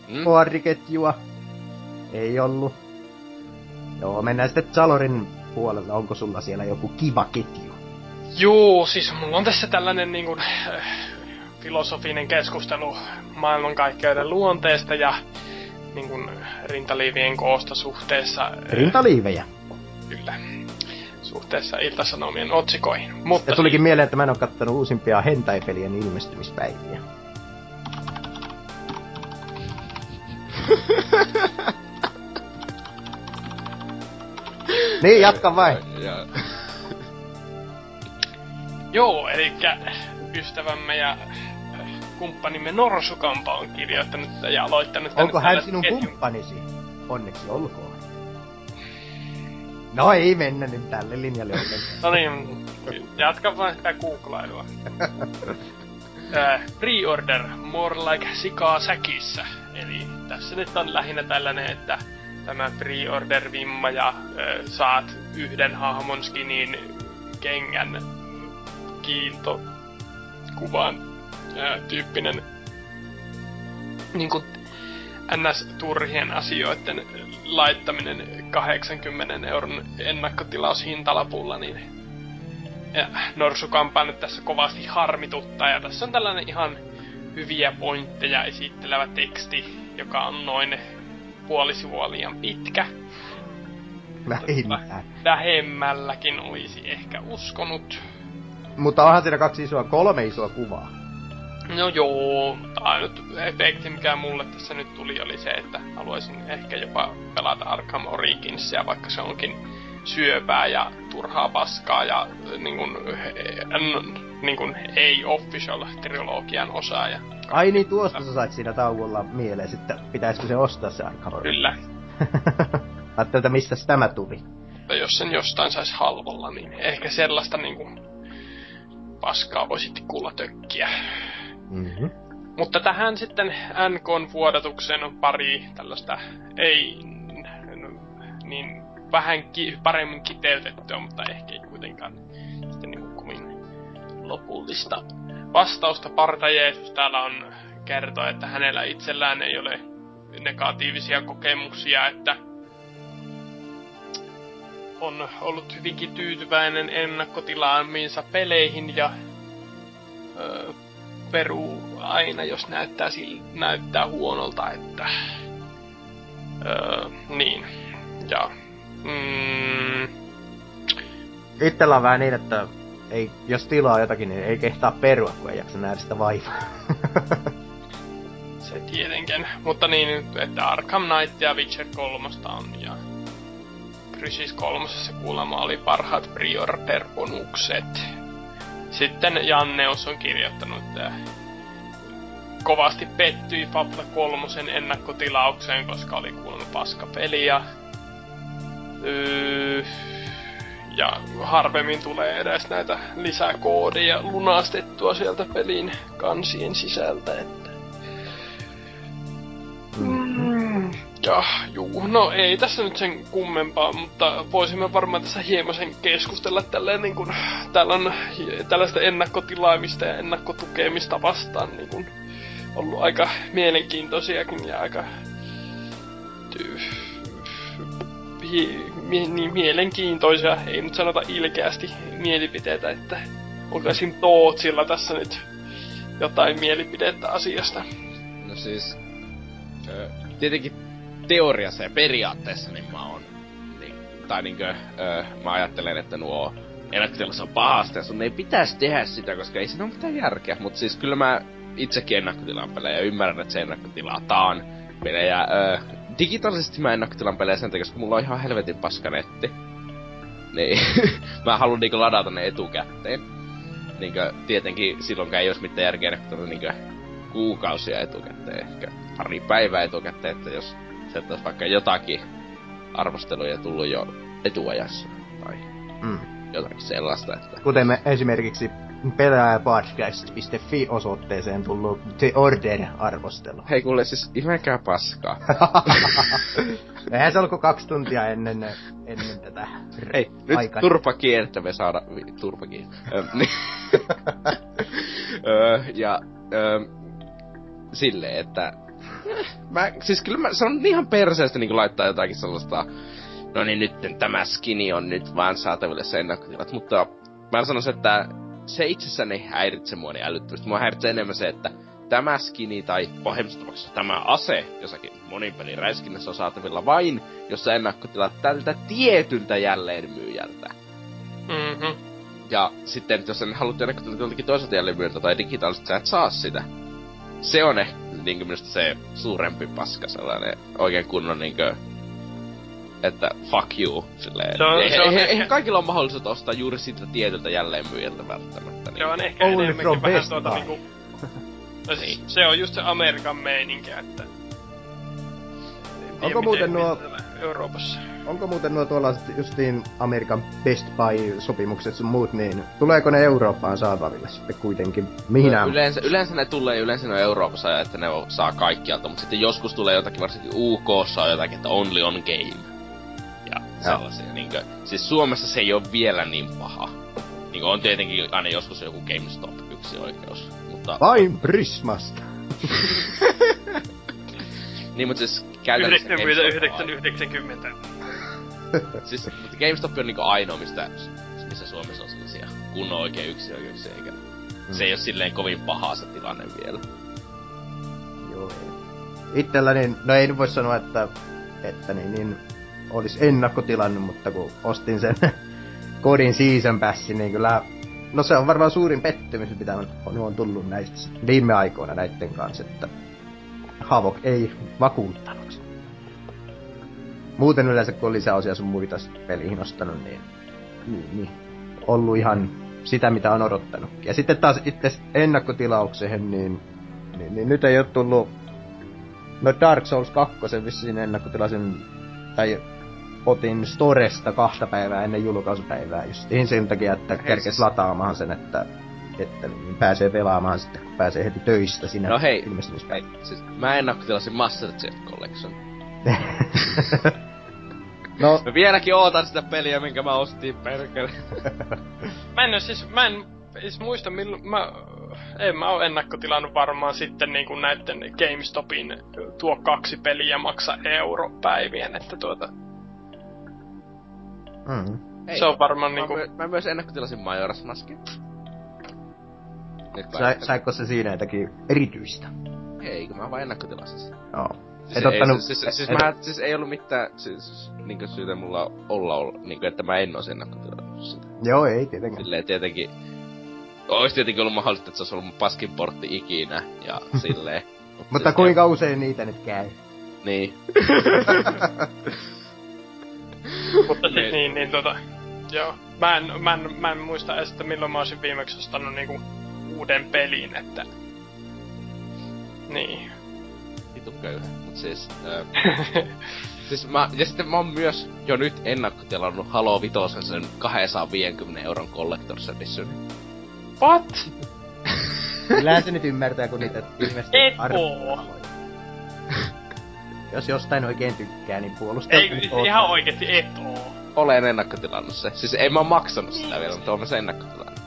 Mm? koariketjua? Ei ollut. Joo, mennään sitten Zalorin puolelle. Onko sulla siellä joku kiva ketju? Joo, siis mulla on tässä tällainen niin kuin, äh, filosofinen keskustelu maailmankaikkeuden luonteesta ja niin kuin, rintaliivien koosta suhteessa... äh, Rintaliivejä. Kyllä. Suhteessa iltasanomien otsikoihin. Mutta Ja tulikin mieleen, että mä en oo kattonut uusimpia hentai-pelien ilmestymispäiviä. <laughs> <laughs> niin, jatka vain. Ja, Joo, eli ystävämme ja äh, kumppanimme Norsukampa on kirjoittanut ja aloittanut Onko hän sinun ketjun. kumppanisi? Onneksi olkoon. No ei mennä nyt tälle linjalle ollenkaan. <laughs> No niin, jatka vaan sitä googlailua. <laughs> Äh, pre-order, more like sikaa säkissä. Eli tässä nyt on lähinnä tällainen, että tämä pre-order-vimma ja äh, saat yhden hahmon skinin kengän kiilto kuvan äh, tyyppinen niin kuin NS-turhien asioiden laittaminen 80 euron ennakkotilaushintalapulla, niin ja nyt tässä kovasti harmituttaa. Ja tässä on tällainen ihan hyviä pointteja esittelevä teksti, joka on noin puoli sivua liian pitkä. Vähintään. Vähemmälläkin olisi ehkä uskonut. Mutta onhan siinä kaksi isoa, kolme isoa kuvaa. No joo, tai nyt efekti mikä mulle tässä nyt tuli oli se, että haluaisin ehkä jopa pelata Arkham Originsia, vaikka se onkin syöpää ja turhaa paskaa ja niin kuin, niin kuin ei official trilogian osa. Ja Ai niin, tuosta sä sait siinä tauolla mieleen, että pitäisikö se ostaa se Arkham. Kyllä. <laughs> Ajattelin, että mistä tämä tuli. Ja jos sen jostain saisi halvalla, niin ehkä sellaista niinku paskaa voisi kuulla tökkiä. Mm-hmm. Mutta tähän sitten NKn vuodatukseen on pari tällaista ei niin vähän ki- paremmin kiteytettyä, mutta ehkä ei kuitenkaan lopullista vastausta. Parta Jeesus täällä on kertoa, että hänellä itsellään ei ole negatiivisia kokemuksia, että on ollut hyvinkin tyytyväinen ennakkotilaamiinsa peleihin ja öö, peruu aina, jos näyttää, sille, näyttää huonolta, että öö, niin. Ja mm, Itsellä on vähän niin, että ei, jos tilaa jotakin, niin ei kehtaa perua, kun ei jaksa nähdä sitä vaivaa. se tietenkin. Mutta niin, että Arkham Knight ja Witcher 3 on ja Crysis 3 kuulemma oli parhaat pre-order-bonukset. Sitten Janneus on kirjoittanut, että kovasti pettyi Fable 3 ennakkotilaukseen, koska oli kuulemma paska peli ja... Öö, ja harvemmin tulee edes näitä lisäkoodia lunastettua sieltä pelin kansien sisältä, että... Mm, ja, juu, no ei tässä nyt sen kummempaa, mutta voisimme varmaan tässä hieman keskustella tälleen niin kuin, täällä on tällaista ennakkotilaamista ja ennakkotukemista vastaan niin kuin, ollut aika mielenkiintoisiakin ja aika tyy, niin mielenkiintoisia, ei nyt sanota ilkeästi mielipiteitä, että esim. Tootsilla tässä nyt jotain mielipidettä asiasta. No siis, tietenkin teoriassa ja periaatteessa niin mä oon, niin, tai niinkö, mä ajattelen, että nuo ennakkotilassa on pahasta ja sun ei pitäisi tehdä sitä, koska ei siinä ole mitään järkeä. Mutta siis kyllä mä itsekin ennakkotilaan pelejä ja ymmärrän, että se ennakkotilataan pelejä. Ö, digitaalisesti mä ennakkotilan pelejä sen takia, koska mulla on ihan helvetin paska netti. Niin, <laughs> mä haluan niinku ladata ne etukäteen. Niinkö, tietenkin silloin ei olisi mitään järkeä ennakkotilla niinkö kuukausia etukäteen, ehkä pari päivää etukäteen, että jos olisi vaikka jotakin arvosteluja tullut jo etuajassa, tai Mm. Jotakin sellaista, että... Kuten me esimerkiksi pelaajapodcast.fi osoitteeseen tullut The Order-arvostelu. Hei kuule siis imekää paskaa. <laughs> Eihän se ollut kuin kaksi tuntia ennen, ennen tätä Hei, nyt aikaa. turpa että me saada... Turpa <laughs> niin. Ja ö, silleen, että... Mä, siis kyllä mä, se on ihan perseestä niin laittaa jotakin sellaista... No niin, nyt tämä skini on nyt vaan saataville se ennakkotilat, mutta mä sanoisin, että se itsessään ei häiritse mua niin älyttömästi. Mua häiritsee enemmän se, että tämä skini tai tapauksessa tämä ase jossakin monin pelin räiskinnässä on saatavilla vain, jos sä ennakkotilat tältä tietyltä jälleenmyyjältä. Mhm. Ja sitten, jos sen haluat ennakkotilat joltakin toiselta jälleenmyyjältä tai digitaalisesti, sä et saa sitä. Se on ehkä niin minusta se suurempi paska, sellainen oikein kunnon niinkö että fuck you, silleen. Se on- Eihän- se on eihän- ehkä- eihän kaikilla on mahdollisuus ostaa juuri siltä tietyltä jälleenmyyjältä välttämättä. Se on Niin. ehkä Only enemmänkin vähän Best tuota niinku... No <laughs> siis, se on just se Amerikan meininki, että... Tiedä, Onko muuten nuo- Euroopassa? Onko muuten nuo tuollaiset justiin Amerikan Best Buy-sopimukset sun muut, niin tuleeko ne Eurooppaan saataville sitten kuitenkin? Mihin nämä? Yleensä, yleensä ne tulee, yleensä ne on Euroopassa, että ne saa kaikkialta, mutta sitten joskus tulee jotakin, varsinkin UKssa jotakin, että only on game. Sellaisia, niinkö, siis Suomessa se ei ole vielä niin paha. Niinkö on tietenkin aina joskus joku GameStop yksi oikeus, mutta... Vain Prismasta. Niin, mutta siis käytännössä 90, GameStop on 90, 90. Siis, mutta GameStop on niinku ainoa, mistä, missä Suomessa on sellaisia kunnon oikein yksioikeuksia, eikä... Se ei ole silleen kovin paha se tilanne vielä. Joo. Itselläni, no ei voi sanoa, että, että niin, niin olisi ennakkotilannut, mutta kun ostin sen <laughs> kodin season passin, niin kyllä no se on varmaan suurin pettymys, mitä on, on tullut näistä viime aikoina näiden kanssa, että Havok ei vakuuttanut. Muuten yleensä kun on lisäosia sun muita peliin ostanut, niin, niin, niin ollut ihan sitä, mitä on odottanut. Ja sitten taas itse ennakkotilaukseen, niin, niin, niin nyt ei ole tullut... No Dark Souls 2 vissiin ennakkotilaisen, tai otin Storesta kahta päivää ennen julkaisupäivää, just sen takia, että kerkes siis... lataamaan sen, että, että niin pääsee pelaamaan sitten, kun pääsee heti töistä sinne No hei, hei siis mä ennakkotilasin Master Chief Collection. <laughs> No. Mä vieläkin ootan sitä peliä, minkä mä ostin, perkele. <laughs> mä en siis, mä en siis muista milloin, mä, en mä oo ennakkotilannut varmaan sitten niinku näitten GameStopin tuo kaksi peliä maksa euro päivien, että tuota... Mm. Se on varmaan niinku... Mä, mä myös ennakkotilasin Majora's Maskin. Sa, saiko se siinä jotakin erityistä? Ei, kun mä vaan ennakkotilasin sen. Joo. Siis, et ei, ottanut... siis, siis, siis, et... mä, siis ei ollut mitään siis, niinku syytä mulla olla, olla niinku, että mä en ois ennakkotilannut sitä. Joo, ei tietenkään. Silleen tietenkin... Ois tietenkin ollut mahdollista, että se olisi ollut mun paskin portti ikinä, ja <laughs> silleen. Mutta siis kuinka usein niitä nyt käy? Niin. <laughs> <laughs> Mutta siis niin, niin tota... Joo. Mä en, mä en, mä en muista edes, että milloin mä olisin viimeksi ostanut niinku uuden pelin, että... Niin vitun köyhä. Mut siis... Äh, <laughs> siis mä, ja sitten mä oon myös jo nyt ennakkotilannut Halo Vitosen sen 250 euron Collector's Edition. What? Kyllähän se <laughs> nyt ymmärtää, kun niitä ilmeisesti arvoa. Jos jostain oikein tykkää, niin puolustaa. Ei, siis ihan oikeesti et oo. Olen ennakkotilannut se. Siis ei mä oon maksanut sitä niin. vielä, mutta oon mä sen ennakkotilannut.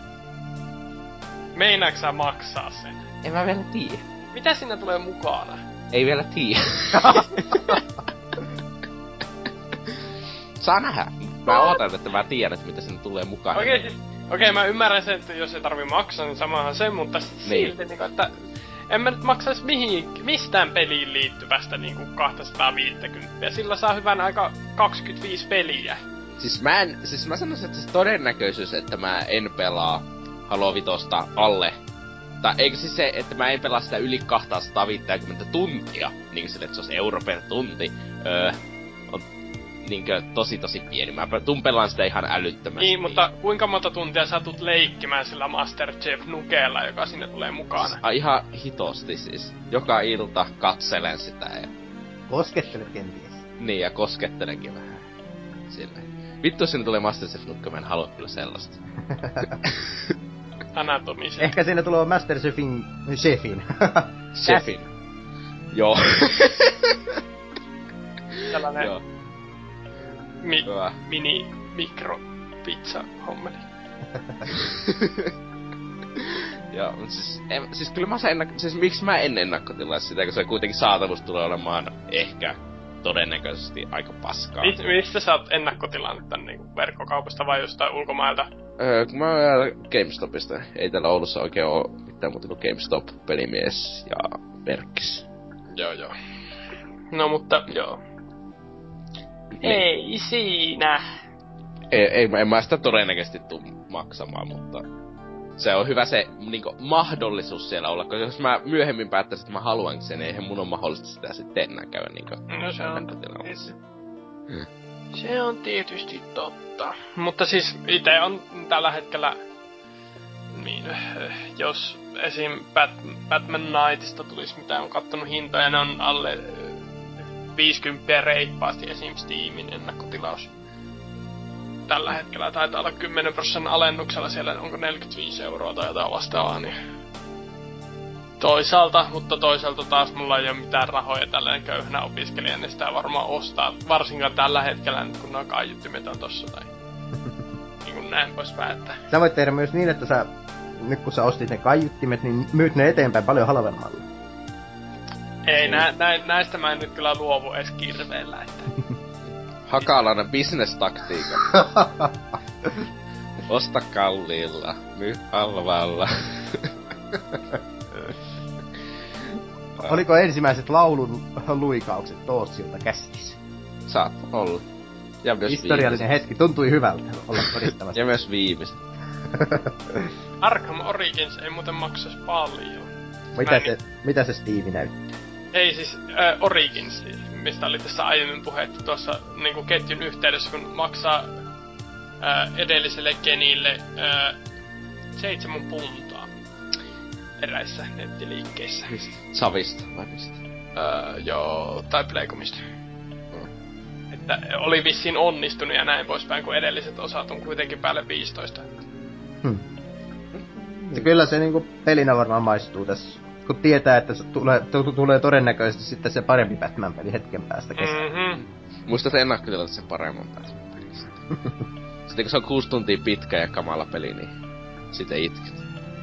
Meinaatko maksaa sen? En mä vielä tiedä. Mitä sinne tulee mukana? Ei vielä tiedä. <laughs> Saa nähdä. Mä ootan, että mä tiedän, että mitä sinne tulee mukaan. Okei, okay, siis, okei, okay, mä ymmärrän sen, että jos ei tarvi maksaa, niin samahan se, mutta niin. silti, niin, että en mä nyt maksais mihin, mistään peliin liittyvästä niinku 250. Sillä saa hyvän aika 25 peliä. Siis mä en, siis mä sanoisin, että se todennäköisyys, että mä en pelaa Halo Vitosta alle tai eikö siis se, että mä en pelaa sitä yli 250 tuntia, niin sille, että se olisi euro per tunti, öö, niinkö tosi tosi pieni. Mä tuun pelaan sitä ihan älyttömästi. Niin, mutta kuinka monta tuntia sä tulet leikkimään sillä Master Chief Nukeella, joka sinne tulee mukaan? Siis, a, ihan hitosti siis. Joka ilta katselen sitä ja... Koskettelet kenties. Niin, ja koskettelenkin vähän. Silleen. Vittu, sinne tulee Master Chief Nukke, mä en halua kyllä sellaista. anatomisen. Ehkä siinä tulee Master Chefin... Chefin. Chefin. Joo. Tällainen Joo. Mi- mini mikro pizza hommeli. <laughs> Joo, mutta siis, en, siis kyllä mä sen ennakko, siis miksi mä en ennakkotilaa sitä, kun se kuitenkin saatavuus tulee olemaan ehkä todennäköisesti aika paskaa. Mist, mistä sä oot ennakkotilannut tän niinku verkkokaupasta vai jostain ulkomailta? Öö, kun mä oon GameStopista. Ei täällä Oulussa oikein oo mitään muuta kuin GameStop, pelimies ja Merkis. Joo, joo. No mutta, joo. Niin. Ei siinä. Ei, ei, en mä sitä todennäköisesti tuu maksamaan, mutta se on hyvä se niinku, mahdollisuus siellä olla, koska jos mä myöhemmin päättäisin, että mä haluan sen, niin eihän mun on mahdollista sitä sitten enää käydä niinku. No se on, se on tietysti totta. Mutta siis itse on tällä hetkellä, niin, jos esim. Bat, Batman Knightista tulisi mitä on kattonut hintoja, ne on alle 50 reippaasti esim. Steamin ennakkotilaus. Tällä hetkellä taitaa olla 10 prosentin alennuksella siellä, onko 45 euroa tai jotain vastaavaa, niin Toisaalta, mutta toisaalta taas mulla ei ole mitään rahoja tällainen köyhänä opiskelija, niin sitä varmaan ostaa. Varsinkaan tällä hetkellä nyt, kun nuo kaiuttimet on tossa tai <laughs> niin kuin näin pois päättää. Sä voit tehdä myös niin, että sä, nyt kun sä ostit ne kaiuttimet, niin myyt ne eteenpäin paljon halvemmalla. Ei, nä, nä, näistä mä en nyt kyllä luovu edes kirveellä, että... <laughs> Hakalainen bisnestaktiikka. <laughs> Osta kalliilla, myy halvalla. <laughs> Oliko ensimmäiset laulun luikaukset Toossilta käsissä? Saat olla. Ja myös Historiallinen viimeiset. hetki, tuntui hyvältä olla todistamassa. ja myös viimeiset. Arkham Origins ei muuten maksaisi paljon. mitä, se, mitä se Steve näyttää? Ei siis äh, Origins, mistä oli tässä aiemmin puhetta tuossa niin ketjun yhteydessä, kun maksaa äh, edelliselle genille äh, seitsemän puntaa eräissä nettiliikkeissä. Mistä? Savista vai mistä? Öö, joo, tai Playcomista. Että oli vissiin onnistunut ja näin poispäin, kun edelliset osat on kuitenkin päälle 15. Hmm. Kyllä se niinku pelinä varmaan maistuu tässä. Kun tietää, että se tulee, tulee todennäköisesti sitten se parempi Batman-peli hetken päästä kesällä. Mm-hmm. Muistat ennakkotilata sen paremman Batman-pelistä. <laughs> sitten kun se on kuusi tuntia pitkä ja kamala peli, niin sitten itket.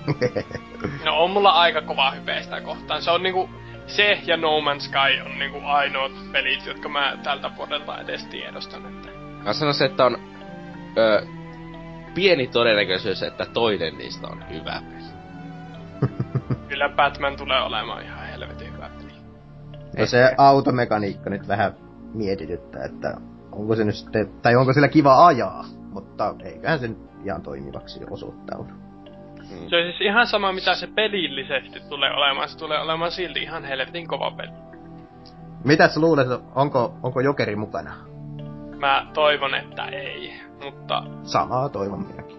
<laughs> No on mulla aika kova hype sitä kohtaan. Se on niinku, se ja No Man's Sky on niinku ainoat pelit, jotka mä tältä vuodelta edes tiedostan. Että... Mä sanoisin, että on ö, pieni todennäköisyys, että toinen niistä on hyvä peli. <laughs> Kyllä Batman tulee olemaan ihan helvetin hyvä peli. No se automekaniikka nyt vähän mietityttää, että onko se nyt sitten, tai onko sillä kiva ajaa, mutta eiköhän se nyt ihan toimivaksi osoittaudu. Se on siis ihan sama, mitä se pelillisesti tulee olemaan. Se tulee olemaan silti ihan helvetin kova peli. Mitä sä luulet, onko, onko Jokeri mukana? Mä toivon, että ei, mutta Samaa toivon minäkin.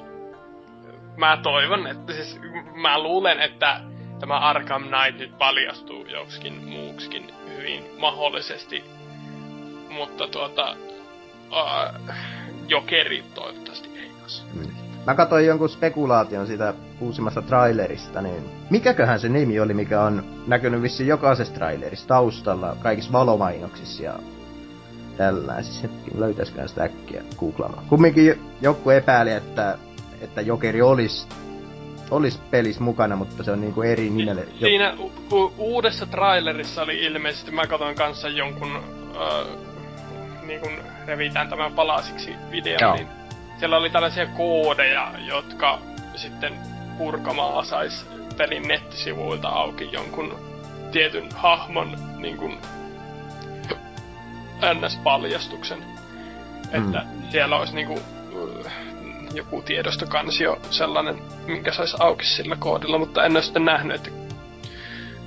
mä toivon, että siis mä luulen, että tämä Arkham Knight nyt paljastuu joksikin muuksikin hyvin mahdollisesti. Mutta tuota, uh, Jokeri toivottavasti ei kanssa. Mm. Mä katsoin jonkun spekulaation siitä uusimmasta trailerista, niin mikäköhän se nimi oli, mikä on näkynyt vissiin jokaisessa trailerissa taustalla, kaikissa valomainoksissa ja tällaisissa. Hetki, löytäisiköhän sitä äkkiä googlaamaan. Kumminkin joku epäili, että, että Jokeri olisi olis pelissä mukana, mutta se on niinku eri nimelle. Jo- Siinä u- uudessa trailerissa oli ilmeisesti, mä katsoin kanssa jonkun, uh, niin kun revitään tämän palasiksi videon, Joo. niin siellä oli tällaisia koodeja, jotka sitten purkamalla sais pelin nettisivuilta auki jonkun tietyn hahmon niin kun, NS-paljastuksen. Että siellä olisi niinku uh, joku tiedostokansio sellainen, minkä saisi auki sillä koodilla, mutta en ole sitten nähnyt, että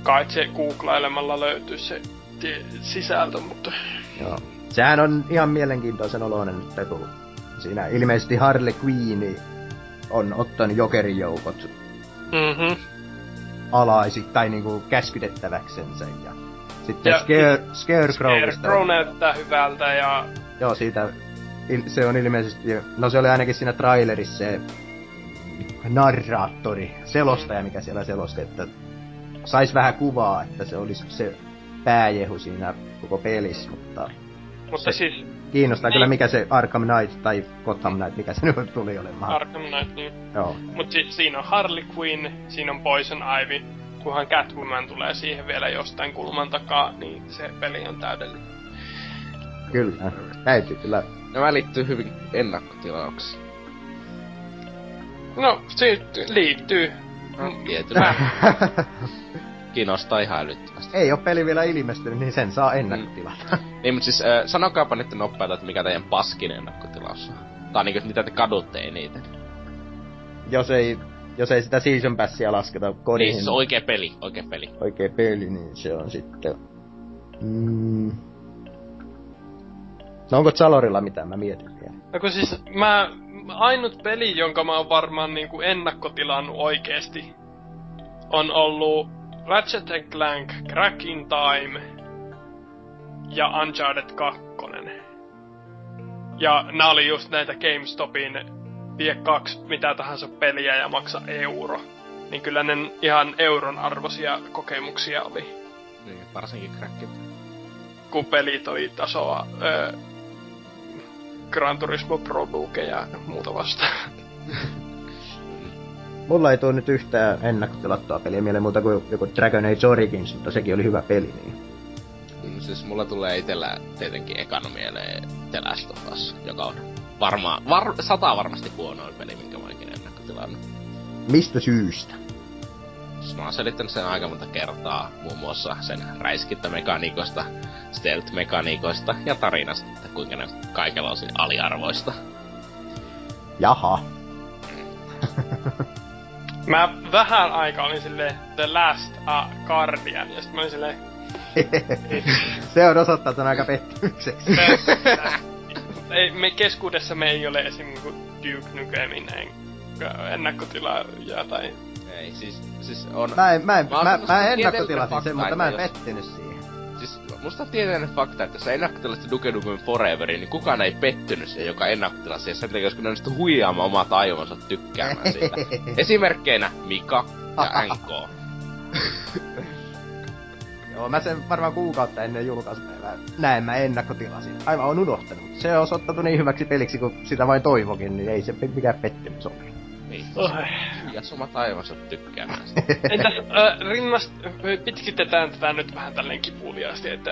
kai se googlailemalla löytyy se tie- sisältö, mutta Joo. Sehän on ihan mielenkiintoisen oloinen, kun siinä ilmeisesti Harley Quinn on ottanut Jokerin joukot mhm. alaisi tai niinku käskytettäväksensä ja sitten Ja- Scare, Scarecrowista. Scarecrow näyttää hyvältä ja Joo, siitä se on ilmeisesti, no se oli ainakin siinä trailerissa se narraattori, selostaja, mikä siellä selosti, että sais vähän kuvaa, että se olisi se pääjehu siinä koko pelissä, mutta mutta Se- siis kiinnostaa Niin. kyllä mikä se Arkham Knight tai Gotham Knight, mikä se nyt tuli olemaan. Arkham Knight, niin. Joo, Mut siis siinä on Harley Quinn, siinä on Poison Ivy, kunhan Catwoman tulee siihen vielä jostain kulman takaa, niin se peli on täydellinen. kyllä. Täytyy kyllä. Nämä liittyy hyvin ennakkotilauksiin. No, se liittyy. Mm, Tietysti. Mä, <laughs> Kiinnostaa ihan älyttömästi. Ei ole peli vielä ilmestynyt, niin sen saa ennakkotilata. Niin, mutta siis äh, sanokaapa nyt nopeasti, että mikä teidän paskin ennakkotilaus on. Tai niinku, mitä te kadutte eniten. jos ei, jos ei sitä season passia lasketa kodin Niin, siis oikea peli, oikea peli. oikea peli, niin se on sitten... Mm. No onko Zalorilla mitään? Mä mietin vielä. no kun siis mä, ainut peli, jonka mä oon varmaan niinku ennakkotilannut oikeesti, on ollut Ratchet Clank, Crack in Time ja Uncharted 2. Ja nää oli just näitä GameStopin vie kaksi mitä tahansa peliä ja maksa euro. Niin kyllä ne ihan euron arvoisia kokemuksia oli. Niin, varsinkin crackit. kun pelit oli tasoa öö, Gran Turismo Pro Duke ja muuta vastaan. <laughs> Mulla ei tuu nyt yhtään ennakkotilattua peliä mieleen muuta kuin joku Dragon Age Origins, mutta sekin oli hyvä peli, niin... Mm, siis mulla tulee itellä tietenkin ekana mieleen The Last of Us, joka on varmaan, var, sata varmasti huonoin peli, minkä mä oon ikinä ennakkotilannut. Mistä syystä? Siis mä oon selittänyt sen aika monta kertaa, muun muassa sen räiskintämekaniikoista, stealth-mekaniikoista ja tarinasta, että kuinka ne kaikella osin aliarvoista. Jaha. <laughs> Mä vähän aikaa olin silleen The Last a Guardian, ja sitten mä olin silleen... <laughs> se on osoittautunut aika pettymykseksi. <laughs> Me, ei, me keskuudessa me ei ole esim. Niinku Duke Nukemin ennakkotilaaja tai... Ei, siis, siis on... Mä en, mä en, Mä mä, mä, ennakkotilasin sen, mutta mä en pettynyt siihen. Siis musta on tieteellinen fakta, että jos sä ennakkotilasit Duke Nukem Foreverin, niin kukaan ei pettynyt siihen, joka ennakkotilasi. Ja sen takia, koska ne onnistu huijaamaan omat aivonsa tykkäämään siitä. <laughs> Esimerkkeinä Mika ja <laughs> NK. <laughs> Joo, mä sen varmaan kuukautta ennen julkaisupäivää näin mä ennakkotilasin. Aivan on unohtanut, se on osoittautunut niin hyväksi peliksi, kun sitä vain toivokin, niin ei se mikään pettymys ole. Oi. ja omat aivonsa tykkäämään. <laughs> Entäs äh, rinnast... pitkitetään tätä nyt vähän tälleen kipuliaasti, että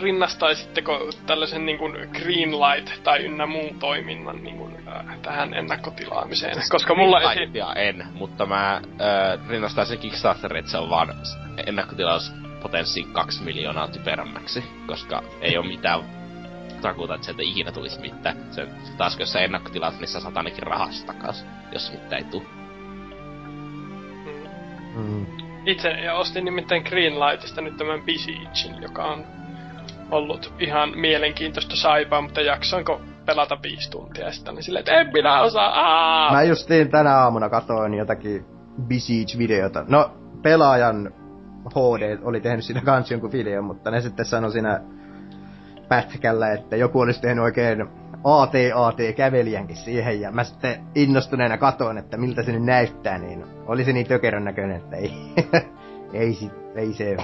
rinnastaisitteko tällaisen niin kuin Greenlight tai ynnä muun toiminnan niin kuin, äh, tähän ennakkotilaamiseen? Koska mulla esi- en, mutta mä äh, rinnastaisin Kickstarterin, että se on vaan ennakkotilauspotenssi 2 miljoonaa typerämmäksi, koska ei oo mitään takuuta, että sieltä ikinä tulisi mitään. Se, taas jos sä ennakkotilaat, niin sä saat ainakin rahasta takas, jos mitään ei tuu. Mm. Itse ja ostin nimittäin Greenlightista nyt tämän Besiegein, joka on ollut ihan mielenkiintoista saipaa, mutta jaksoinko pelata viisi tuntia ja sitten olin silleen, että en minä osaa, aa! Mä justiin tänä aamuna katoin jotakin Besiege-videota. No, pelaajan HD oli tehnyt siinä kans jonkun videon, mutta ne sitten sanoi siinä pätkällä, että joku olisi tehnyt oikein AT-AT-kävelijänkin siihen, ja mä sitten innostuneena katoin, että miltä se nyt näyttää, niin oli se niin tökerön näköinen, että ei, <laughs> ei, sit, ei se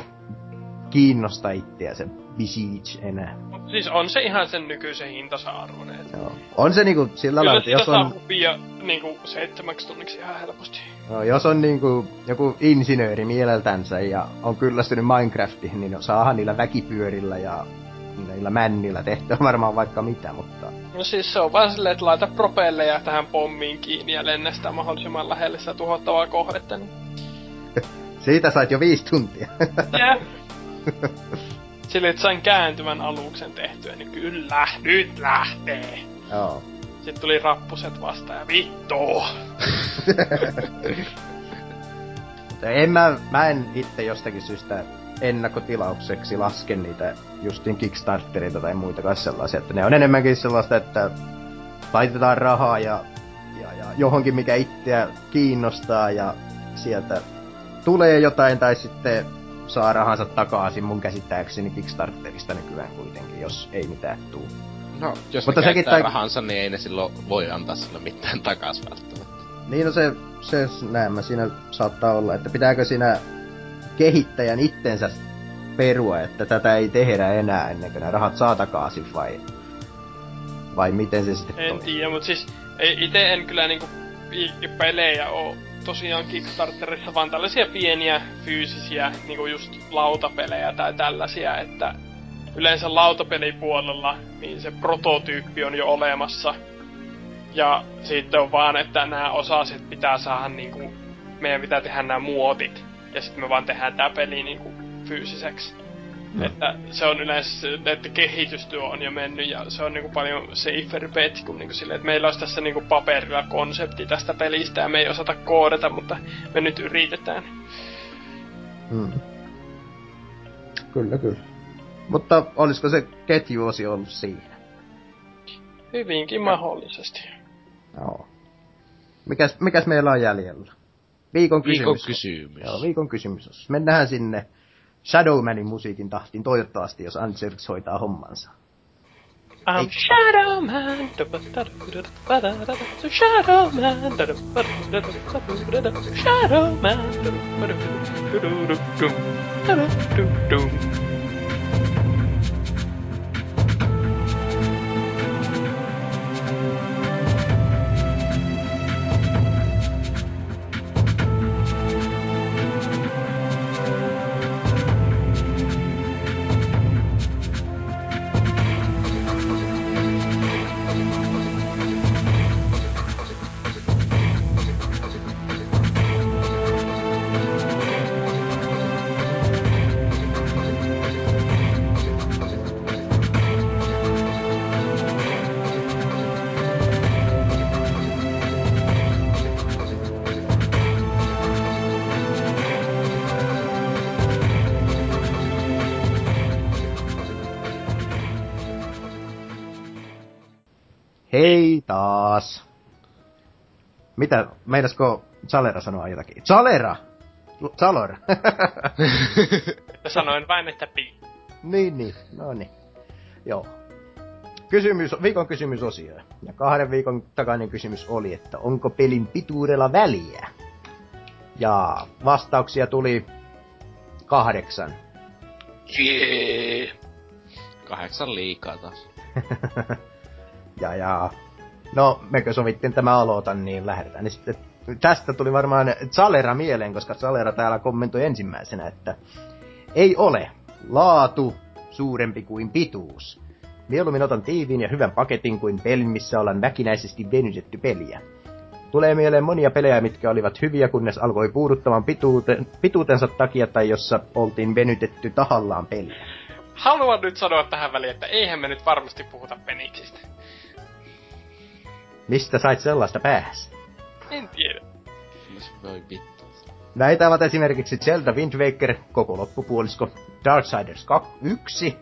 kiinnosta itseä se Besiege enää. Siis on se ihan sen nykyisen hintansa arvoinen. että Joo. On se niinku sillä Kyllä lailla, että jos on, hupia niinku seitsemäksi tunniksi ihan helposti. no, jos on niinku joku insinööri mieleltänsä ja on kyllästynyt Minecraftiin, niin saahan niillä väkipyörillä ja niillä männillä tehtyä <laughs> varmaan vaikka mitä, mutta No siis se on vaan silleen, että laita propelleja tähän pommiin kiinni ja lennä sitä mahdollisimman lähelle sitä tuhottavaa kohdetta. Niin. <laughs> siitä sait jo viisi tuntia. <laughs> Jep. Sille, että sain kääntyvän aluksen tehtyä, niin kyllä, nyt lähtee. Joo. Sitten tuli rappuset vastaan ja vittu. En mä, mä en itse jostakin syystä ennakkotilaukseksi laske niitä justiin Kickstartereita tai muita kai sellaisia, että ne on enemmänkin sellaista, että laitetaan rahaa ja, ja, ja johonkin mikä itseä kiinnostaa ja sieltä tulee jotain tai sitten saa rahansa takaisin mun käsittääkseni Kickstarterista nykyään kuitenkin, jos ei mitään tuu. No, jos Mutta ne sekin tai- rahansa, niin ei ne silloin voi antaa sille mitään takas välttämättä. Niin no se, se näemmä siinä saattaa olla, että pitääkö siinä kehittäjän itsensä perua, että tätä ei tehdä enää ennen kuin ne rahat saa takaisin vai, vai miten se sitten En toimii? tiedä, mutta siis ite en kyllä niinku pelejä oo tosiaan Kickstarterissa, vaan tällaisia pieniä fyysisiä, niinku just lautapelejä tai tällaisia, että yleensä lautapelipuolella niin se prototyyppi on jo olemassa. Ja sitten on vaan, että nämä osaset pitää saada niinku, meidän pitää tehdä nämä muotit. Ja sitten me vaan tehdään tää peli niinku fyysiseksi. Että se on yleensä, että kehitystyö on jo mennyt ja se on niinku paljon safer bet kuin niinku sille, että meillä olisi tässä niinku paperilla konsepti tästä pelistä ja me ei osata koodata, mutta me nyt yritetään. Hmm. Kyllä, kyllä. Mutta olisiko se ketjuosi ollut siinä? Hyvinkin mahdollisesti. Joo. Mikäs, mikäs meillä on jäljellä? Viikon kysymys. Viikon kysymys. Joo, viikon kysymys. Mennään sinne Shadowmanin musiikin tahtiin toivottavasti, jos Anserks hoitaa hommansa. I'm Shadowman. Shadowman. Shadowman. Taas. Mitä, meinasko Zalera sanoa jotakin? Zalera! Zalor. Ja <laughs> sanoin vain, että pi. niin, niin, no niin. Joo. Kysymys, viikon kysymysosio. Ja kahden viikon takainen kysymys oli, että onko pelin pituudella väliä? Ja vastauksia tuli kahdeksan. Jee. Kahdeksan liikaa taas. <laughs> ja ja... No, mekö sovittiin tämä aloitan, niin lähdetään. Niin sitten tästä tuli varmaan Zalera mieleen, koska Zalera täällä kommentoi ensimmäisenä, että ei ole laatu suurempi kuin pituus. Mieluummin otan tiiviin ja hyvän paketin kuin pelin, missä ollaan väkinäisesti venytetty peliä. Tulee mieleen monia pelejä, mitkä olivat hyviä, kunnes alkoi puuduttamaan pituuten, pituutensa takia tai jossa oltiin venytetty tahallaan peliä. Haluan nyt sanoa tähän väliin, että eihän me nyt varmasti puhuta peniksistä. Mistä sait sellaista päässä? En tiedä. Voi vittu. Näitä ovat esimerkiksi Zelda Wind Waker, koko loppupuolisko, Darksiders 1,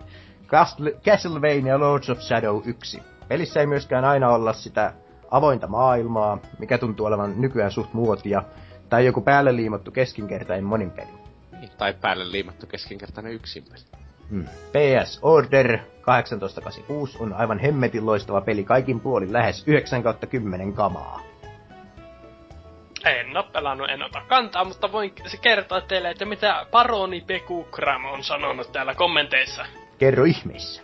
Castle- Castlevania Lords of Shadow 1. Pelissä ei myöskään aina olla sitä avointa maailmaa, mikä tuntuu olevan nykyään suht muotia, tai joku päälle liimattu keskinkertainen monin peli. Niin, tai päälle liimattu keskinkertainen yksinpeli. Hmm. PS Order 1886 on aivan hemmetin loistava peli kaikin puolin lähes 9 10 kamaa. En oo pelannut, en ota kantaa, mutta voin se kertoa teille, että mitä Paroni Pekukram on sanonut täällä kommenteissa. Kerro ihmeessä.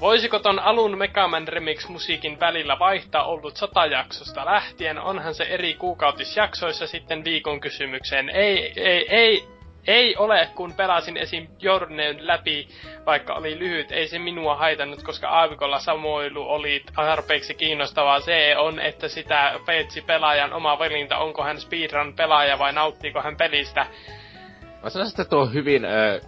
Voisiko ton alun Megaman Remix-musiikin välillä vaihtaa ollut sata jaksosta lähtien? Onhan se eri kuukautisjaksoissa sitten viikon kysymykseen. Ei, ei, ei, ei ole, kun pelasin esim. Jorneen läpi, vaikka oli lyhyt, ei se minua haitannut, koska aavikolla samoilu oli tarpeeksi kiinnostavaa. Se on, että sitä peetsi pelaajan oma valinta, onko hän speedrun pelaaja vai nauttiiko hän pelistä. Mä sanoisin, että tuo on hyvin ö,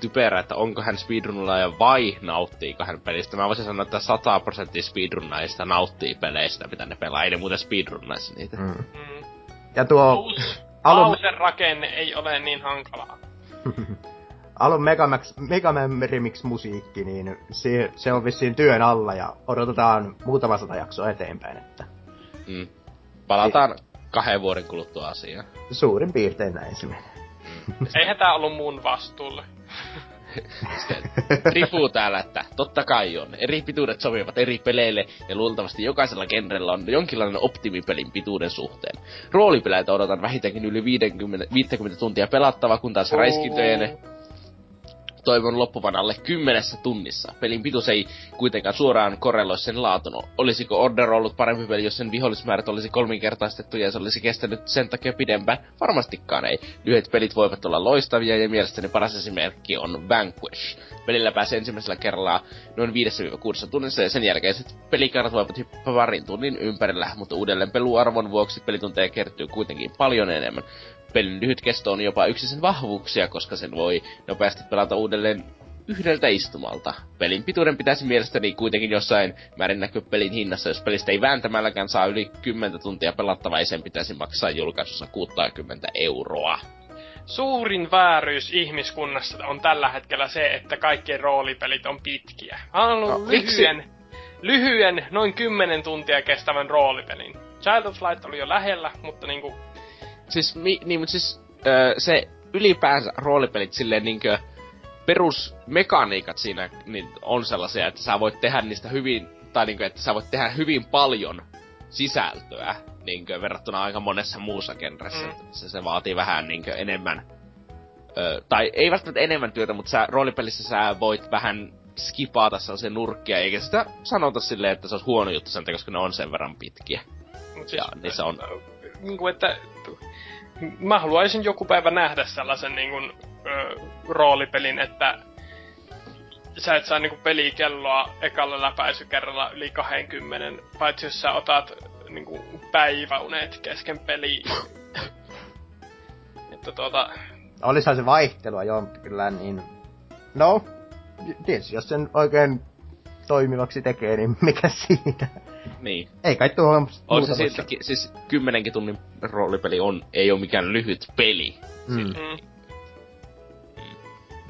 typerä, että onko hän speedrunnaaja vai nauttiiko hän pelistä. Mä voisin sanoa, että 100 prosenttia speedrunnaajista nauttii peleistä, mitä ne pelaa. Ei ne muuten speedrunnaisi niitä. Mm. Mm. Ja tuo Uusi alun, rakenne ei ole niin hankalaa. <laughs> alun Megamax, Megaman Remix musiikki, niin se, se on vissiin työn alla ja odotetaan muutama sata jaksoa eteenpäin, että Mm. Palataan kahden vuoden kuluttua asiaan. suurin piirtein näin se menee. Eihän tää ollut mun vastuulle. Rifu täällä, että totta kai on. Eri pituudet sopivat eri peleille ja luultavasti jokaisella genrellä on jonkinlainen optimipelin pituuden suhteen. Roolipeleitä odotan vähintäänkin yli 50, 50 tuntia pelattava, kun taas räiskintöjen toivon loppuvan alle kymmenessä tunnissa. Pelin pituus ei kuitenkaan suoraan korreloi sen laatun. Olisiko Order ollut parempi peli, jos sen vihollismäärät olisi kolminkertaistettu ja se olisi kestänyt sen takia pidempään? Varmastikaan ei. Lyhyet pelit voivat olla loistavia ja mielestäni paras esimerkki on Vanquish. Pelillä pääsee ensimmäisellä kerralla noin 5-6 tunnissa ja sen jälkeiset pelikerrat voivat hyppää parin tunnin ympärillä, mutta uudelleen peluarvon vuoksi pelitunteja kertyy kuitenkin paljon enemmän pelin lyhyt kesto on jopa yksi sen vahvuuksia, koska sen voi nopeasti pelata uudelleen yhdeltä istumalta. Pelin pituuden pitäisi mielestäni kuitenkin jossain määrin näkyä pelin hinnassa. Jos pelistä ei vääntämälläkään saa yli 10 tuntia pelattavaa, sen pitäisi maksaa julkaisussa 60 euroa. Suurin vääryys ihmiskunnassa on tällä hetkellä se, että kaikkien roolipelit on pitkiä. Mä oon ollut No, miksi? lyhyen, lyhyen, noin 10 tuntia kestävän roolipelin. Child of Light oli jo lähellä, mutta niinku, Siis, mi, niin, mutta siis öö, se ylipäänsä roolipelit silleen niinkö perusmekaniikat siinä niin on sellaisia, että sä voit tehdä niistä hyvin, tai niinkö, että sä voit tehdä hyvin paljon sisältöä niinkö, verrattuna aika monessa muussa genressä. Mm. Se, se vaatii vähän niinkö enemmän, öö, tai ei välttämättä enemmän työtä, mutta sä roolipelissä sä voit vähän skipata sellaisia nurkkia, eikä sitä sanota silleen, että se olisi huono juttu sen koska ne on sen verran pitkiä. mut Ja niissä on- Niinku, että mä haluaisin joku päivä nähdä sellaisen niinku, ö, roolipelin, että sä et saa niinku pelikelloa ekalla läpäisykerralla yli 20, paitsi jos sä otat niinku päiväunet kesken peliin. <laughs> että tuota, Olisihan se vaihtelua, joo, mutta kyllä niin... No, tietysti jos sen oikein toimivaksi tekee, niin mikä siinä? Niin. Ei kai tuo On muuta se voi siltäkin, siis kymmenenkin tunnin roolipeli on, ei ole mikään lyhyt peli. Mm. mm.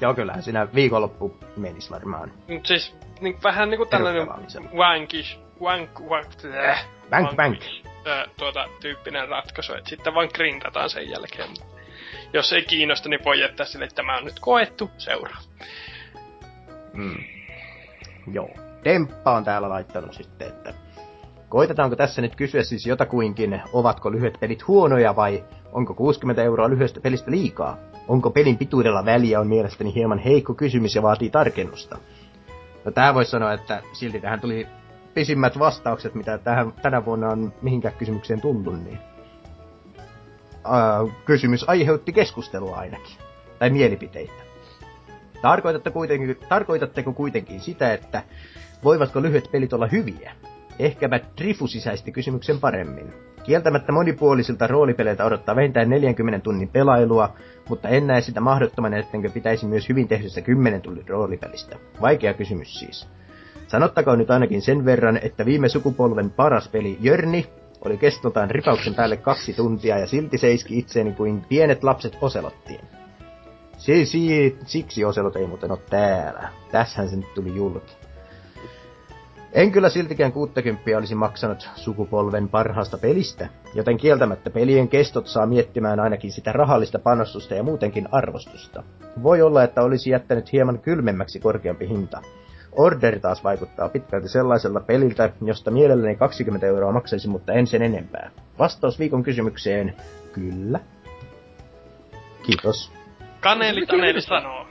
Joo, kyllähän siinä viikonloppu menisi varmaan. Mut siis niin, vähän niinku tällainen. Vankish wank, wank, äh, Bank, bank. Äh, tuota, tyyppinen ratkaisu, että sitten vaan grindataan sen jälkeen. Jos ei kiinnosta, niin voi jättää sille, että tämä on nyt koettu, seuraa. Mm. Joo. Demppa on täällä laittanut sitten, että koitetaanko tässä nyt kysyä siis jotakuinkin, ovatko lyhyet pelit huonoja vai onko 60 euroa lyhyestä pelistä liikaa? Onko pelin pituudella väliä on mielestäni hieman heikko kysymys ja vaatii tarkennusta. No tää voisi sanoa, että silti tähän tuli pisimmät vastaukset, mitä tähän, tänä vuonna on mihinkään kysymykseen tullut, niin äh, kysymys aiheutti keskustelua ainakin. Tai mielipiteitä. Tarkoitatte kuitenkin, tarkoitatteko kuitenkin sitä, että voivatko lyhyet pelit olla hyviä? Ehkäpä Trifu sisäisti kysymyksen paremmin. Kieltämättä monipuolisilta roolipeleiltä odottaa vähintään 40 tunnin pelailua, mutta en näe sitä mahdottomana, ettenkö pitäisi myös hyvin tehdystä 10 tunnin roolipelistä. Vaikea kysymys siis. Sanottakoon nyt ainakin sen verran, että viime sukupolven paras peli Jörni oli kestoltaan ripauksen päälle kaksi tuntia ja silti seiski itseeni kuin pienet lapset oselottiin. Si- si- siksi oselot ei muuten ole täällä. Tässähän se nyt tuli julki. En kyllä siltikään 60 olisi maksanut sukupolven parhaasta pelistä, joten kieltämättä pelien kestot saa miettimään ainakin sitä rahallista panostusta ja muutenkin arvostusta. Voi olla, että olisi jättänyt hieman kylmemmäksi korkeampi hinta. Order taas vaikuttaa pitkälti sellaisella peliltä, josta mielelläni 20 euroa maksaisi, mutta en sen enempää. Vastaus viikon kysymykseen, kyllä. Kiitos. Kaneli Taneli sanoo.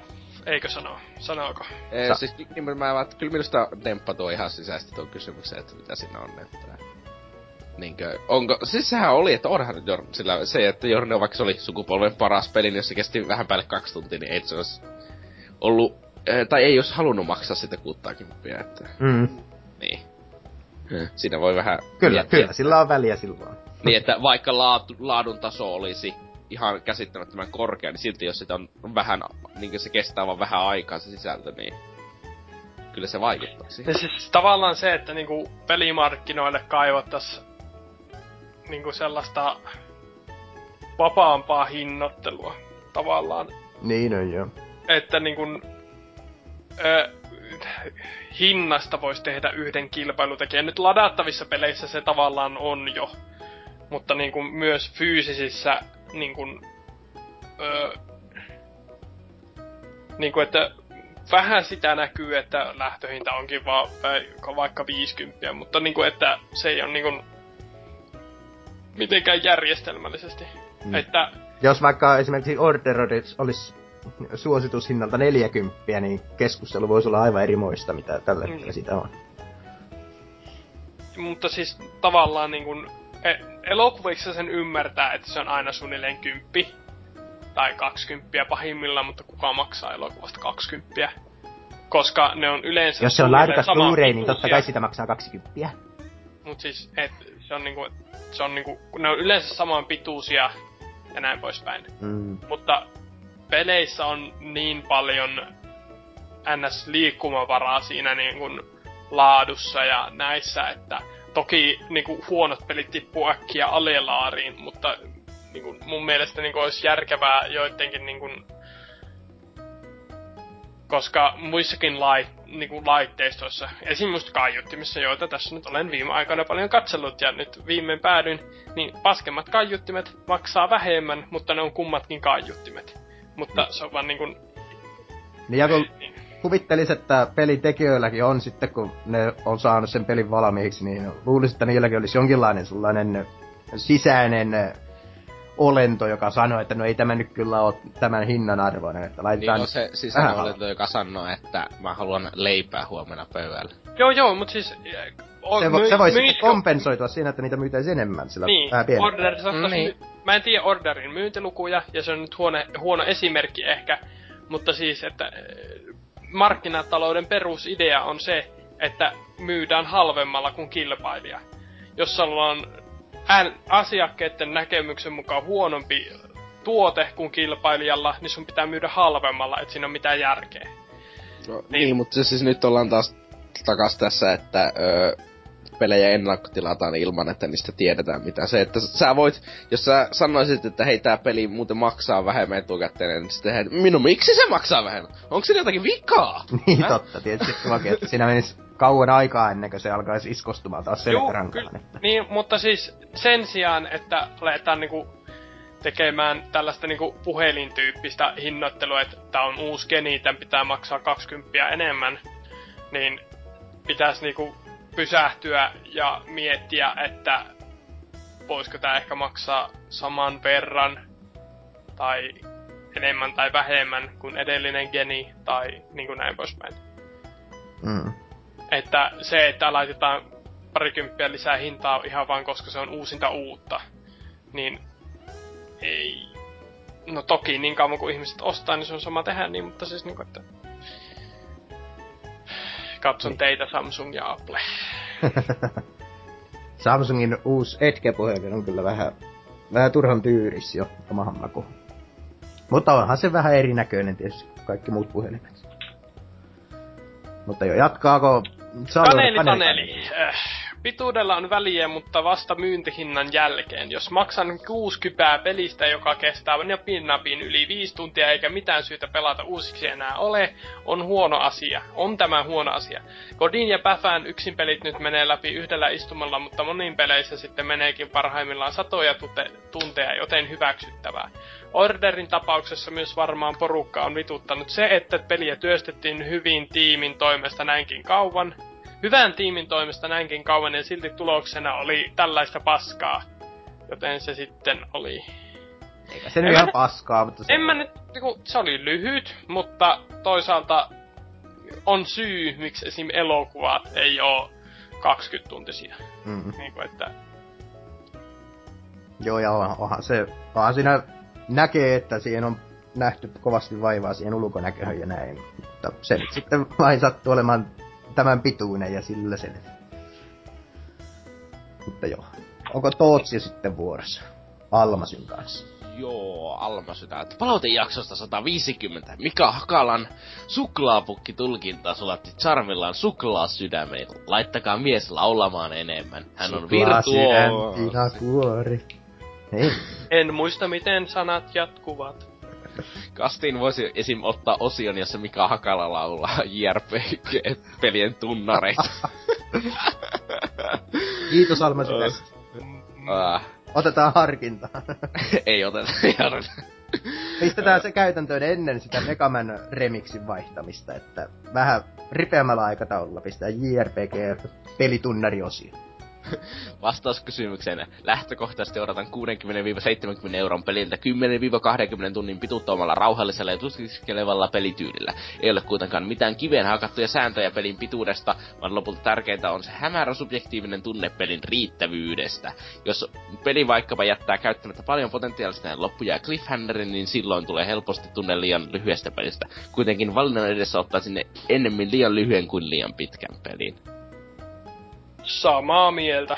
Eikö sanoo? Sanooko? Ee, Sa- siis nimenomaan, että kyllä minusta Demppa tuo ihan sisäisesti tuon kysymyksen, että mitä siinä on, että... Niinkö, onko, siis sehän oli, että onhan Jor, sillä se, että Jorne vaikka se oli sukupolven paras peli, niin jos se kesti vähän päälle kaksi tuntia, niin ei se olisi ollut, eh, tai ei olisi halunnut maksaa sitä 60, että Mm. niin. Siinä voi vähän Kyllä, miettiä, kyllä, sillä on väliä silloin. Niin, että vaikka laatu, laadun taso olisi ihan käsittämättömän korkea, niin silti jos sitä on vähän, niin se kestää vaan vähän aikaa se sisältö, niin kyllä se vaikuttaa siihen. Ja siis tavallaan se, että niinku pelimarkkinoille kaivattais niinku sellaista vapaampaa hinnoittelua tavallaan. Niin on joo. Että niinku ö, hinnasta voisi tehdä yhden kilpailutekijän. Nyt ladattavissa peleissä se tavallaan on jo. Mutta niinku myös fyysisissä niinku, ö, niinku että vähän sitä näkyy, että lähtöhinta onkin vaan vai- vaikka 50, mutta niinku, että se ei ole niinku mitenkään järjestelmällisesti. Mm. Mm. Että Jos vaikka esimerkiksi Order olisi suositushinnalta 40, niin keskustelu voisi olla aivan eri moista, mitä tällä Mm. hetkellä sitä on. mutta siis tavallaan niin kuin, elokuvissa sen ymmärtää, että se on aina suunnilleen kymppi tai 20 pahimmillaan, mutta kuka maksaa elokuvasta 20? Koska ne on yleensä Jos se on laadukas Blu-ray, niin totta kai sitä maksaa 20. Mut siis, et, se on niinku, se on niinku, ne on yleensä saman pituisia ja näin poispäin. Mm. Mutta peleissä on niin paljon ns. liikkumavaraa siinä niin kuin laadussa ja näissä, että toki niin kuin huonot pelit tippuu äkkiä alelaariin, mutta niin kuin mun mielestä niin kuin olisi järkevää joidenkin niin kuin, koska muissakin lait, niin kuin laitteistoissa, esimerkiksi kaiuttimissa, joita tässä nyt olen viime aikoina paljon katsellut ja nyt viimein päädyin, niin paskemmat kaiuttimet maksaa vähemmän, mutta ne on kummatkin kaiuttimet. Mutta se on vaan niin kuin, Niin ja kun kuvittelis, että pelin tekijöilläkin on sitten, kun ne on saanut sen pelin valmiiksi, niin luulisin, että niilläkin olisi jonkinlainen sellainen sisäinen olento, joka sanoo, että no ei tämä nyt kyllä ole tämän hinnan arvoinen, että Niin laitetaan... on se sisäinen vähän olento, joka sanoo, että mä haluan leipää huomenna pöydällä. Joo, joo, mutta siis... äh, O, se, vo, se voisi sitten myisikö- kompensoitua siinä, että niitä myytäisi enemmän sillä Niin, vähän pienemmän. order, Mm, niin. Mä en tiedä orderin myyntilukuja, ja se on nyt huono, huono esimerkki ehkä, mutta siis, että äh, markkinatalouden perusidea on se, että myydään halvemmalla kuin kilpailija. Jos sulla on asiakkeiden näkemyksen mukaan huonompi tuote kuin kilpailijalla, niin sun pitää myydä halvemmalla, et siinä on mitään järkeä. No, Niin. niin. niin, mutta siis nyt ollaan taas takas tässä, että öö, pelejä ennakkotilataan ilman, että niistä tiedetään mitä. Se, että sä voit, jos sä sanoisit, että hei tää peli muuten maksaa vähemmän etukäteen, niin sitten hei, minun miksi se maksaa vähemmän? Onko siinä jotakin vikaa? <laughs> Niin Häh? totta, tietysti toki, että siinä menisi kauan aikaa ennen kuin se alkaisi iskostumaan taas selkärankaan. Että... Niin, mutta siis sen sijaan, että aletaan niinku tekemään tällaista niinku puhelintyyppistä hinnoittelua, että tämä on uusi geni, tämän pitää maksaa 20 enemmän, niin pitäisi niinku pysähtyä ja miettiä, että voisiko tämä ehkä maksaa saman verran tai enemmän tai vähemmän kuin edellinen geni tai niin kuin näin poispäin. Mm. Että se, että laitetaan parikymppiä lisää hintaa ihan vaan koska se on uusinta uutta, niin ei... No toki niin kauan kuin ihmiset ostaa, niin se on sama tehdä niin, mutta siis niin kuin, että... Katson niin. teitä Samsung ja Apple. <laughs> Samsungin uusi Edge-puhelin on kyllä vähän, vähän turhan tyyris jo omahan maku. Mutta onhan se vähän erinäköinen tietysti kaikki muut puhelimet. Mutta jo, jatkaako... Kaneli, kaneli. Äh, Pituudella on väliä, mutta vasta myyntihinnan jälkeen. Jos maksan kuusi kypää pelistä, joka kestää napin napin yli viisi tuntia eikä mitään syytä pelata uusiksi enää ole, on huono asia. On tämä huono asia. Godin ja Päfän yksin pelit nyt menee läpi yhdellä istumalla, mutta monin peleissä sitten meneekin parhaimmillaan satoja tute- tunteja, joten hyväksyttävää. Orderin tapauksessa myös varmaan porukka on vituttanut se, että peliä työstettiin hyvin tiimin toimesta näinkin kauan, hyvän tiimin toimesta näinkin kauan ja silti tuloksena oli tällaista paskaa. Joten se sitten oli... Eikä se nyt ihan paskaa, mutta se... En mä nyt, niinku, se oli lyhyt, mutta toisaalta on syy, miksi esim. elokuvat ei oo 20 tuntisia. Mm. Niinku, että... Joo, ja onhan se, onhan siinä näkee, että siihen on nähty kovasti vaivaa siihen ulkonäköön ja näin. Mutta se nyt sitten vain sattuu olemaan tämän pituinen ja sillä se. Mutta joo. Onko Tootsi sitten vuorossa? Almasyn kanssa. Joo, Almasynä. Palautejaksosta 150. Mika Hakalan suklaapukki tulkinta sulatti charmillaan suklaa sydämeen. Laittakaa mies laulamaan enemmän. Hän on virtuo. kuori. Hei. En muista miten sanat jatkuvat. Kastiin voisi esim. ottaa osion, jossa Mika Hakala laulaa JRPG-pelien tunnareita. <laughs> Kiitos tästä. Uh. Otetaan harkintaa. <laughs> Ei oteta. Pistetään se käytäntöön ennen sitä Megaman remixin vaihtamista, että vähän ripeämmällä aikataululla pistää JRPG-pelitunnari-osio. <laughs> Vastaus kysymykseen. Lähtökohtaisesti odotan 60-70 euron peliltä 10-20 tunnin pituuttomalla rauhallisella ja tuskiskelevalla pelityylillä. Ei ole kuitenkaan mitään kiveen hakattuja sääntöjä pelin pituudesta, vaan lopulta tärkeintä on se hämärä subjektiivinen tunne pelin riittävyydestä. Jos peli vaikkapa jättää käyttämättä paljon potentiaalista ja loppuja ja cliffhangerin, niin silloin tulee helposti tunne liian lyhyestä pelistä. Kuitenkin valinnan edessä ottaa sinne ennemmin liian lyhyen kuin liian pitkän pelin. Samaa mieltä.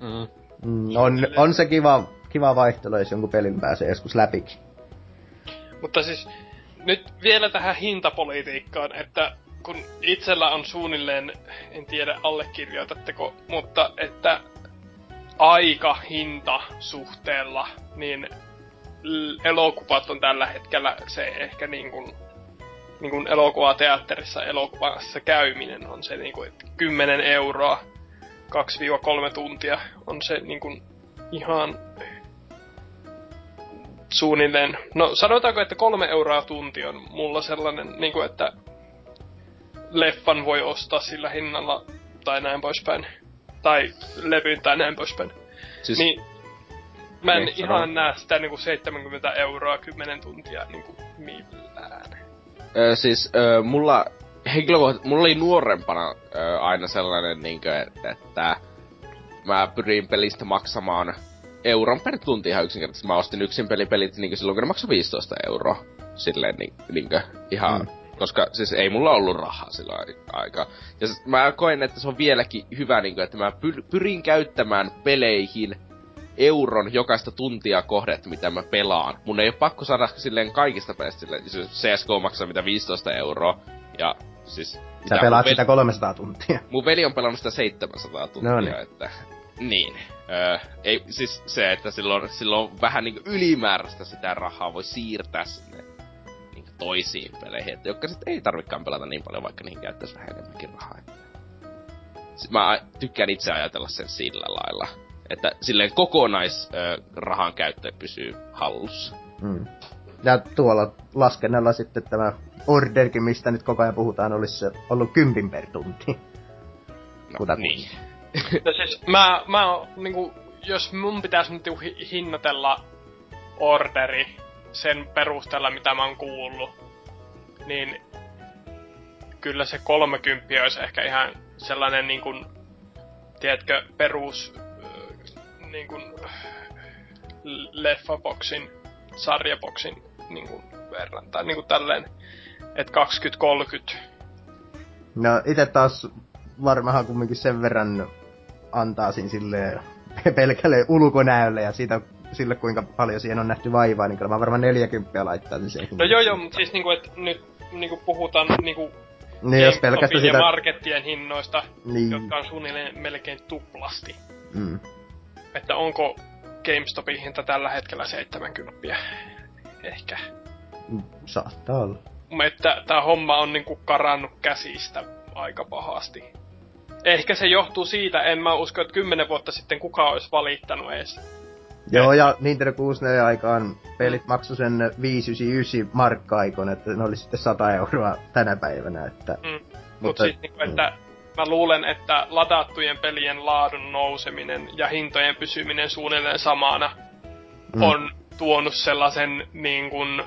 Mm. Mm, on, on se kiva, kiva vaihtelu, jos jonkun pelin pääsee joskus läpikin. Mutta siis nyt vielä tähän hintapolitiikkaan, että kun itsellä on suunnilleen, en tiedä allekirjoitatteko, mutta että aika hinta suhteella, niin elokuvat on tällä hetkellä se ehkä niin kuin, niin kuin elokuvateatterissa elokuvassa käyminen on se niin kuin, että 10 euroa 2-3 tuntia on se niin kuin ihan suunnilleen, no sanotaanko, että kolme euroa tunti on mulla sellainen, niin kuin, että leffan voi ostaa sillä hinnalla tai näin poispäin. Tai levyn tai näin poispäin. Siis... Niin mä en niin, ihan sano. näe sitä niin kuin 70 euroa 10 tuntia niin kuin millään. Öö, siis öö, mulla henkilökohtaisesti, mulla oli nuorempana ö, aina sellainen, niinkö, että mä pyrin pelistä maksamaan euron per tunti ihan yksinkertaisesti. Mä ostin yksin pelipelit niin silloin, kun ne maksoi 15 euroa. Silleen niin, niinkö, ihan... Mm. Koska siis ei mulla ollut rahaa silloin aikaa. Ja siis, mä koen, että se on vieläkin hyvä, niin kuin, että mä pyr- pyrin käyttämään peleihin euron jokaista tuntia kohdet, mitä mä pelaan. Mun ei ole pakko saada silleen kaikista peleistä silleen, CSGO maksaa mitä 15 euroa. Ja Siis, Sä pelaat veli... sitä 300 tuntia. Mun veli on pelannut sitä 700 tuntia, no niin. että... Niin. Öö, ei, siis se, että silloin, silloin vähän niinku ylimääräistä sitä rahaa voi siirtää sinne niinku toisiin peleihin, että jotka sit ei tarvikaan pelata niin paljon, vaikka niihin käyttäisi vähän enemmänkin rahaa. Että... mä tykkään itse ajatella sen sillä lailla. Että silleen kokonaisrahan käyttö pysyy hallussa. Mm. Ja tuolla laskennalla sitten tämä orderkin, mistä nyt koko ajan puhutaan, olisi ollut kympin per tunti. No, Kuta niin. <laughs> no siis mä, mä niinku, jos mun pitäisi nyt hinnoitella orderi sen perusteella, mitä mä oon kuullut, niin kyllä se 30 olisi ehkä ihan sellainen niin kuin, tiedätkö, perus niin kuin, leffaboksin, sarjaboksin niin kuin, verran. Tai niin kuin tälleen, että 20-30. No itse taas varmaan kumminkin sen verran antaisin sille <laughs> pelkälle ulkonäölle ja siitä sille, kuinka paljon siihen on nähty vaivaa, niin kyllä mä varmaan 40 laittaisin siihen. No joo joo, mutta siis niinku, että nyt niinku puhutaan niinku niin, jos pelkästään sitä... markettien hinnoista, niin. jotka on suunnilleen melkein tuplasti. Mm. Että onko GameStopin hinta tällä hetkellä 70? Ehkä. Mm, saattaa olla. Että tämä homma on niinku karannut käsistä aika pahasti. Ehkä se johtuu siitä, en mä usko, että kymmenen vuotta sitten kukaan olisi valittanut edes. Joo, ja Nintendo 64 aikaan pelit maksu sen 599 markkaikon, että ne oli sitten 100 euroa tänä päivänä. Että, mm. Mutta Mut siis, niinku, että mm. mä luulen, että ladattujen pelien laadun nouseminen ja hintojen pysyminen suunnilleen samana mm. on tuonut sellaisen niin kuin,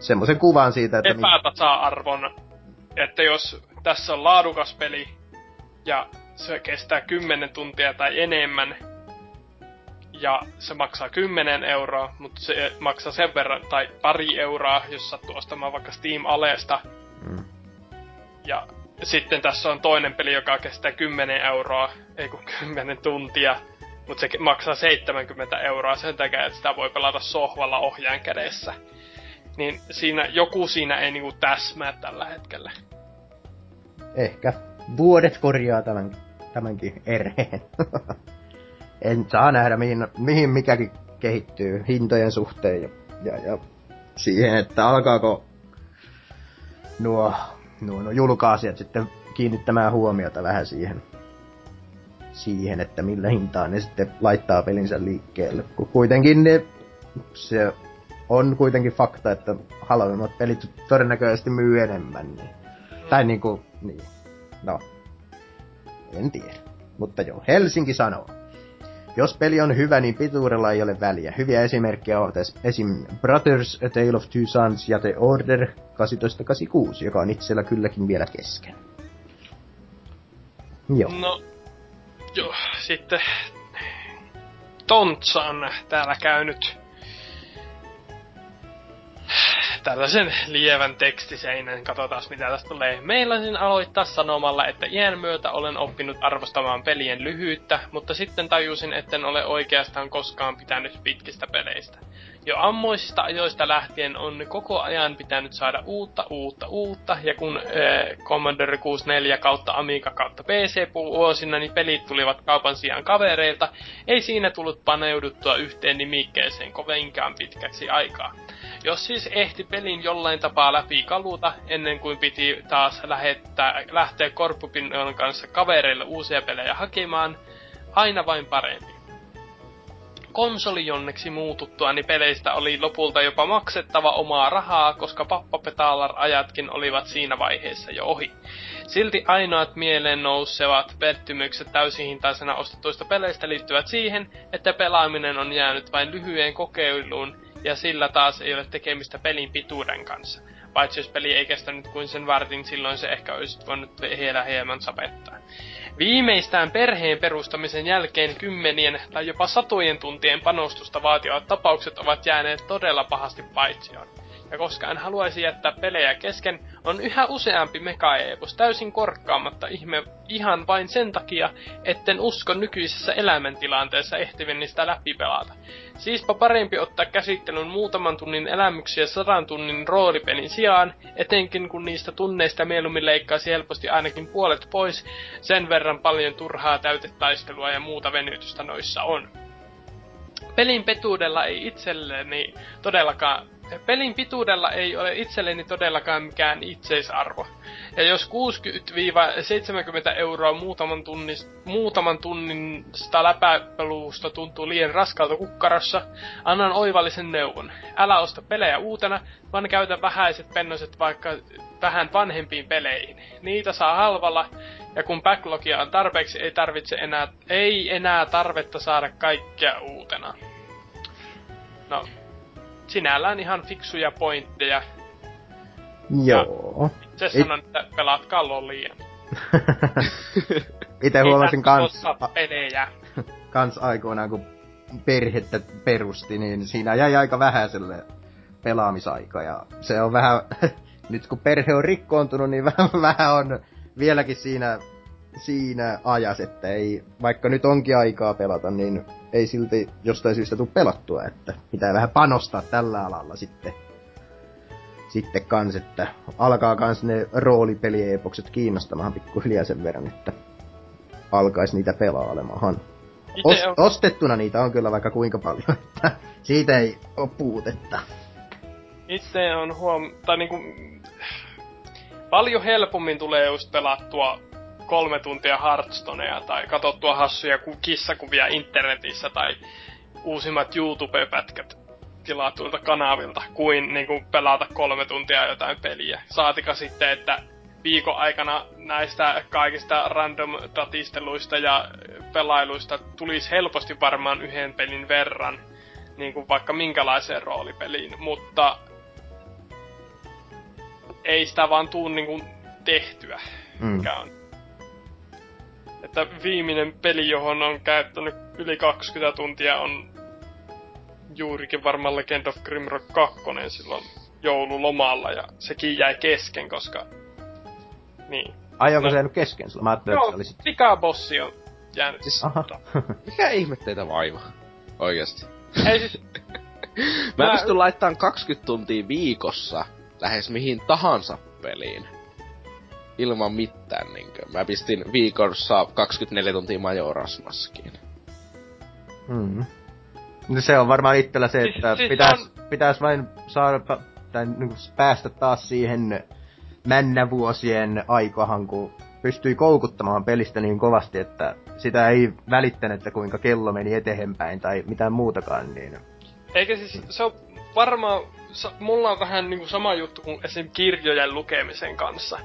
semmoisen kuvan siitä, että... Epätasa-arvon, että jos tässä on laadukas peli ja se kestää 10 tuntia tai enemmän, ja se maksaa 10 euroa, mutta se maksaa sen verran, tai pari euroa, jos sattuu ostamaan vaikka Steam Alesta. Mm. Ja sitten tässä on toinen peli, joka kestää 10 euroa, ei kun 10 tuntia, mutta se maksaa 70 euroa sen takia, että sitä voi pelata sohvalla ohjaan kädessä. Niin siinä, joku siinä ei niinku täsmää tällä hetkellä. Ehkä. Vuodet korjaa tämän, tämänkin erheen. <laughs> en saa nähdä, mihin, mihin mikäkin kehittyy hintojen suhteen ja, ja, ja siihen, että alkaako nuo, nuo, nuo julkaisijat sitten kiinnittämään huomiota vähän siihen, siihen, että millä hintaan ne sitten laittaa pelinsä liikkeelle. Kun kuitenkin ne, se on kuitenkin fakta, että halvemmat pelit todennäköisesti myy enemmän. Niin. Tai niinku, niin. No, en tiedä. Mutta joo, Helsinki sanoo. Jos peli on hyvä, niin pituudella ei ole väliä. Hyviä esimerkkejä ovat esim. Brothers, A Tale of Two Sons ja The Order 1886, joka on itsellä kylläkin vielä kesken. Joo. No, joo, sitten Tontsa on täällä käynyt tällaisen lievän tekstiseinän, katsotaan mitä tästä tulee. Meilasin aloittaa sanomalla, että iän myötä olen oppinut arvostamaan pelien lyhyyttä, mutta sitten tajusin, etten ole oikeastaan koskaan pitänyt pitkistä peleistä. Jo ammoisista ajoista lähtien on koko ajan pitänyt saada uutta, uutta, uutta, ja kun äh, Commodore 64 kautta Amiga kautta PC vuosina, niin pelit tulivat kaupan sijaan kavereilta, ei siinä tullut paneuduttua yhteen nimikkeeseen kovinkaan pitkäksi aikaa. Jos siis ehti pelin jollain tapaa läpi kaluta ennen kuin piti taas lähettää, lähteä korppupinnon kanssa kavereille uusia pelejä hakemaan, aina vain parempi. Konsoli jonneksi muututtua, niin peleistä oli lopulta jopa maksettava omaa rahaa, koska pappapetalar-ajatkin olivat siinä vaiheessa jo ohi. Silti ainoat mieleen nousevat pettymykset täysihintaisena ostetuista peleistä liittyvät siihen, että pelaaminen on jäänyt vain lyhyen kokeiluun ja sillä taas ei ole tekemistä pelin pituuden kanssa. Paitsi jos peli ei kestänyt kuin sen vartin, silloin se ehkä olisi voinut vielä hieman sapettaa. Viimeistään perheen perustamisen jälkeen kymmenien tai jopa satojen tuntien panostusta vaativat tapaukset ovat jääneet todella pahasti paitsioon. Ja koska en haluaisi jättää pelejä kesken, on yhä useampi mekaepos täysin korkkaamatta ihme ihan vain sen takia, etten usko nykyisessä elämäntilanteessa ehtivin niistä läpipelata. Siispä parempi ottaa käsittelyn muutaman tunnin elämyksiä sadan tunnin roolipelin sijaan, etenkin kun niistä tunneista mieluummin leikkaisi helposti ainakin puolet pois, sen verran paljon turhaa täytetaistelua ja muuta venytystä noissa on pelin petuudella ei itselleni todellakaan pelin pituudella ei ole itselleni todellakaan mikään itseisarvo. Ja jos 60-70 euroa muutaman, tunnis, muutaman tunnista läpäpeluusta tuntuu liian raskalta kukkarossa, annan oivallisen neuvon. Älä osta pelejä uutena, vaan käytä vähäiset pennoset vaikka vähän vanhempiin peleihin. Niitä saa halvalla, ja kun backlogia on tarpeeksi, ei tarvitse enää, ei enää tarvetta saada kaikkea uutena. No, sinällään ihan fiksuja pointteja. Joo. Se It... sanon, että pelatkaa lolia. <laughs> Itse huomasin kans... pelejä. <laughs> kans aikoinaan, kun perhettä perusti, niin siinä jäi aika vähäiselle pelaamisaika. Ja se on vähän... <laughs> nyt kun perhe on rikkoontunut, niin vähän, vähän on vieläkin siinä, siinä ajas, että ei, vaikka nyt onkin aikaa pelata, niin ei silti jostain syystä tule pelattua, että pitää vähän panostaa tällä alalla sitten. Sitten kans, että alkaa kans ne roolipeliepokset kiinnostamaan pikkuhiljaa sen verran, että alkaisi niitä pelailemaan. Os, on... Ostettuna niitä on kyllä vaikka kuinka paljon, <laughs> että siitä ei ole puutetta. Itse on huom... tai niinku... Paljon helpommin tulee just pelattua kolme tuntia Hearthstonea tai katsottua hassuja kissakuvia internetissä tai uusimmat YouTube-pätkät tilatuilta kanavilta, kuin niinku pelata kolme tuntia jotain peliä. Saatika sitten, että viikon aikana näistä kaikista random datisteluista ja pelailuista tulisi helposti varmaan yhden pelin verran, niin kuin vaikka minkälaiseen roolipeliin, mutta ei sitä vaan tuu niin kuin tehtyä, mm. mikä on että viimeinen peli, johon on käyttänyt yli 20 tuntia, on juurikin varmaan Legend of Grimrock 2 silloin joululomalla, ja sekin jäi kesken, koska... Niin. Ai onko no. se jäänyt kesken sulla? Mä ajattelin, Joo, että se olisi... bossi on jäänyt. Siis, Aha. <laughs> Mikä ihme teitä vaiva? Oikeesti. Ei siis... <laughs> mä, mä pystyn laittamaan 20 tuntia viikossa lähes mihin tahansa peliin ilman mitään niinkö. Mä pistin viikossa 24 tuntia Majora's Maskiin. Hmm. No se on varmaan itsellä se, että siis, pitäis, on... pitäis vain saada tai niin päästä taas siihen männävuosien aikahan, kun pystyi koukuttamaan pelistä niin kovasti, että sitä ei välittänyt, että kuinka kello meni eteenpäin tai mitään muutakaan. Niin... Eikä siis, se on varmaan, mulla on vähän niin kuin sama juttu kuin esim. kirjojen lukemisen kanssa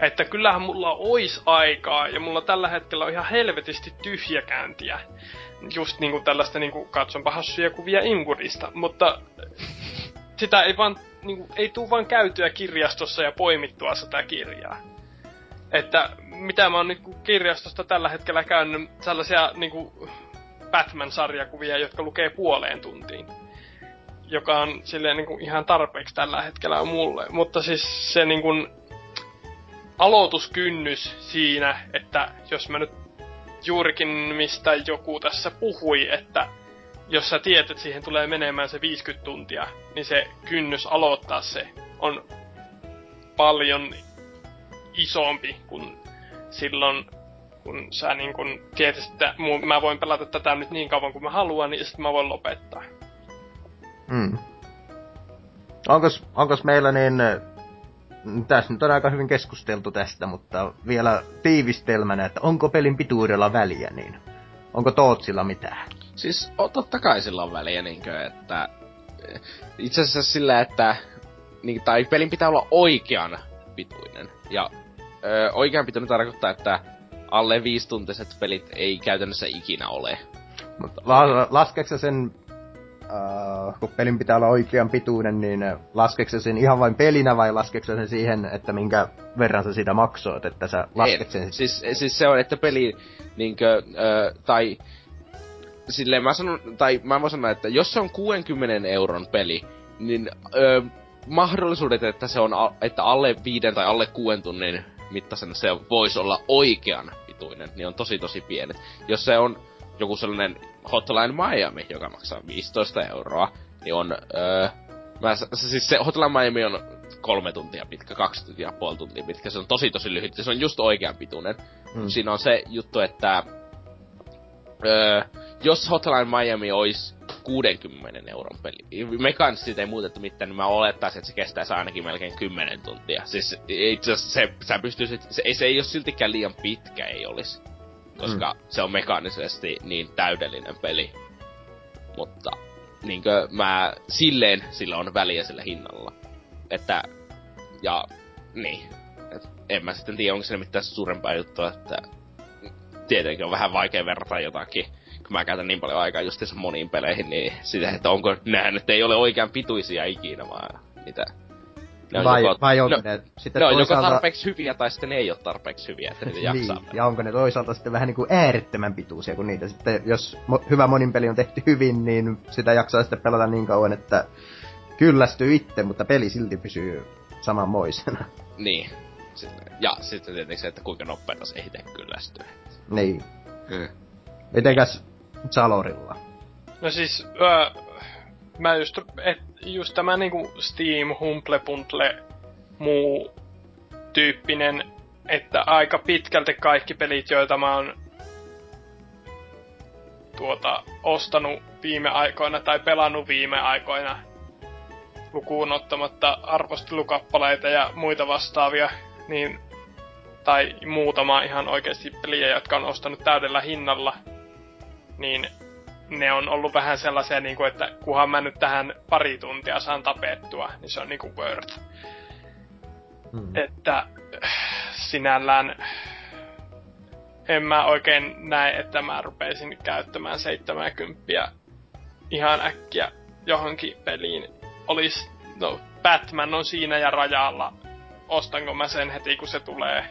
että kyllähän mulla ois aikaa, ja mulla tällä hetkellä on ihan helvetisti tyhjäkääntiä. Just niinku tällaista niinku katsonpa hassuja kuvia Ingurista, mutta sitä ei vaan, niinku, ei tuu vaan käytyä kirjastossa ja poimittua sitä kirjaa. Että mitä mä oon niinku kirjastosta tällä hetkellä käynyt sellaisia niinku Batman-sarjakuvia, jotka lukee puoleen tuntiin. Joka on silleen niinku ihan tarpeeksi tällä hetkellä mulle. Mutta siis se niinku aloituskynnys siinä, että jos mä nyt juurikin mistä joku tässä puhui, että jos sä tiedät, että siihen tulee menemään se 50 tuntia, niin se kynnys aloittaa se on paljon isompi kuin silloin, kun sä niin kun tiedät, että mä voin pelata tätä nyt niin kauan kuin mä haluan, niin sitten mä voin lopettaa. Hmm. Onkos, onkos meillä niin tässä nyt on aika hyvin keskusteltu tästä, mutta vielä tiivistelmänä, että onko pelin pituudella väliä, niin onko Tootsilla mitään? Siis o, totta kai sillä on väliä, niinkö, että eh, itse asiassa sillä, että niin, tai pelin pitää olla oikean pituinen. Ja ö, oikean pituinen tarkoittaa, että alle viistuntiset pelit ei käytännössä ikinä ole. Mutta la- laskeeko sen uh, kun pelin pitää olla oikean pituinen, niin laskeeko sen ihan vain pelinä vai laskeeko sen siihen, että minkä verran sä sitä maksoit, että sä lasket sen? Siis, siis se on, että peli niinkö, uh, tai silleen mä sanon, tai mä voin sanoa, että jos se on 60 euron peli, niin uh, mahdollisuudet, että se on, että alle viiden tai alle kuuden tunnin mittaisena se voisi olla oikean pituinen, niin on tosi tosi pienet. Jos se on joku sellainen Hotline Miami, joka maksaa 15 euroa, niin on... Öö, mä, siis se Hotline Miami on kolme tuntia pitkä, kaksi tuntia puoli tuntia pitkä. Se on tosi tosi lyhyt se on just oikean pituinen. Hmm. Siinä on se juttu, että öö, jos Hotline Miami olisi 60 euron peli. Mekaanisesti ei muutettu mitään, niin mä olettaisin, että se kestäisi ainakin melkein 10 tuntia. Siis itse se, sä pystyisit, se, se ei ole siltikään liian pitkä, ei olisi. Koska mm. se on mekaanisesti niin täydellinen peli. Mutta niinkö mä silleen sillä on väliä sillä hinnalla. Että, ja niin. Et en mä sitten tiedä, onko se mitään suurempaa juttua, että tietenkin on vähän vaikea verrata jotakin kun mä käytän niin paljon aikaa justiinsa moniin peleihin, niin sitä, että onko nämä nyt ei ole oikean pituisia ikinä, vaan mitä. Ne on vai, joko, vai onko no, ne sitten ne on toisaalta... joko tarpeeksi hyviä tai sitten ne ei ole tarpeeksi hyviä, että niitä jaksaa. niin, ja onko ne toisaalta sitten vähän niinku äärettömän pituisia, kun niitä sitten, jos mo- hyvä monin peli on tehty hyvin, niin sitä jaksaa sitten pelata niin kauan, että kyllästyy itse, mutta peli silti pysyy samanmoisena. Niin. Ja sitten tietenkin se, että kuinka nopeasti se itse kyllästyy. Niin. Hmm. Mitenkäs Salorilla? No siis, öö, mä just, et, just tämä niinku Steam, Humble Bundle, muu tyyppinen, että aika pitkälti kaikki pelit, joita mä oon tuota, ostanut viime aikoina tai pelannut viime aikoina, lukuun ottamatta arvostelukappaleita ja muita vastaavia, niin tai muutama ihan oikeasti peliä, jotka on ostanut täydellä hinnalla, niin ne on ollut vähän sellaisia, niin kuin, että kunhan mä nyt tähän pari tuntia saan tapettua, niin se on niin kuin worth. Hmm. Että sinällään en mä oikein näe, että mä rupeisin käyttämään 70 ihan äkkiä johonkin peliin. Olis, no Batman on siinä ja rajalla. Ostanko mä sen heti kun se tulee.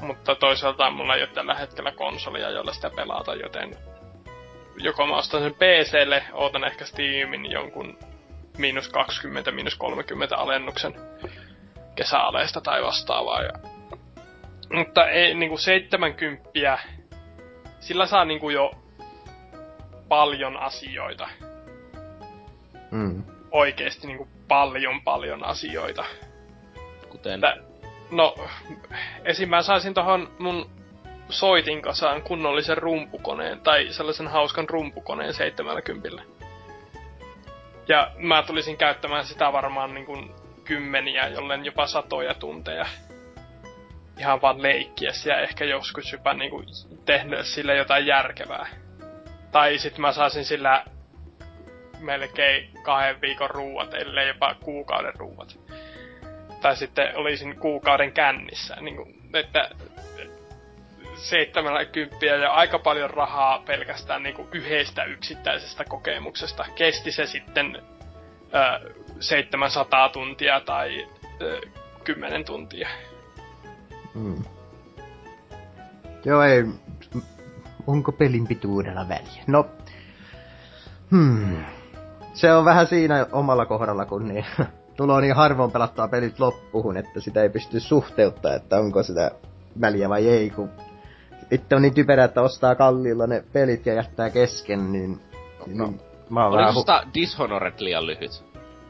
Mutta toisaalta mulla ei ole tällä hetkellä konsolia, jolla sitä pelata, joten joko mä ostan sen PClle, ootan ehkä Steamin jonkun miinus 20, miinus 30 alennuksen kesäaleista tai vastaavaa. Ja... Mutta ei, niinku 70, sillä saa niinku jo paljon asioita. Mm. Oikeesti niinku paljon paljon asioita. Kuten? Että, no, esim. mä saisin tohon mun soitin kasaan kunnollisen rumpukoneen, tai sellaisen hauskan rumpukoneen 70. Ja mä tulisin käyttämään sitä varmaan niin kuin kymmeniä, jollen jopa satoja tunteja. Ihan vaan leikkiä ja ehkä joskus jopa niin kuin tehnyt sille jotain järkevää. Tai sitten mä saisin sillä melkein kahden viikon ruuat, ellei jopa kuukauden ruuat. Tai sitten olisin kuukauden kännissä. Niin kuin, että 70 ja aika paljon rahaa pelkästään niinku yhdestä yksittäisestä kokemuksesta. Kesti se sitten ö, 700 tuntia tai ö, 10 tuntia. Hmm. Joo, ei... Onko pelin pituudella väliä? No... Hmm. Se on vähän siinä omalla kohdalla, kun niin, <laughs> tulee niin harvoin pelattaa pelit loppuun, että sitä ei pysty suhteuttaa, että onko sitä väliä vai ei, kun itse on niin typerä, että ostaa kalliilla ne pelit ja jättää kesken, niin... No. niin mä oon Oliko vähän... Hu- Dishonored liian lyhyt?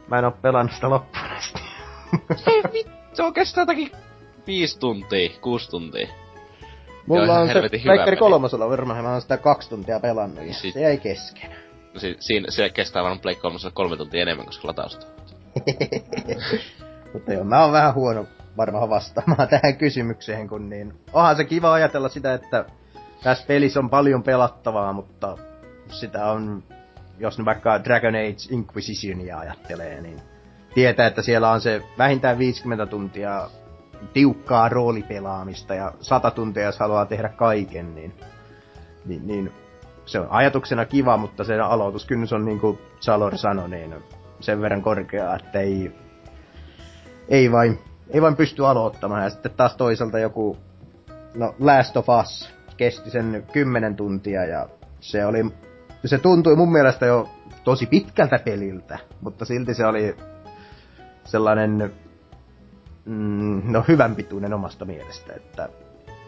Mä en oo pelannut sitä loppuun asti. <laughs> Ei vittu, se on kestää jotakin viisi tuntia, kuusi tuntia. Mulla on se Pleikkari kolmosella varmaan, mä oon sitä kaksi tuntia pelannut ja si- se jäi kesken. No si- siinä, se kestää varmaan Pleikka kolmosella kolme tuntia enemmän, koska latausta. <laughs> Mutta joo, mä oon vähän huono varmaan vastaamaan <laughs> tähän kysymykseen, kun niin... Onhan se kiva ajatella sitä, että tässä pelissä on paljon pelattavaa, mutta sitä on, jos nyt vaikka Dragon Age Inquisitionia ajattelee, niin tietää, että siellä on se vähintään 50 tuntia tiukkaa roolipelaamista ja 100 tuntia, jos haluaa tehdä kaiken, niin, niin, niin se on ajatuksena kiva, mutta se aloituskynnys on niin kuin Salor sanoi, niin sen verran korkea, että ei, ei vain ei vain pysty aloittamaan. Ja sitten taas toisaalta joku, no Last of Us kesti sen 10 tuntia ja se oli, se tuntui mun mielestä jo tosi pitkältä peliltä, mutta silti se oli sellainen, mm, no hyvän pituinen omasta mielestä, että,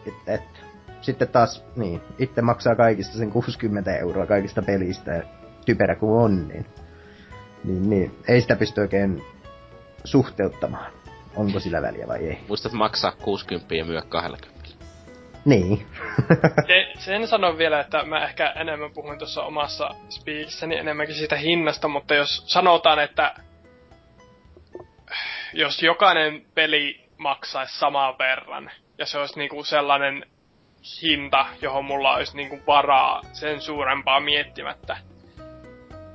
että, että sitten taas, niin, itse maksaa kaikista sen 60 euroa kaikista pelistä, ja typerä kuin on, niin, niin, niin. Ei sitä pysty oikein suhteuttamaan onko sillä väliä vai ei. Muistat maksaa 60 ja myö 20. Niin. Se, sen sanon vielä, että mä ehkä enemmän puhuin tuossa omassa speakissäni enemmänkin siitä hinnasta, mutta jos sanotaan, että jos jokainen peli maksaisi saman verran, ja se olisi niinku sellainen hinta, johon mulla olisi niinku varaa sen suurempaa miettimättä,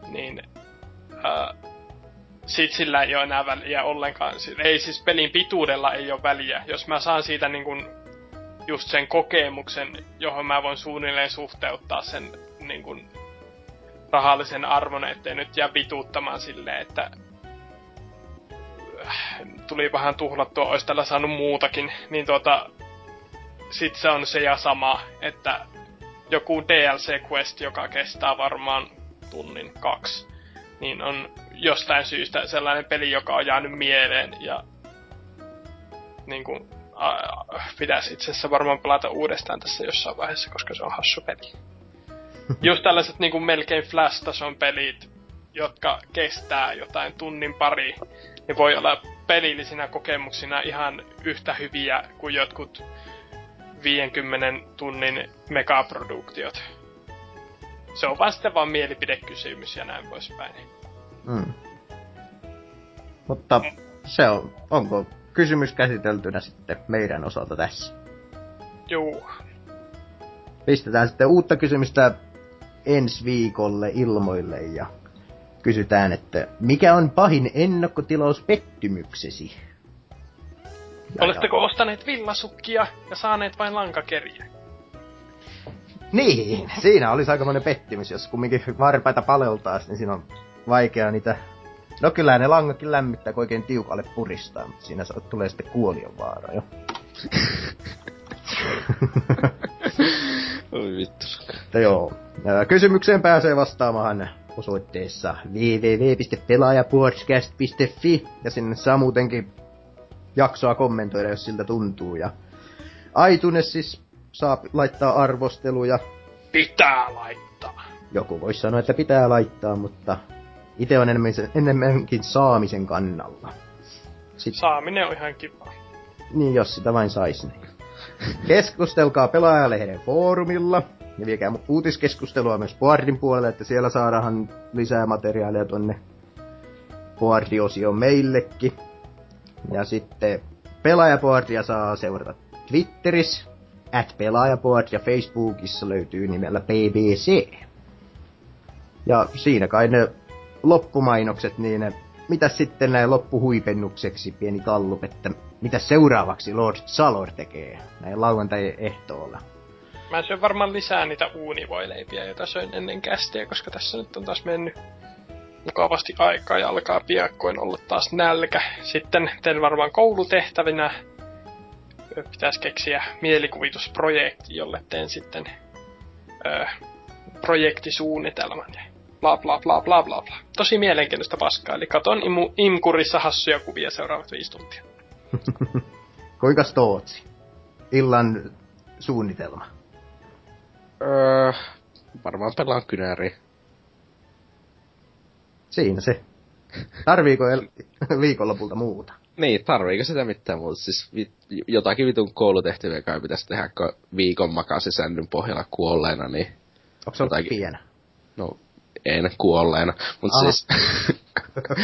niin ää, sit sillä ei ole enää väliä ollenkaan. Ei siis pelin pituudella ei ole väliä. Jos mä saan siitä niinku just sen kokemuksen, johon mä voin suunnilleen suhteuttaa sen niinku rahallisen arvon, ettei nyt jää vituuttamaan silleen, että tuli vähän tuhlattua, olisi tällä saanut muutakin, niin tuota, sit se on se ja sama, että joku DLC-quest, joka kestää varmaan tunnin kaksi, niin on jostain syystä sellainen peli, joka on jäänyt mieleen ja niin kuin, äh, pitäisi itse asiassa varmaan pelata uudestaan tässä jossain vaiheessa, koska se on hassu peli. <laughs> Just tällaiset niin kuin melkein flash-tason pelit, jotka kestää jotain tunnin pari, niin voi olla pelillisinä kokemuksina ihan yhtä hyviä kuin jotkut 50 tunnin megaproduktiot. Se on vaan sitten vaan mielipidekysymys ja näin poispäin. Mm. Mutta se on, onko kysymys käsiteltynä sitten meidän osalta tässä? Joo. Pistetään sitten uutta kysymystä ensi viikolle ilmoille ja kysytään, että mikä on pahin ennakkotilaus pettymyksesi? Ja Oletteko ja... ostaneet villasukkia ja saaneet vain lankakeriä? Niin, siinä olisi aikamoinen pettymys, jos kumminkin varpaita paleltaa, niin siinä on vaikea niitä... No kyllä ne langakin lämmittää, kun oikein tiukalle puristaa, mutta siinä tulee sitten kuolion vaara jo. Oi vittu. joo. Kysymykseen pääsee vastaamaan osoitteessa www.pelaajapodcast.fi ja sinne saa muutenkin jaksoa kommentoida, jos siltä tuntuu. Ja iTunes siis saa laittaa arvosteluja. Pitää laittaa. Joku voisi sanoa, että pitää laittaa, mutta itse on enemmänkin saamisen kannalla. Sitten... Saaminen on ihan kiva. Niin, jos sitä vain saisi. Niin. Keskustelkaa pelaajalehden foorumilla. Ja viekää uutiskeskustelua myös Boardin puolelle, että siellä saadaan lisää materiaalia tonne Boardi-osioon meillekin. Ja sitten pelaajaboardia saa seurata Twitterissä, at pelaajaboard ja Facebookissa löytyy nimellä BBC. Ja siinä kai ne loppumainokset, niin ne, mitä sitten näin loppuhuipennukseksi pieni kallup, että mitä seuraavaksi Lord Salor tekee näin lauantai-ehtoolla. Mä syön varmaan lisää niitä uunivoileipiä, joita söin ennen kästiä, koska tässä nyt on taas mennyt mukavasti aikaa ja alkaa piakkoin olla taas nälkä. Sitten teen varmaan koulutehtävinä pitäisi keksiä mielikuvitusprojekti, jolle teen sitten ö, projektisuunnitelman ja bla bla bla bla bla bla. Tosi mielenkiintoista paskaa, eli katon imu, imkurissa hassuja kuvia seuraavat viisi tuntia. <laughs> Kuinka Tootsi? Illan suunnitelma. Öö, varmaan pelaan kynäri. Siinä se. Tarviiko el- <laughs> viikonlopulta muuta? Niin, tarviiko sitä mitään muuta? Siis vi- jotakin vitun koulutehtäviä kai pitäisi tehdä, kun viikon makasi sännyn pohjalla kuolleena, niin... Onko se jotakin... pienä? No, en kuolleena, mutta siis...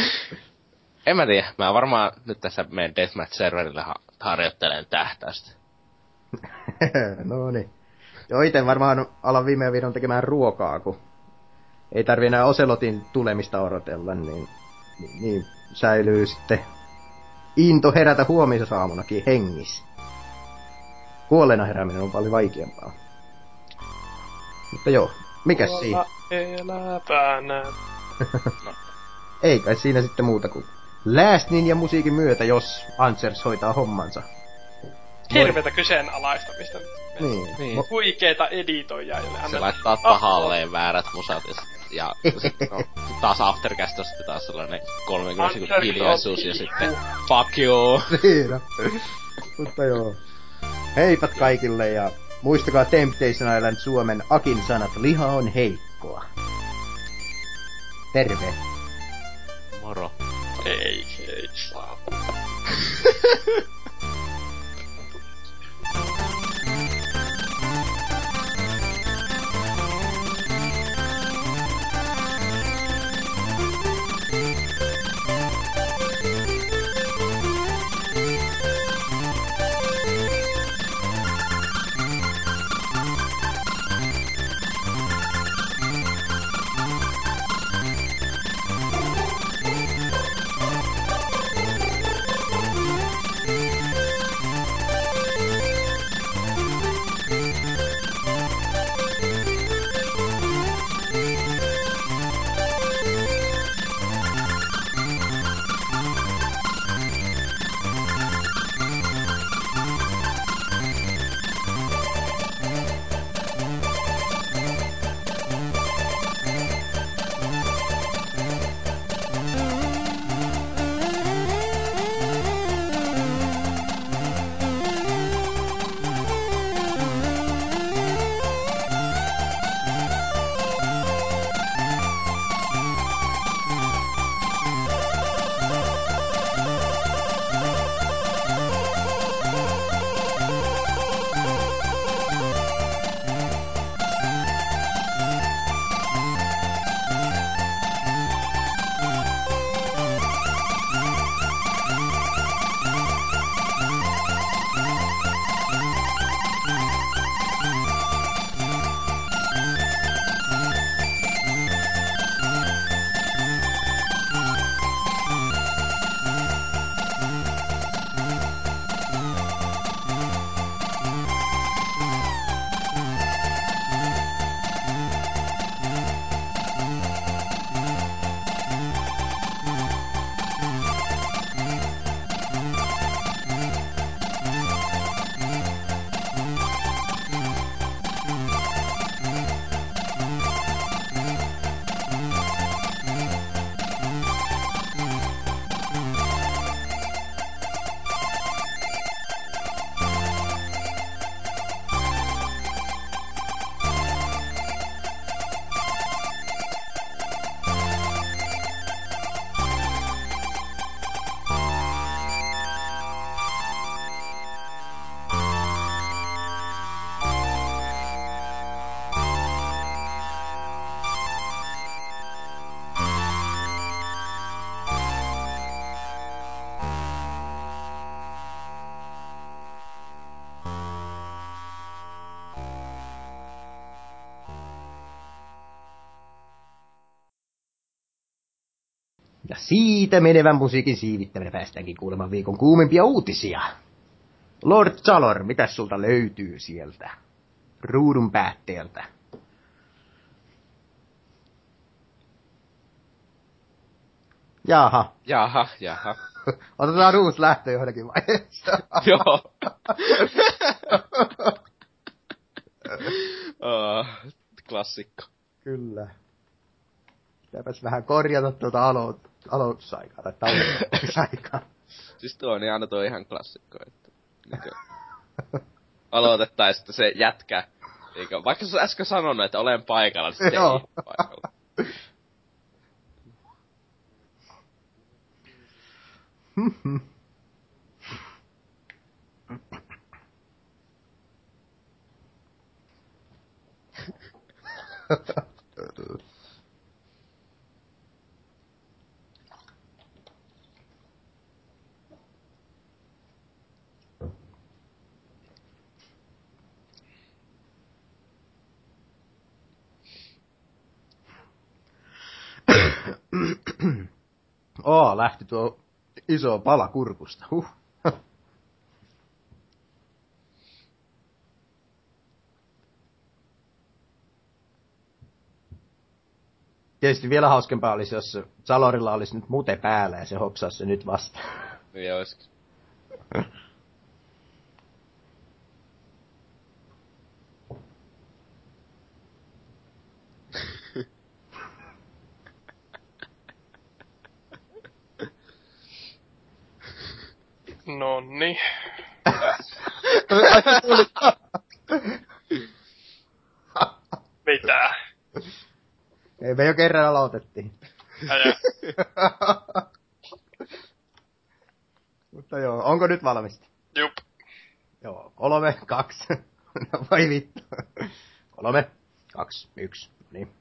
<laughs> en mä tiedä, mä varmaan nyt tässä meidän Deathmatch-serverillä ha- harjoittelen tähtäistä. <laughs> no niin. Joo, ite varmaan alan viime viidon tekemään ruokaa, kun ei tarvi enää Oselotin tulemista odotella, niin, niin, niin säilyy sitten into herätä huomisaamunakin hengissä. Kuolleena herääminen on paljon vaikeampaa. Mutta joo, mikä siinä? Elävänä. no. <laughs> Ei kai siinä sitten muuta kuin Last ja musiikin myötä, jos Ansers hoitaa hommansa. Hirvetä kyseenalaistamista. Niin. niin. Huikeeta editoijaa. Se laittaa tahalleen väärät musat ja, ja <laughs> sit, no, taas Aftercast on sitten taas sellainen 30 sekunnin hiljaisuus ja sitten fuck you. <laughs> Niin Mutta joo. Heipat kaikille ja muistakaa Temptation Island Suomen Akin sanat, liha on heikkoa. Terve. Moro. Ei, ei saa. <laughs> siitä menevän musiikin siivittäminen päästäänkin kuulemaan viikon kuumimpia uutisia. Lord Chalor, mitä sulta löytyy sieltä? Ruudun päätteeltä. Jaha. Jaha, jaha. <laughs> Otetaan uusi lähtö johonkin vaiheessa. Joo. oh, <laughs> klassikko. Kyllä. Pitääpäs vähän korjata tuota alo- aloitusaikaa tai tauotusaikaa. Siis tuo niin aina tuo ihan klassikko, että niin aloitettaisiin, että se jätkä, eikö, vaikka sä äsken sanonut, että olen paikalla, niin sitten ei paikalla. Oo, lähti tuo iso pala kurkusta. Huh. Tietysti vielä hauskempaa olisi, jos Salorilla olisi nyt mute päällä ja se hoksaisi se nyt vasta. Niin ois. Nonni. <laughs> Mitä? Ei me jo kerran aloitettiin. Mutta joo, onko nyt valmista? Jup. Joo, kolme, kaksi. <laughs> No voi vittu. Kolme, kaksi, yksi. No Niin.